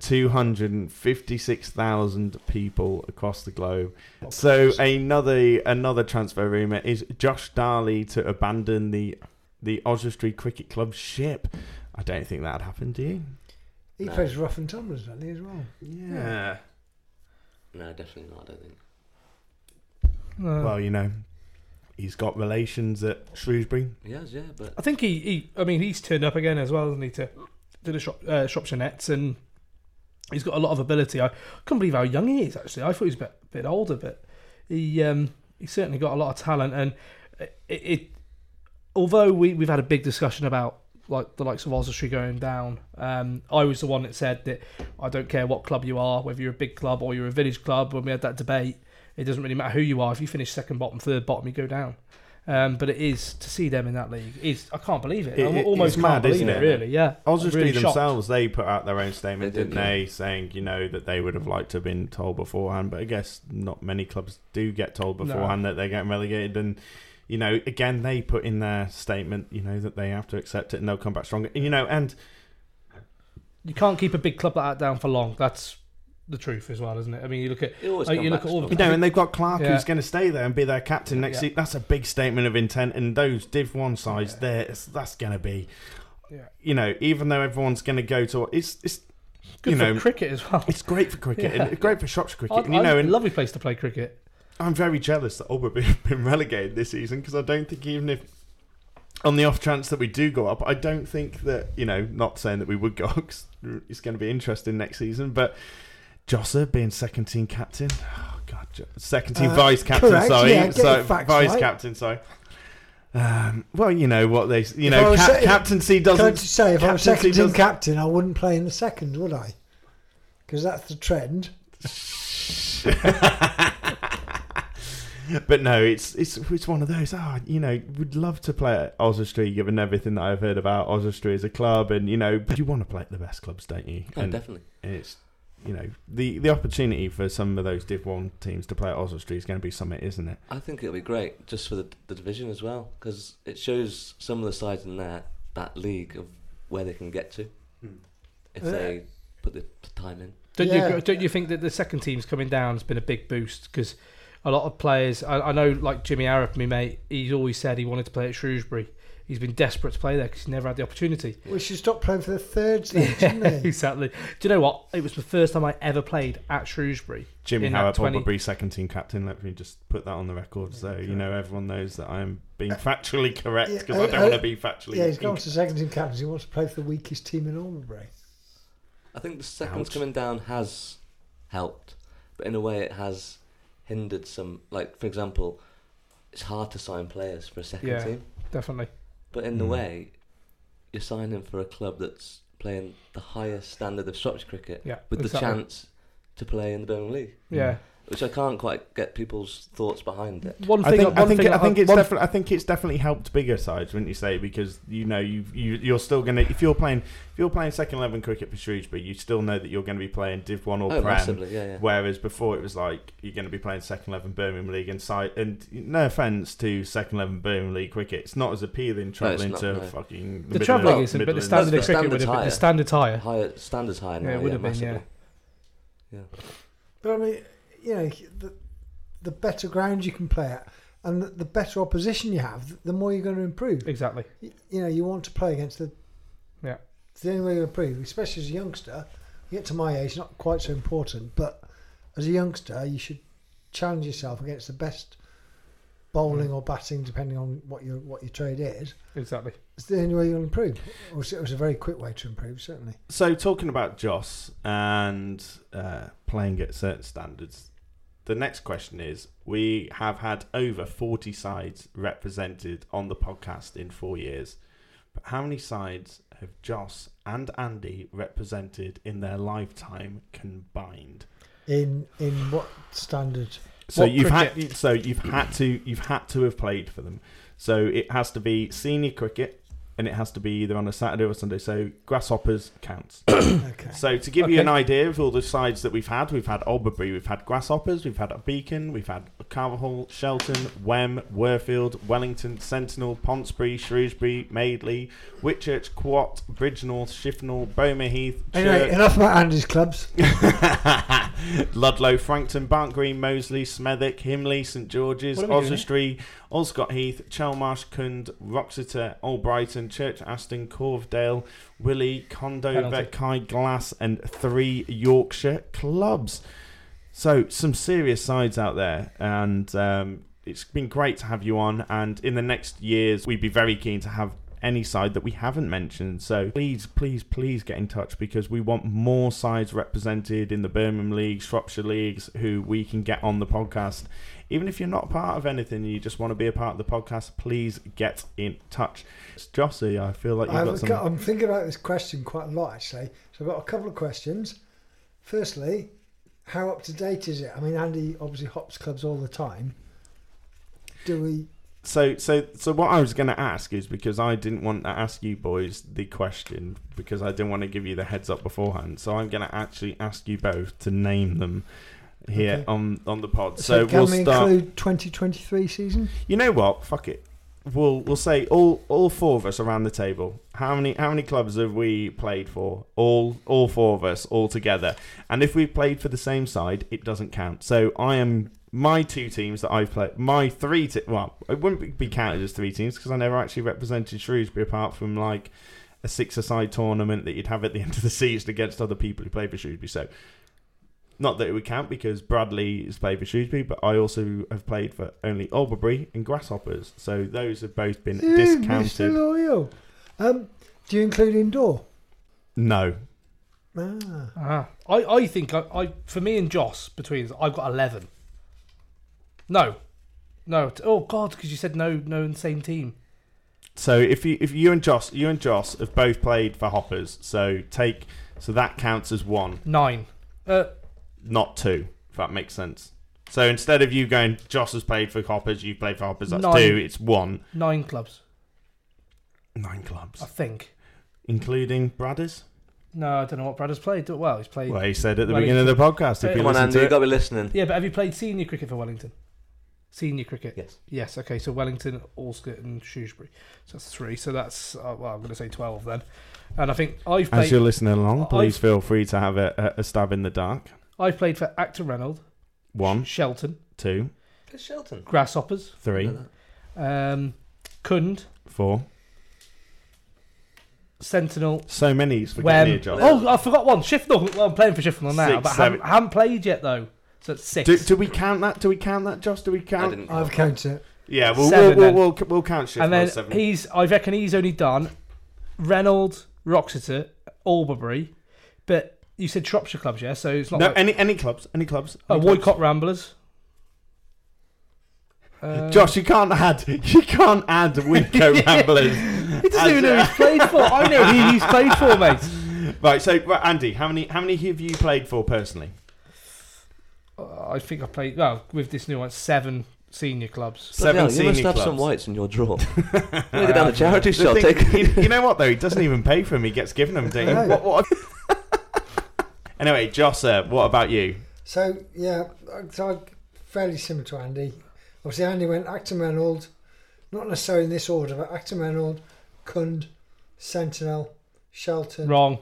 Speaker 2: two hundred and fifty-six thousand people across the globe. So another another transfer rumor is Josh Darley to abandon the the Oswestry Cricket Club ship. I don't think that'd happen, do you?
Speaker 4: He
Speaker 6: No.
Speaker 4: plays Rough and Tumblers, doesn't he, as well?
Speaker 2: Yeah.
Speaker 6: No, definitely not, I don't think.
Speaker 5: Uh,
Speaker 2: Well, you know, he's got relations at Shrewsbury.
Speaker 6: He has, yeah, but
Speaker 5: I think he, he. I mean, he's turned up again as well, hasn't he? To, to the shop, uh, Shropshire Nets, and he's got a lot of ability. I couldn't believe how young he is. Actually, I thought he was a bit, bit older, but he um, he certainly got a lot of talent. And it, it although we we've had a big discussion about like the likes of Oswestry going down, um, I was the one that said that I don't care what club you are, whether you're a big club or you're a village club. When we had that debate, it doesn't really matter who you are. If you finish second, bottom, third, bottom, you go down. Um, but it is to see them in that league. Is I can't believe it.
Speaker 2: It-
Speaker 5: I almost
Speaker 2: it's
Speaker 5: can't
Speaker 2: mad,
Speaker 5: believe
Speaker 2: isn't
Speaker 5: it,
Speaker 2: it?
Speaker 5: Really, yeah.
Speaker 2: Oswestry
Speaker 5: really shocked.
Speaker 2: themselves, they put out their own statement,
Speaker 6: They did,
Speaker 2: didn't they? Saying, you know, that they would have liked to have been told beforehand. But I guess not many clubs do get told
Speaker 5: No.
Speaker 2: beforehand that they're getting relegated. And, you know, again, they put in their statement, you know, that they have to accept it and they'll come back stronger. You know, and
Speaker 5: You can't keep a big club like that down for long. That's the truth as well, isn't it? I mean, you look at
Speaker 6: He always
Speaker 5: uh, you look at all the
Speaker 2: You know, and they've got Clark
Speaker 5: Yeah.
Speaker 2: who's going to stay there and be their captain next
Speaker 5: Yeah.
Speaker 2: season. That's a big statement of intent. And those Div 1 sides, there, that's going to be,
Speaker 5: Yeah.
Speaker 2: you know, even though everyone's going to go to, it's, it's
Speaker 5: good
Speaker 2: you
Speaker 5: for
Speaker 2: know,
Speaker 5: cricket as well.
Speaker 2: it's great for cricket
Speaker 5: Yeah.
Speaker 2: and it's great for Shropshire cricket.
Speaker 5: I,
Speaker 2: and, you know,
Speaker 5: I,
Speaker 2: and
Speaker 5: lovely place to play cricket.
Speaker 2: I'm very jealous that Albury have been relegated this season because I don't think even if on the off chance that we do go up, I don't think that you know. Not saying that we would go, 'cause it's going to be interesting next season. But Josser being second team captain, oh god, second team
Speaker 4: Uh,
Speaker 2: vice captain.
Speaker 4: correct,
Speaker 2: sorry,
Speaker 4: yeah, get
Speaker 2: so
Speaker 4: facts
Speaker 2: vice
Speaker 4: right.
Speaker 2: captain. Sorry. Um, well, you know what they, you
Speaker 4: If
Speaker 2: know,
Speaker 4: was
Speaker 2: cap-
Speaker 4: say-
Speaker 2: captaincy doesn't.
Speaker 4: I just say, if I was
Speaker 2: captaincy
Speaker 4: second team captain, I wouldn't play in the second, would I? Because that's the trend.
Speaker 2: but no, it's it's it's one of those. Ah, you know, would love to play at Oswestry, given everything that I've heard about Oswestry as a club, and you know, but you want to play at the best clubs, don't you?
Speaker 6: Oh,
Speaker 2: and
Speaker 6: definitely.
Speaker 2: it's you know the the opportunity for some of those Div One teams to play at Oswestry is going to be something, isn't it?
Speaker 6: I think it'll be great just for the, the division as well because it shows some of the sides in there that league of where they can get to if
Speaker 4: Uh,
Speaker 6: they put the time in.
Speaker 5: Don't
Speaker 4: Yeah.
Speaker 5: you don't you think that the second team's coming down has been a big boost because a lot of players I, I know like Jimmy Arap, my mate, he's always said he wanted to play at Shrewsbury. He's been desperate to play there because he's never had the opportunity.
Speaker 4: We should stop playing for the thirds then, shouldn't we?
Speaker 5: exactly. Do you know what? It was the first time I ever played at Shrewsbury.
Speaker 2: Jimmy
Speaker 5: in that
Speaker 2: Howard,
Speaker 5: 20
Speaker 2: Albury second team captain. Let me just put that on the record, so you know everyone knows that I am being factually correct because
Speaker 4: uh,
Speaker 2: I don't
Speaker 4: uh,
Speaker 2: want to be factually.
Speaker 4: Yeah, he's gone
Speaker 2: incorrect.
Speaker 4: to second team captain. He wants to play for the weakest team in Albury.
Speaker 6: I think the seconds
Speaker 2: Ouch.
Speaker 6: coming down has helped, but in a way it has hindered some. Like for example, it's hard to sign players for a second
Speaker 5: Yeah.
Speaker 6: team,
Speaker 5: Definitely.
Speaker 6: But in a
Speaker 2: Mm.
Speaker 6: way, you're signing for a club that's playing the highest standard of Shropshire cricket
Speaker 5: Yeah.
Speaker 6: with
Speaker 5: exactly.
Speaker 6: the chance to play in the Birmingham League.
Speaker 5: Yeah.
Speaker 6: Which I can't quite get people's thoughts behind it.
Speaker 5: One
Speaker 2: I
Speaker 5: thing,
Speaker 2: think, I think,
Speaker 5: thing
Speaker 2: I think it's
Speaker 5: one-
Speaker 2: definitely, I think it's definitely helped bigger sides, wouldn't you say? Because you know, you you you're still gonna if you're playing if you're playing second eleven cricket for Shrewsbury, you still know that you're going to be playing Div One or
Speaker 6: Oh,
Speaker 2: Prem.
Speaker 6: massively, yeah, yeah.
Speaker 2: Whereas before it was like you're going to be playing second eleven Birmingham League and side. And no offense to second eleven Birmingham League cricket, it's not as appealing travelling
Speaker 6: not,
Speaker 2: to
Speaker 6: no.
Speaker 2: fucking
Speaker 5: The
Speaker 2: middle
Speaker 5: travelling isn't, but the standard of
Speaker 6: The
Speaker 5: cricket would
Speaker 6: standard's
Speaker 5: have been the
Speaker 6: higher.
Speaker 5: standard's higher.
Speaker 6: Higher standards higher now.
Speaker 5: Yeah, it would have been,
Speaker 6: massively.
Speaker 5: yeah.
Speaker 6: Yeah.
Speaker 4: But I mean, you know, the, the better ground you can play at, and the, the better opposition you have, the more you're going to improve.
Speaker 5: Exactly.
Speaker 4: You, you know, you want to play against the.
Speaker 5: Yeah.
Speaker 4: It's the only way you improve, especially as a youngster. You get to my age, not quite so important, but as a youngster, you should challenge yourself against the best bowling or batting, depending on what your what your trade is.
Speaker 5: Exactly.
Speaker 4: It's the only way you'll improve. It was, it was a very quick way to improve, certainly.
Speaker 2: So talking about Joss and uh, playing at certain standards, the next question is: We have had over forty sides represented on the podcast in four years, but how many sides have Joss and Andy represented in their lifetime combined?
Speaker 4: In in what standard?
Speaker 2: So
Speaker 4: What
Speaker 2: you've
Speaker 4: cricket?
Speaker 2: had so you've had to you've had to have played for them. So it has to be senior cricket, and it has to be either on a Saturday or Sunday. So grasshoppers counts.
Speaker 4: Okay.
Speaker 2: So to give you an idea of all the sides that we've had, we've had Albury, we've had Grasshoppers, we've had a Beacon, we've had Carvahall, Shelton, Wem, Worfield, Wellington, Sentinel, Pontesbury, Shrewsbury, Madeley, Whitchurch, Quatt, Bridgnorth, Shifnal, Bomere Heath,
Speaker 4: Anyway,
Speaker 2: Church,
Speaker 4: enough about Andy's clubs.
Speaker 2: Ludlow, Frankton, Barnt Green, Moseley, Smethwick, Himley, St George's,
Speaker 5: What are we
Speaker 2: Oswestry, Allscott Heath, Chelmarsh, Cound, Wroxeter, Albrighton, Church Aston, Corvedale, Willey, Condover. Kai Glass, and three Yorkshire clubs. So some serious sides out there, and um, it's been great to have you on. And in the next years, we'd be very keen to have any side that we haven't mentioned. So please, please, please get in touch because we want more sides represented in the Birmingham League, Shropshire Leagues, who we can get on the podcast. Even if you're not part of anything, and you just want to be a part of the podcast, please get in touch. Jossie, I feel like you've got some.
Speaker 4: got, I'm thinking about this question quite a lot actually. So I've got a couple of questions. Firstly, how up to date is it? I mean, Andy obviously hops clubs all the time. Do we?
Speaker 2: So, so, so, what I was going to ask is because I didn't want to ask you boys the question because I didn't want to give you the heads up beforehand. So I'm going to actually ask you both to name them here
Speaker 4: Okay.
Speaker 2: on on the pod.
Speaker 4: So,
Speaker 2: So,
Speaker 4: can
Speaker 2: we'll
Speaker 4: we
Speaker 2: start.
Speaker 4: include 2023 season?
Speaker 2: You know what? Fuck it. We'll we'll say all all four of us around the table. How many how many clubs have we played for? All all four of us all together. And if we've played for the same side, it doesn't count. So I am my two teams that I've played. My three te- well, it wouldn't be- counted as three teams because I never actually represented Shrewsbury apart from like a six-a-side tournament that you'd have at the end of the season against other people who play for Shrewsbury. So not that it would count because Bradley has played for Shrewsbury, but I also have played for only Albury and Grasshoppers. So those have both been
Speaker 4: Ooh, Mr.
Speaker 2: discounted.
Speaker 4: Loyal. Um, do you include indoor?
Speaker 2: No.
Speaker 4: Ah.
Speaker 5: Ah, I, I think I, I for me and Joss between us, I've got eleven. No, no. Oh God, because you said no, no, in the same team.
Speaker 2: So if you if you and Joss you and Joss have both played for Hoppers, so take so that counts as one,
Speaker 5: Nine. Uh,
Speaker 2: not two. If that makes sense. So instead of you going, Joss has played for Hoppers, you've played for Hoppers. That's
Speaker 5: Nine.
Speaker 2: two. It's one.
Speaker 5: nine clubs,
Speaker 2: Nine clubs,
Speaker 5: I think.
Speaker 2: including Bradders.
Speaker 5: No, I don't know what Brad has played. Well, he's played.
Speaker 2: Well, he said at the
Speaker 5: Well,
Speaker 2: beginning of the podcast. If you
Speaker 6: Come on,
Speaker 2: listen
Speaker 6: Andy,
Speaker 2: to
Speaker 6: you
Speaker 2: it.
Speaker 6: got to be listening.
Speaker 5: Yeah, but have you played senior cricket for Wellington? Senior cricket.
Speaker 6: Yes.
Speaker 5: Yes. Okay. So Wellington, Allscott, and Shrewsbury. So that's three. So that's uh, well, I'm going to say twelve then. And I think I've
Speaker 2: As
Speaker 5: played.
Speaker 2: you're listening along,
Speaker 5: I've-
Speaker 2: please feel free to have a, a, a stab in the dark.
Speaker 5: I've played for Acton Reynolds,
Speaker 2: One,
Speaker 5: Shelton,
Speaker 2: two,
Speaker 6: It's Shelton.
Speaker 5: Grasshoppers,
Speaker 2: three,
Speaker 5: um, Cound,
Speaker 2: four.
Speaker 5: Sentinel,
Speaker 2: So many. he's forgetting
Speaker 5: Wem.
Speaker 2: here, Josh.
Speaker 5: Oh, I forgot one. Shifnal. Well, I'm playing for Shifnal now,
Speaker 2: Six,
Speaker 5: but I haven't, haven't played yet though. So it's six.
Speaker 2: Do, do we count that? Do we count that, Josh? Do we
Speaker 6: I
Speaker 2: count?
Speaker 6: didn't.
Speaker 4: I've counted it.
Speaker 2: Yeah, we'll,
Speaker 5: Seven,
Speaker 2: we'll,
Speaker 5: then.
Speaker 2: we'll, we'll, we'll count shift
Speaker 5: and then
Speaker 2: seven.
Speaker 5: he's. I reckon he's only done Reynolds, Wroxeter, Albury, but you said Shropshire clubs, yeah. So it's not
Speaker 2: no,
Speaker 5: like
Speaker 2: any any clubs? Any clubs?
Speaker 5: uh,
Speaker 2: Any clubs?
Speaker 5: Woycott Ramblers. Uh,
Speaker 2: Josh, you can't add. You can't add Winco Ramblers.
Speaker 5: he doesn't even know who he's played for. I know who he's played for, mate.
Speaker 2: Right. So, right, Andy, how many how many have you played for personally?
Speaker 5: uh, I think I played well with this new one seven senior clubs.
Speaker 6: Bloody
Speaker 2: Seven
Speaker 6: hell, you must
Speaker 2: senior
Speaker 6: have some whites in your drawer. Go down the charity
Speaker 2: The
Speaker 6: shop.
Speaker 2: thing-
Speaker 6: Take
Speaker 2: you, you know what though? He doesn't even pay for them. He gets given them. Don't you? What, what? Anyway, Joss, uh, what about you?
Speaker 4: So yeah, so I'm fairly similar to Andy. Obviously, Andy went Acton Reynolds, not necessarily in this order, but Acton Reynolds, Cound, Sentinel, Shelton,
Speaker 5: Wrong.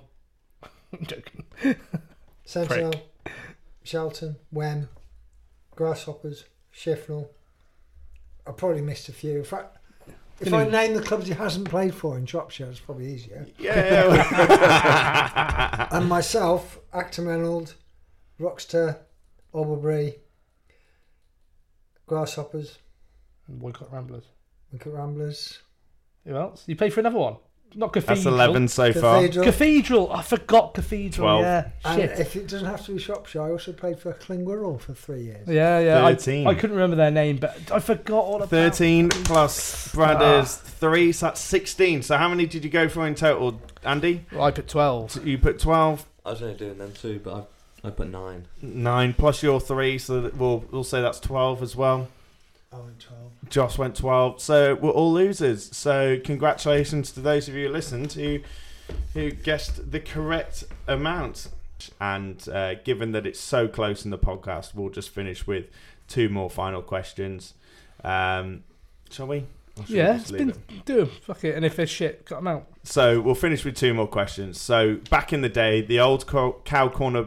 Speaker 5: I'm joking.
Speaker 4: Sentinel, Shelton, Wem, Grasshoppers, Shifnal. I probably missed a few. In fact, if I name the clubs he hasn't played for in Shropshire, it's probably easier.
Speaker 2: Yeah.
Speaker 4: and myself, Acton Reynolds, Wroxeter, Auberbury, Grasshoppers, And
Speaker 5: Boycott Ramblers.
Speaker 4: Boycott Ramblers,
Speaker 5: Who else? You played for another one? Not Cathedral.
Speaker 2: That's eleven so far.
Speaker 4: Cathedral.
Speaker 5: Cathedral. I forgot Cathedral.
Speaker 2: Twelve.
Speaker 5: Yeah.
Speaker 4: And
Speaker 5: Shit.
Speaker 4: if it doesn't have to be Shropshire, I also played for Klingwirral for three years.
Speaker 5: Yeah, yeah. I-
Speaker 2: 13.
Speaker 5: I, couldn't remember their name, but I forgot all about.
Speaker 2: Thirteen plus Bradders three, so that's sixteen. So how many did you go for in total, Andy?
Speaker 5: Well, I put twelve.
Speaker 2: So you put twelve.
Speaker 6: I was only doing them two, but I, I put nine.
Speaker 2: Nine plus your three, so that we'll we'll say that's twelve as well.
Speaker 4: I went 12.
Speaker 2: Josh went twelve, so we're all losers. So congratulations to those of you who listened who who guessed the correct amount. And uh, given that it's so close in the podcast, we'll just finish with two more final questions. Um, shall we? Or shall we
Speaker 5: Yeah,
Speaker 2: just
Speaker 5: it's
Speaker 2: leave
Speaker 5: been
Speaker 2: it?
Speaker 5: do 'em. Fuck it. And if there's shit, cut them out.
Speaker 2: So we'll finish with two more questions. So back in the day, the old Co- Cow Corner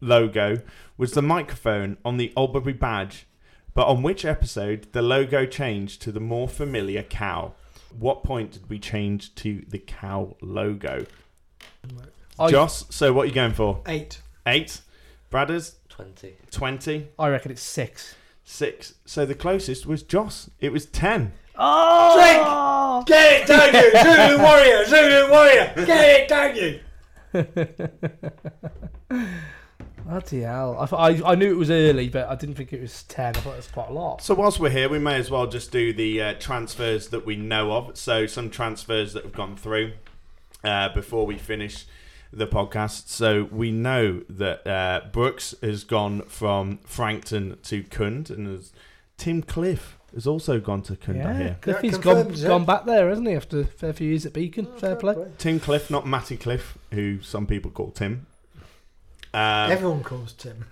Speaker 2: logo was the microphone on the Albury badge, but on which episode the logo changed to the more familiar cow? What point did we change to the cow logo?
Speaker 5: I,
Speaker 2: Joss, so what are you going for?
Speaker 4: Eight.
Speaker 2: Eight. Bradders,
Speaker 6: 20.
Speaker 2: 20.
Speaker 5: I reckon it's six.
Speaker 2: Six. So the closest was Joss. It was 10.
Speaker 5: Oh!
Speaker 4: Get it down, you! Zulu warrior! Zulu warrior! Get it down, you!
Speaker 5: Bloody hell. I, thought, I, I knew it was early, but I didn't think it was 10. I thought it was quite a lot.
Speaker 2: So whilst we're here, we may as well just do the uh, transfers that we know of. So some transfers that have gone through uh, before we finish the podcast. So we know that uh, Brooks has gone from Frankton to Cound, and as Tim Cliff has also gone to Cound. I
Speaker 5: Yeah,
Speaker 2: hear.
Speaker 5: Cliffy's
Speaker 4: Yeah,
Speaker 5: gone,
Speaker 4: confirmed, is it?
Speaker 5: gone back there, hasn't he, after a fair few years at Beacon? fair play.
Speaker 2: Tim Cliff, not Matty Cliff, who some people call Tim. Um,
Speaker 4: Everyone calls Tim.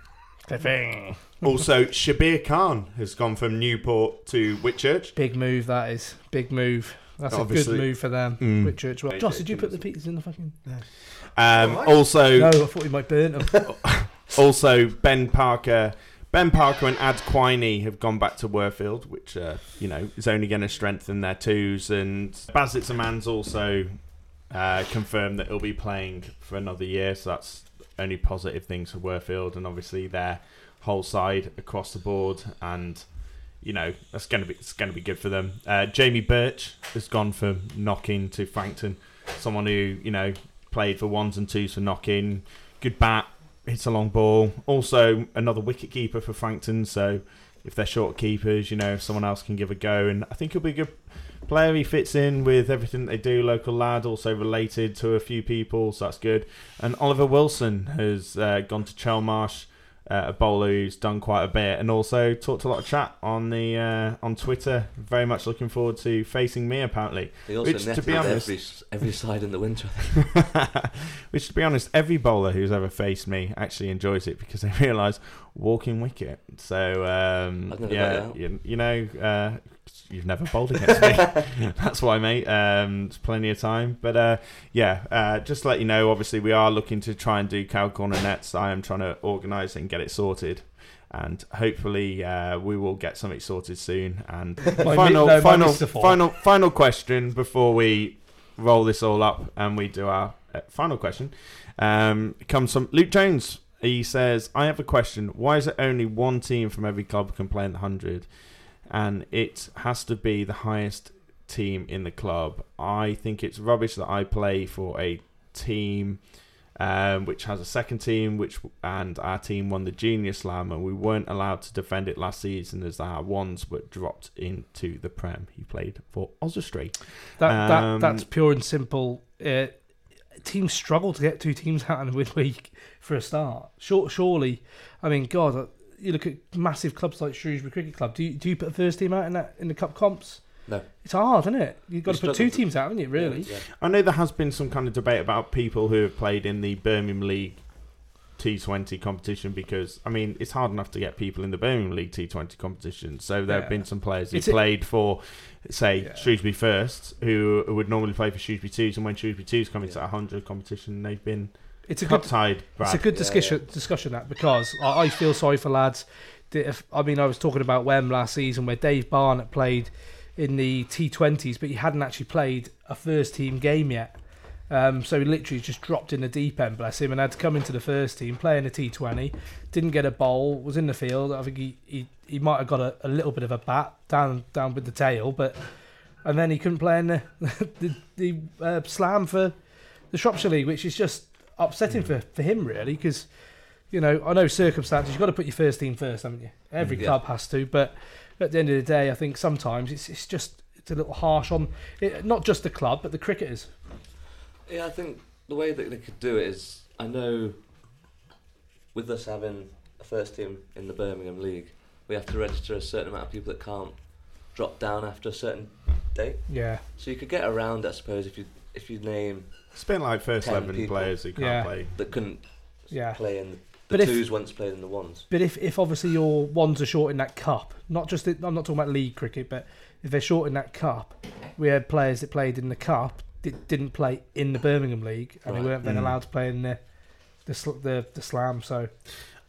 Speaker 5: Cliffy.
Speaker 2: also, Shabir Khan has gone from Newport to Whitchurch.
Speaker 5: Big move, that is. Big move. That's
Speaker 2: Obviously.
Speaker 5: a good move for them.
Speaker 2: Mm.
Speaker 5: Whitchurch. Well, Joss, did you put the pizzas in the fucking.
Speaker 2: Um,
Speaker 4: Right.
Speaker 2: Also,
Speaker 5: No, I thought we might burn them.
Speaker 2: Also, Ben Parker, Ben Parker and Ad Quiney have gone back to Worfield, which uh, you know is only going to strengthen their twos. And Bazitz Aman's also uh, confirmed that he'll be playing for another year, so that's only positive things for Worfield, and obviously their whole side across the board. And you know that's going to be it's going to be good for them. Uh, Jamie Birch has gone from Knockin to Frankton, someone who you know played for ones and twos for Knockin, good bat, hits a long ball. Also, another wicket keeper for Frankton. So, if they're short keepers, you know, if someone else can give a go, and I think he'll be good player. He fits in with everything they do. Local lad, also related to a few people, so that's good. And Oliver Wilson has uh, gone to Chelmarsh. Uh, a bowler who's done quite a bit, and also talked a lot of chat on the uh, on Twitter. Very much looking forward to facing me. Apparently,
Speaker 6: He also
Speaker 2: Which, to be honest-
Speaker 6: every, every side in the winter.
Speaker 2: Which, to be honest, every bowler who's ever faced me actually enjoys it because they realise walking wicket. So, um,
Speaker 6: I've never
Speaker 2: yeah, you, you know, uh, you've never bowled against me. That's why, mate. Um, there's plenty of time. But uh, yeah, uh, just to let you know, obviously, we are looking to try and do cow corner nets. I am trying to organise and get it sorted. And hopefully, uh, we will get something sorted soon. And
Speaker 5: My
Speaker 2: final,
Speaker 5: no,
Speaker 2: final, final, final question before we roll this all up and we do our uh, final question um, comes from Luke Jones. He says, I have a question. Why is it only one team from every club can play in the 100? And it has to be the highest team in the club. I think it's rubbish that I play for a team um, which has a second team, which and our team won the Junior Slam, and we weren't allowed to defend it last season as our ones were dropped into the Prem. He played for Oswestry.
Speaker 5: That,
Speaker 2: Um,
Speaker 5: that That's pure and simple. Uh, teams struggle to get two teams out in a midweek for a start. Sure, surely, I mean, God, uh, you look at massive clubs like Shrewsbury Cricket Club. Do you, do you put a first team out in that in the cup comps?
Speaker 6: No.
Speaker 5: It's hard, isn't it? You've got
Speaker 6: We
Speaker 5: to put two teams out, haven't you? Really?
Speaker 6: Yeah, yeah.
Speaker 2: I know there has been some kind of debate about people who have played in the Birmingham League T20 competition because I mean it's hard enough to get people in the Birmingham League T20 competition. So there
Speaker 5: Yeah.
Speaker 2: have been some players who
Speaker 5: It's a-
Speaker 2: played for, say,
Speaker 5: Yeah.
Speaker 2: Shrewsbury First, who would normally play for Shrewsbury Twos, and when Shrewsbury Twos come into
Speaker 6: Yeah.
Speaker 2: that 100 competition, they've been
Speaker 5: It's a
Speaker 2: cup
Speaker 5: good
Speaker 2: tied.
Speaker 5: It's a good
Speaker 6: Yeah,
Speaker 5: discussion discussion that because I, I feel sorry for lads. That if, I mean, I was talking about Wem last season where Dave Barnett played in the T20s, but he hadn't actually played a first team game yet. Um, so he literally just dropped in the deep end, bless him, and had to come into the first team, play in the T20. Didn't get a bowl, was in the field. I think he, he, he might have got a, a little bit of a bat down down with the tail, but and then he couldn't play in the the, the uh, slam for the Shropshire League, which is just upsetting for, for him really because you know I know circumstances you've got to put your first team first, haven't you? Every mm,
Speaker 6: Yeah.
Speaker 5: club has to, but at the end of the day, I think sometimes it's it's just it's a little harsh on it, not just the club but the cricketers.
Speaker 6: Yeah, I think the way that they could do it is, I know, with us having a first team in the Birmingham League, we have to register a certain amount of people that can't drop down after a certain date.
Speaker 5: Yeah,
Speaker 6: So you could get around, it, I suppose, if you if you name
Speaker 2: It's been like first
Speaker 6: 10
Speaker 2: eleven
Speaker 6: people.
Speaker 2: players who can't
Speaker 5: Yeah.
Speaker 2: play.
Speaker 6: that couldn't
Speaker 5: yeah.
Speaker 6: play in the,
Speaker 5: But
Speaker 6: the
Speaker 5: if-
Speaker 6: twos once played in the ones.
Speaker 5: But if, if obviously your ones are short in that cup, not just in, I'm not talking about league cricket, but if they're short in that cup, we had players that played in the cup that didn't play in the Birmingham League, and
Speaker 6: Right.
Speaker 5: they weren't then
Speaker 2: Mm.
Speaker 5: allowed to play in the the sl- the, the slam. So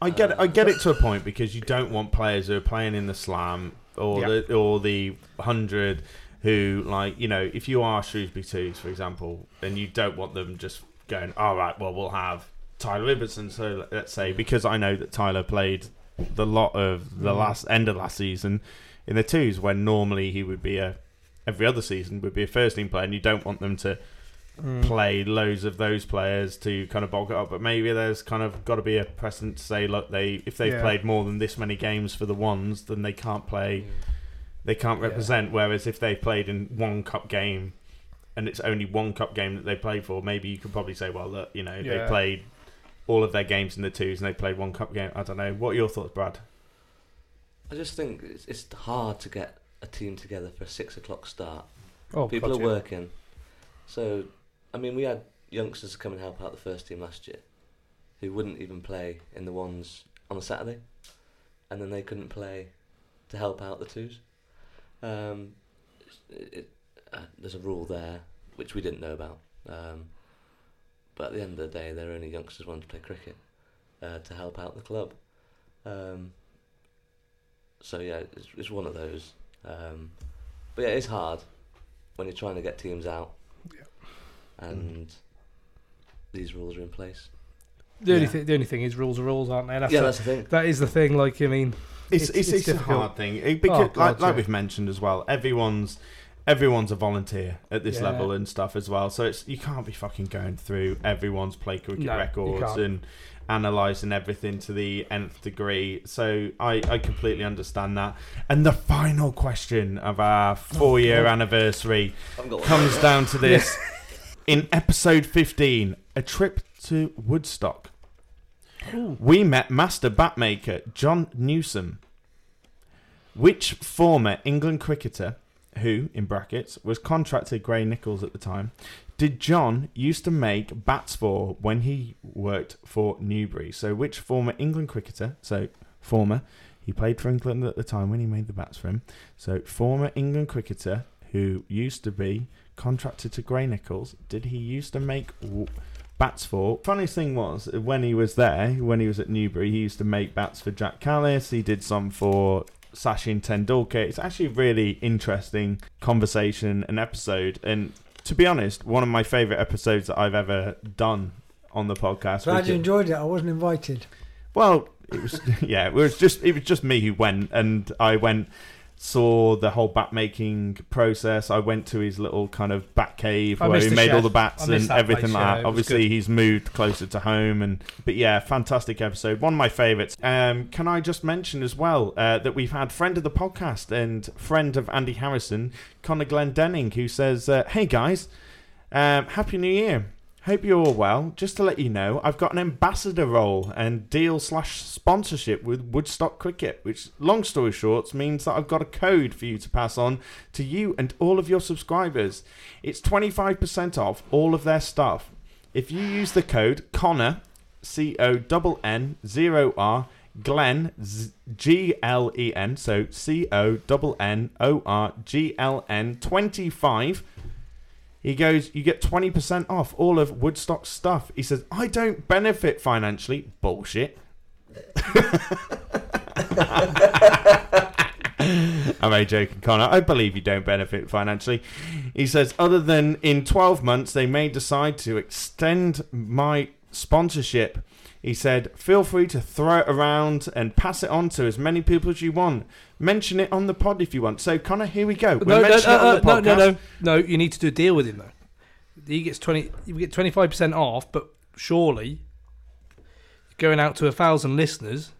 Speaker 2: I get it, I get it to a point because you don't want players who are playing in the slam or
Speaker 5: Yeah.
Speaker 2: the or the hundred who like you know if you are Shrewsbury twos for example, then you don't want them just going all right. Well, we'll have Tyler Ibbotson. So let's say because I know that Tyler played the lot of the
Speaker 5: Mm.
Speaker 2: last end of last season in the twos when normally he would be a every other season would be a first team player, and you don't want them to
Speaker 5: mm.
Speaker 2: play loads of those players to kind of bulk it up. But maybe there's kind of got to be a precedent to say, look, they if they've
Speaker 5: Yeah.
Speaker 2: played more than this many games for the ones, then they can't play, they can't
Speaker 5: Yeah.
Speaker 2: represent. Whereas if they played in one cup game, and it's only one cup game that they play for, maybe you could probably say, well, look, you know, they played all of their games in the twos and they played one cup game. I don't know. What are your thoughts, Brad?
Speaker 6: I just think it's, it's hard to get a team together for a six o'clock start.
Speaker 5: oh,
Speaker 6: People
Speaker 5: God,
Speaker 6: are working. So, I mean, we had youngsters come and help out the first team last year who wouldn't even play in the ones on a Saturday. And then they couldn't play to help out the twos. Um, it, it, uh, there's a rule there which we didn't know about. Um, but at the end of the day, they're only youngsters wanting to play cricket uh, to help out the club. Um, so yeah, it's, it's one of those. Um, but yeah, it's hard when you're trying to get teams out, and these rules are in place.
Speaker 5: The only
Speaker 2: Yeah.
Speaker 5: thing, the only thing is rules are rules, aren't they? That's
Speaker 6: yeah,
Speaker 5: the-
Speaker 6: that's the thing.
Speaker 5: that is the thing. Like I mean,
Speaker 2: It's
Speaker 5: It's-
Speaker 2: it's,
Speaker 5: it's
Speaker 2: it's, a hard thing It- oh, because,
Speaker 5: Oh, God,
Speaker 2: like, like we've mentioned as well, everyone's everyone's a volunteer at this
Speaker 5: Yeah.
Speaker 2: level and stuff as well. So it's you can't be fucking going through everyone's play cricket
Speaker 5: No,
Speaker 2: records and analysing everything to the nth degree. So I, I completely understand that. And the final question of our four year oh, anniversary
Speaker 6: I've got one.
Speaker 2: comes down to this. In episode 15, a trip to Woodstock, we met master batmaker John Newsom. Which former England cricketer, who, in brackets, was contracted Gray-Nicolls at the time, did John used to make bats for when he worked for Newbury? So, which former England cricketer, so former, he played for England at the time when he made the bats for him, so former England cricketer who used to be contracted to Gray-Nicolls, did he used to make bats for? Funniest thing was when he was there, when he was at Newbury, he used to make bats for Jacques Kallis. He did some for Sachin Tendulkar. It's actually a really interesting conversation and episode. And to be honest, one of my favourite episodes that I've ever done on the podcast.
Speaker 4: Glad you enjoyed it. I wasn't invited.
Speaker 2: well, it was yeah, it was just it was just me who went, and I went saw the whole bat making process. I went to his little kind of bat cave
Speaker 5: I
Speaker 2: where he made all the bats and everything
Speaker 5: place,
Speaker 2: like
Speaker 5: yeah,
Speaker 2: that. Obviously, he's moved closer to home, and but yeah, fantastic episode. One of my favourites. Um, can I just mention as well uh, that we've had friend of the podcast and friend of Andy Harrison, Connor Glendenning, who says, uh, "Hey guys, um, happy New Year." Hope you're all well. Just to let you know, I've got an ambassador role and deal slash sponsorship with Woodstock Cricket, which, long story short, means that I've got a code for you to pass on to you and all of your subscribers. It's 25% off all of their stuff. If you use the code Connor, C O N N 0 R, Glenn, G L E N, so C O N N O R G L N 25 he goes, You get 20% off all of Woodstock's stuff. He says, I don't benefit financially. Bullshit. I'm only joking, Connor. I believe you don't benefit financially. He says, other than in 12 months, they may decide to extend my sponsorship. He said, feel free to throw it around and pass it on to as many people as you want. Mention it on the pod if you want. So, Connor, here we go.
Speaker 5: No,
Speaker 2: We're
Speaker 5: no,
Speaker 2: it
Speaker 5: uh,
Speaker 2: on the
Speaker 5: uh, no, no, no, no. You need to do a deal with him though. He gets twenty. You get twenty five percent off, but surely going out to a thousand listeners,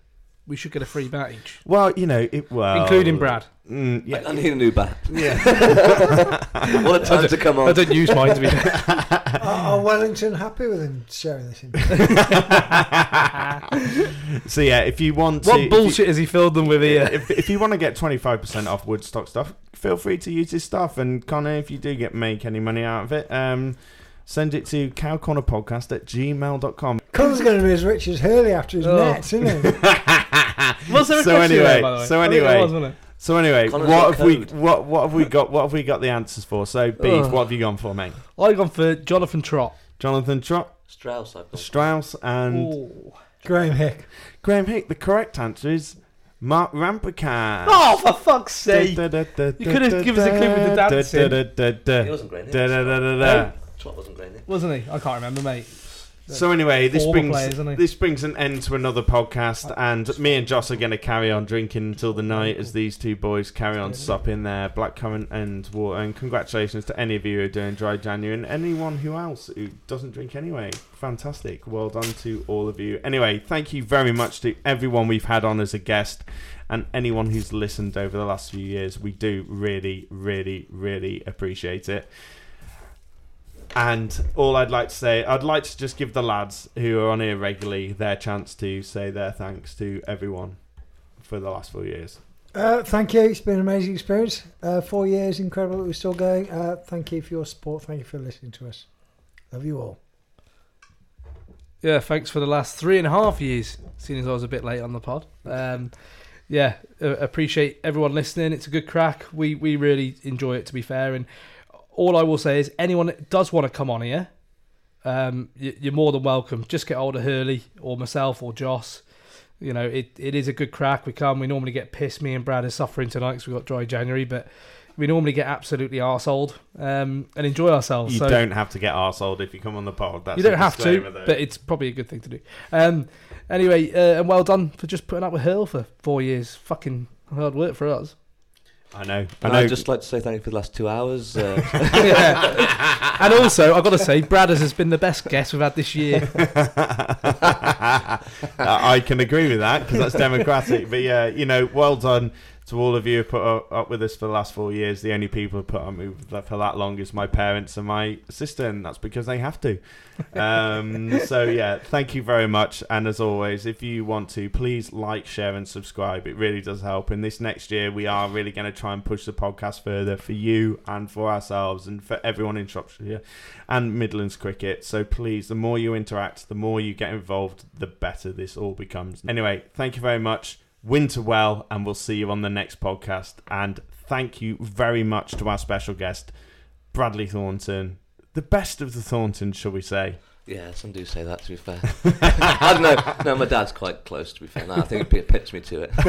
Speaker 5: we should get a free bat each,
Speaker 2: Well, you know, it well,
Speaker 5: including Brad.
Speaker 2: Mm, yeah.
Speaker 6: I need a new bat.
Speaker 5: Yeah.
Speaker 6: what a time to come on.
Speaker 5: I don't use mine to be.
Speaker 4: Are, are Wellington happy with him sharing this? In?
Speaker 2: So yeah, if you want to,
Speaker 5: What
Speaker 2: if you-
Speaker 5: bullshit has he filled them with here?
Speaker 2: if, if you want to get 25% off Woodstock stuff, feel free to use his stuff. And Connor, if you do get make any money out of it, um, send it to cowcornerpodcast at gmail.com.
Speaker 4: Connor's going to be as rich as Hurley after his
Speaker 5: Oh.
Speaker 4: nets, isn't he?
Speaker 5: Was there a
Speaker 2: So
Speaker 5: question
Speaker 2: anyway,
Speaker 5: there, by the way?
Speaker 2: so
Speaker 5: I think there
Speaker 2: anyway.
Speaker 5: was, wasn't it?
Speaker 2: So anyway,
Speaker 6: Connor's
Speaker 2: what
Speaker 6: got
Speaker 2: have we
Speaker 6: code.
Speaker 2: what what have we got? What have we got the answers for? So beef,
Speaker 5: Ugh.
Speaker 2: what have you gone for, mate?
Speaker 5: I've gone for Jonathan Trott.
Speaker 2: Jonathan Trott,
Speaker 6: Strauss, I've got.
Speaker 2: Strauss, and
Speaker 5: Ooh.
Speaker 4: Graeme Hick.
Speaker 2: Graeme Hick. The correct answer is Mark Ramprakash.
Speaker 5: Oh, for fuck's sake! You could have given us a clue with the dancing.
Speaker 6: He wasn't
Speaker 2: da.
Speaker 6: Trot wasn't great.
Speaker 5: Wasn't he? I can't remember, mate.
Speaker 2: So anyway, this brings this brings an end to another podcast, and me and Joss are going to carry on drinking until the night as these two boys carry on supping their blackcurrant and water. And congratulations to any of you who are doing dry January, and anyone who else who doesn't drink anyway. Fantastic, well done to all of you. Anyway, thank you very much to everyone we've had on as a guest, and anyone who's listened over the last few years. We do really, really, really appreciate it. And all I'd like to say, I'd like to just give the lads who are on here regularly their chance to say their thanks to everyone for the last four years.
Speaker 4: Uh, thank you. It's been an amazing experience. Uh, four years, incredible that we're still going. Uh, thank you for your support. Thank you for listening to us. Love you all.
Speaker 5: Yeah, thanks for the last three and a half years, seeing as I was a bit late on the pod. Um, yeah, uh, appreciate everyone listening. It's a good crack. We we really enjoy it, to be fair. And all I will say is, anyone that does want to come on here, um, you're more than welcome. Just get hold of Hurley or myself or Joss. You know, it, it is a good crack. We come. We normally get pissed. Me and Brad are suffering tonight because we got dry January, but we normally get absolutely arseholed um, and enjoy ourselves.
Speaker 2: You
Speaker 5: so
Speaker 2: don't have to get arseholed if you come on the pod. That's
Speaker 5: you don't have to,
Speaker 2: though.
Speaker 5: but it's probably a good thing to do. Um, anyway, uh, and well done for just putting up with Hurl for four years. Fucking hard work for us.
Speaker 2: I know. I
Speaker 6: And
Speaker 2: know.
Speaker 6: I'd just like to say thank you for the last two hours. Uh,
Speaker 5: yeah. and also, I've got to say, Bradders has been the best guest we've had this year.
Speaker 2: I can agree with that because that's democratic. But yeah, you know, well done to all of you who put up, with us for the last four years. The only people who put up with that for that long is my parents and my sister, and that's because they have to. Um, so yeah, thank you very much. And as always, if you want to, please like, share, and subscribe. It really does help. And this next year, we are really going to try and push the podcast further for you and for ourselves and for everyone in Shropshire and Midlands cricket. So please, the more you interact, the more you get involved, the better this all becomes. Anyway, thank you very much. Winter well, and we'll see you on the next podcast. And thank you very much to our special guest, Bradley Thornton, the best of the Thorntons, shall we say?
Speaker 6: yeah, some do say that. To be fair, I don't know. No, my dad's quite close. To be fair, no, I think it pitched me to it.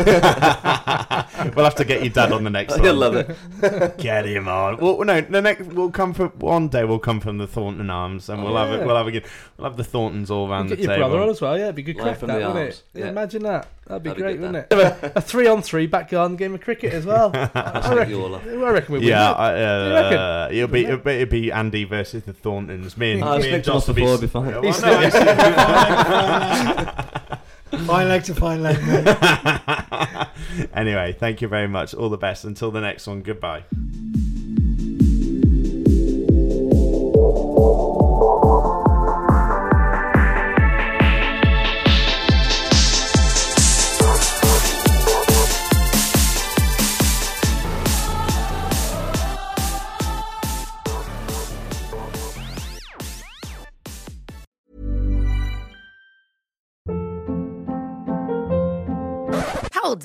Speaker 2: we'll have to get your dad on the next one.
Speaker 6: He'll love it.
Speaker 2: Get him on. Well, no, the next we'll come from one day. We'll come from the Thornton Arms, and oh, we'll have it. We'll have a good. We'll have the Thorntons all round
Speaker 5: Get
Speaker 2: the
Speaker 5: your
Speaker 2: table.
Speaker 5: brother on as well. Yeah, it'd be good
Speaker 6: Live
Speaker 5: crack,
Speaker 6: from
Speaker 5: that,
Speaker 6: the
Speaker 5: wouldn't
Speaker 6: arms.
Speaker 5: it? Yeah,
Speaker 6: Yeah.
Speaker 5: imagine that. That'd be
Speaker 6: That'd be
Speaker 5: great,
Speaker 6: good,
Speaker 5: wouldn't it? A, a three on three back garden game of cricket as well. I,
Speaker 6: I'll
Speaker 5: I,
Speaker 6: take
Speaker 5: reckon,
Speaker 6: you all off.
Speaker 5: I reckon we win.
Speaker 2: Yeah,
Speaker 5: that.
Speaker 2: I,
Speaker 5: you
Speaker 2: uh,
Speaker 5: reckon?
Speaker 2: it'll be it'll be, it'll be Andy versus the Thorntons. Me and,
Speaker 6: Oh,
Speaker 2: me and
Speaker 6: Smith
Speaker 2: Joss will be-
Speaker 6: be fine.
Speaker 2: Well,
Speaker 5: He's-
Speaker 2: no,
Speaker 4: Fine leg to fine leg, mate.
Speaker 2: anyway, thank you very much. All the best. Until the next one. Goodbye.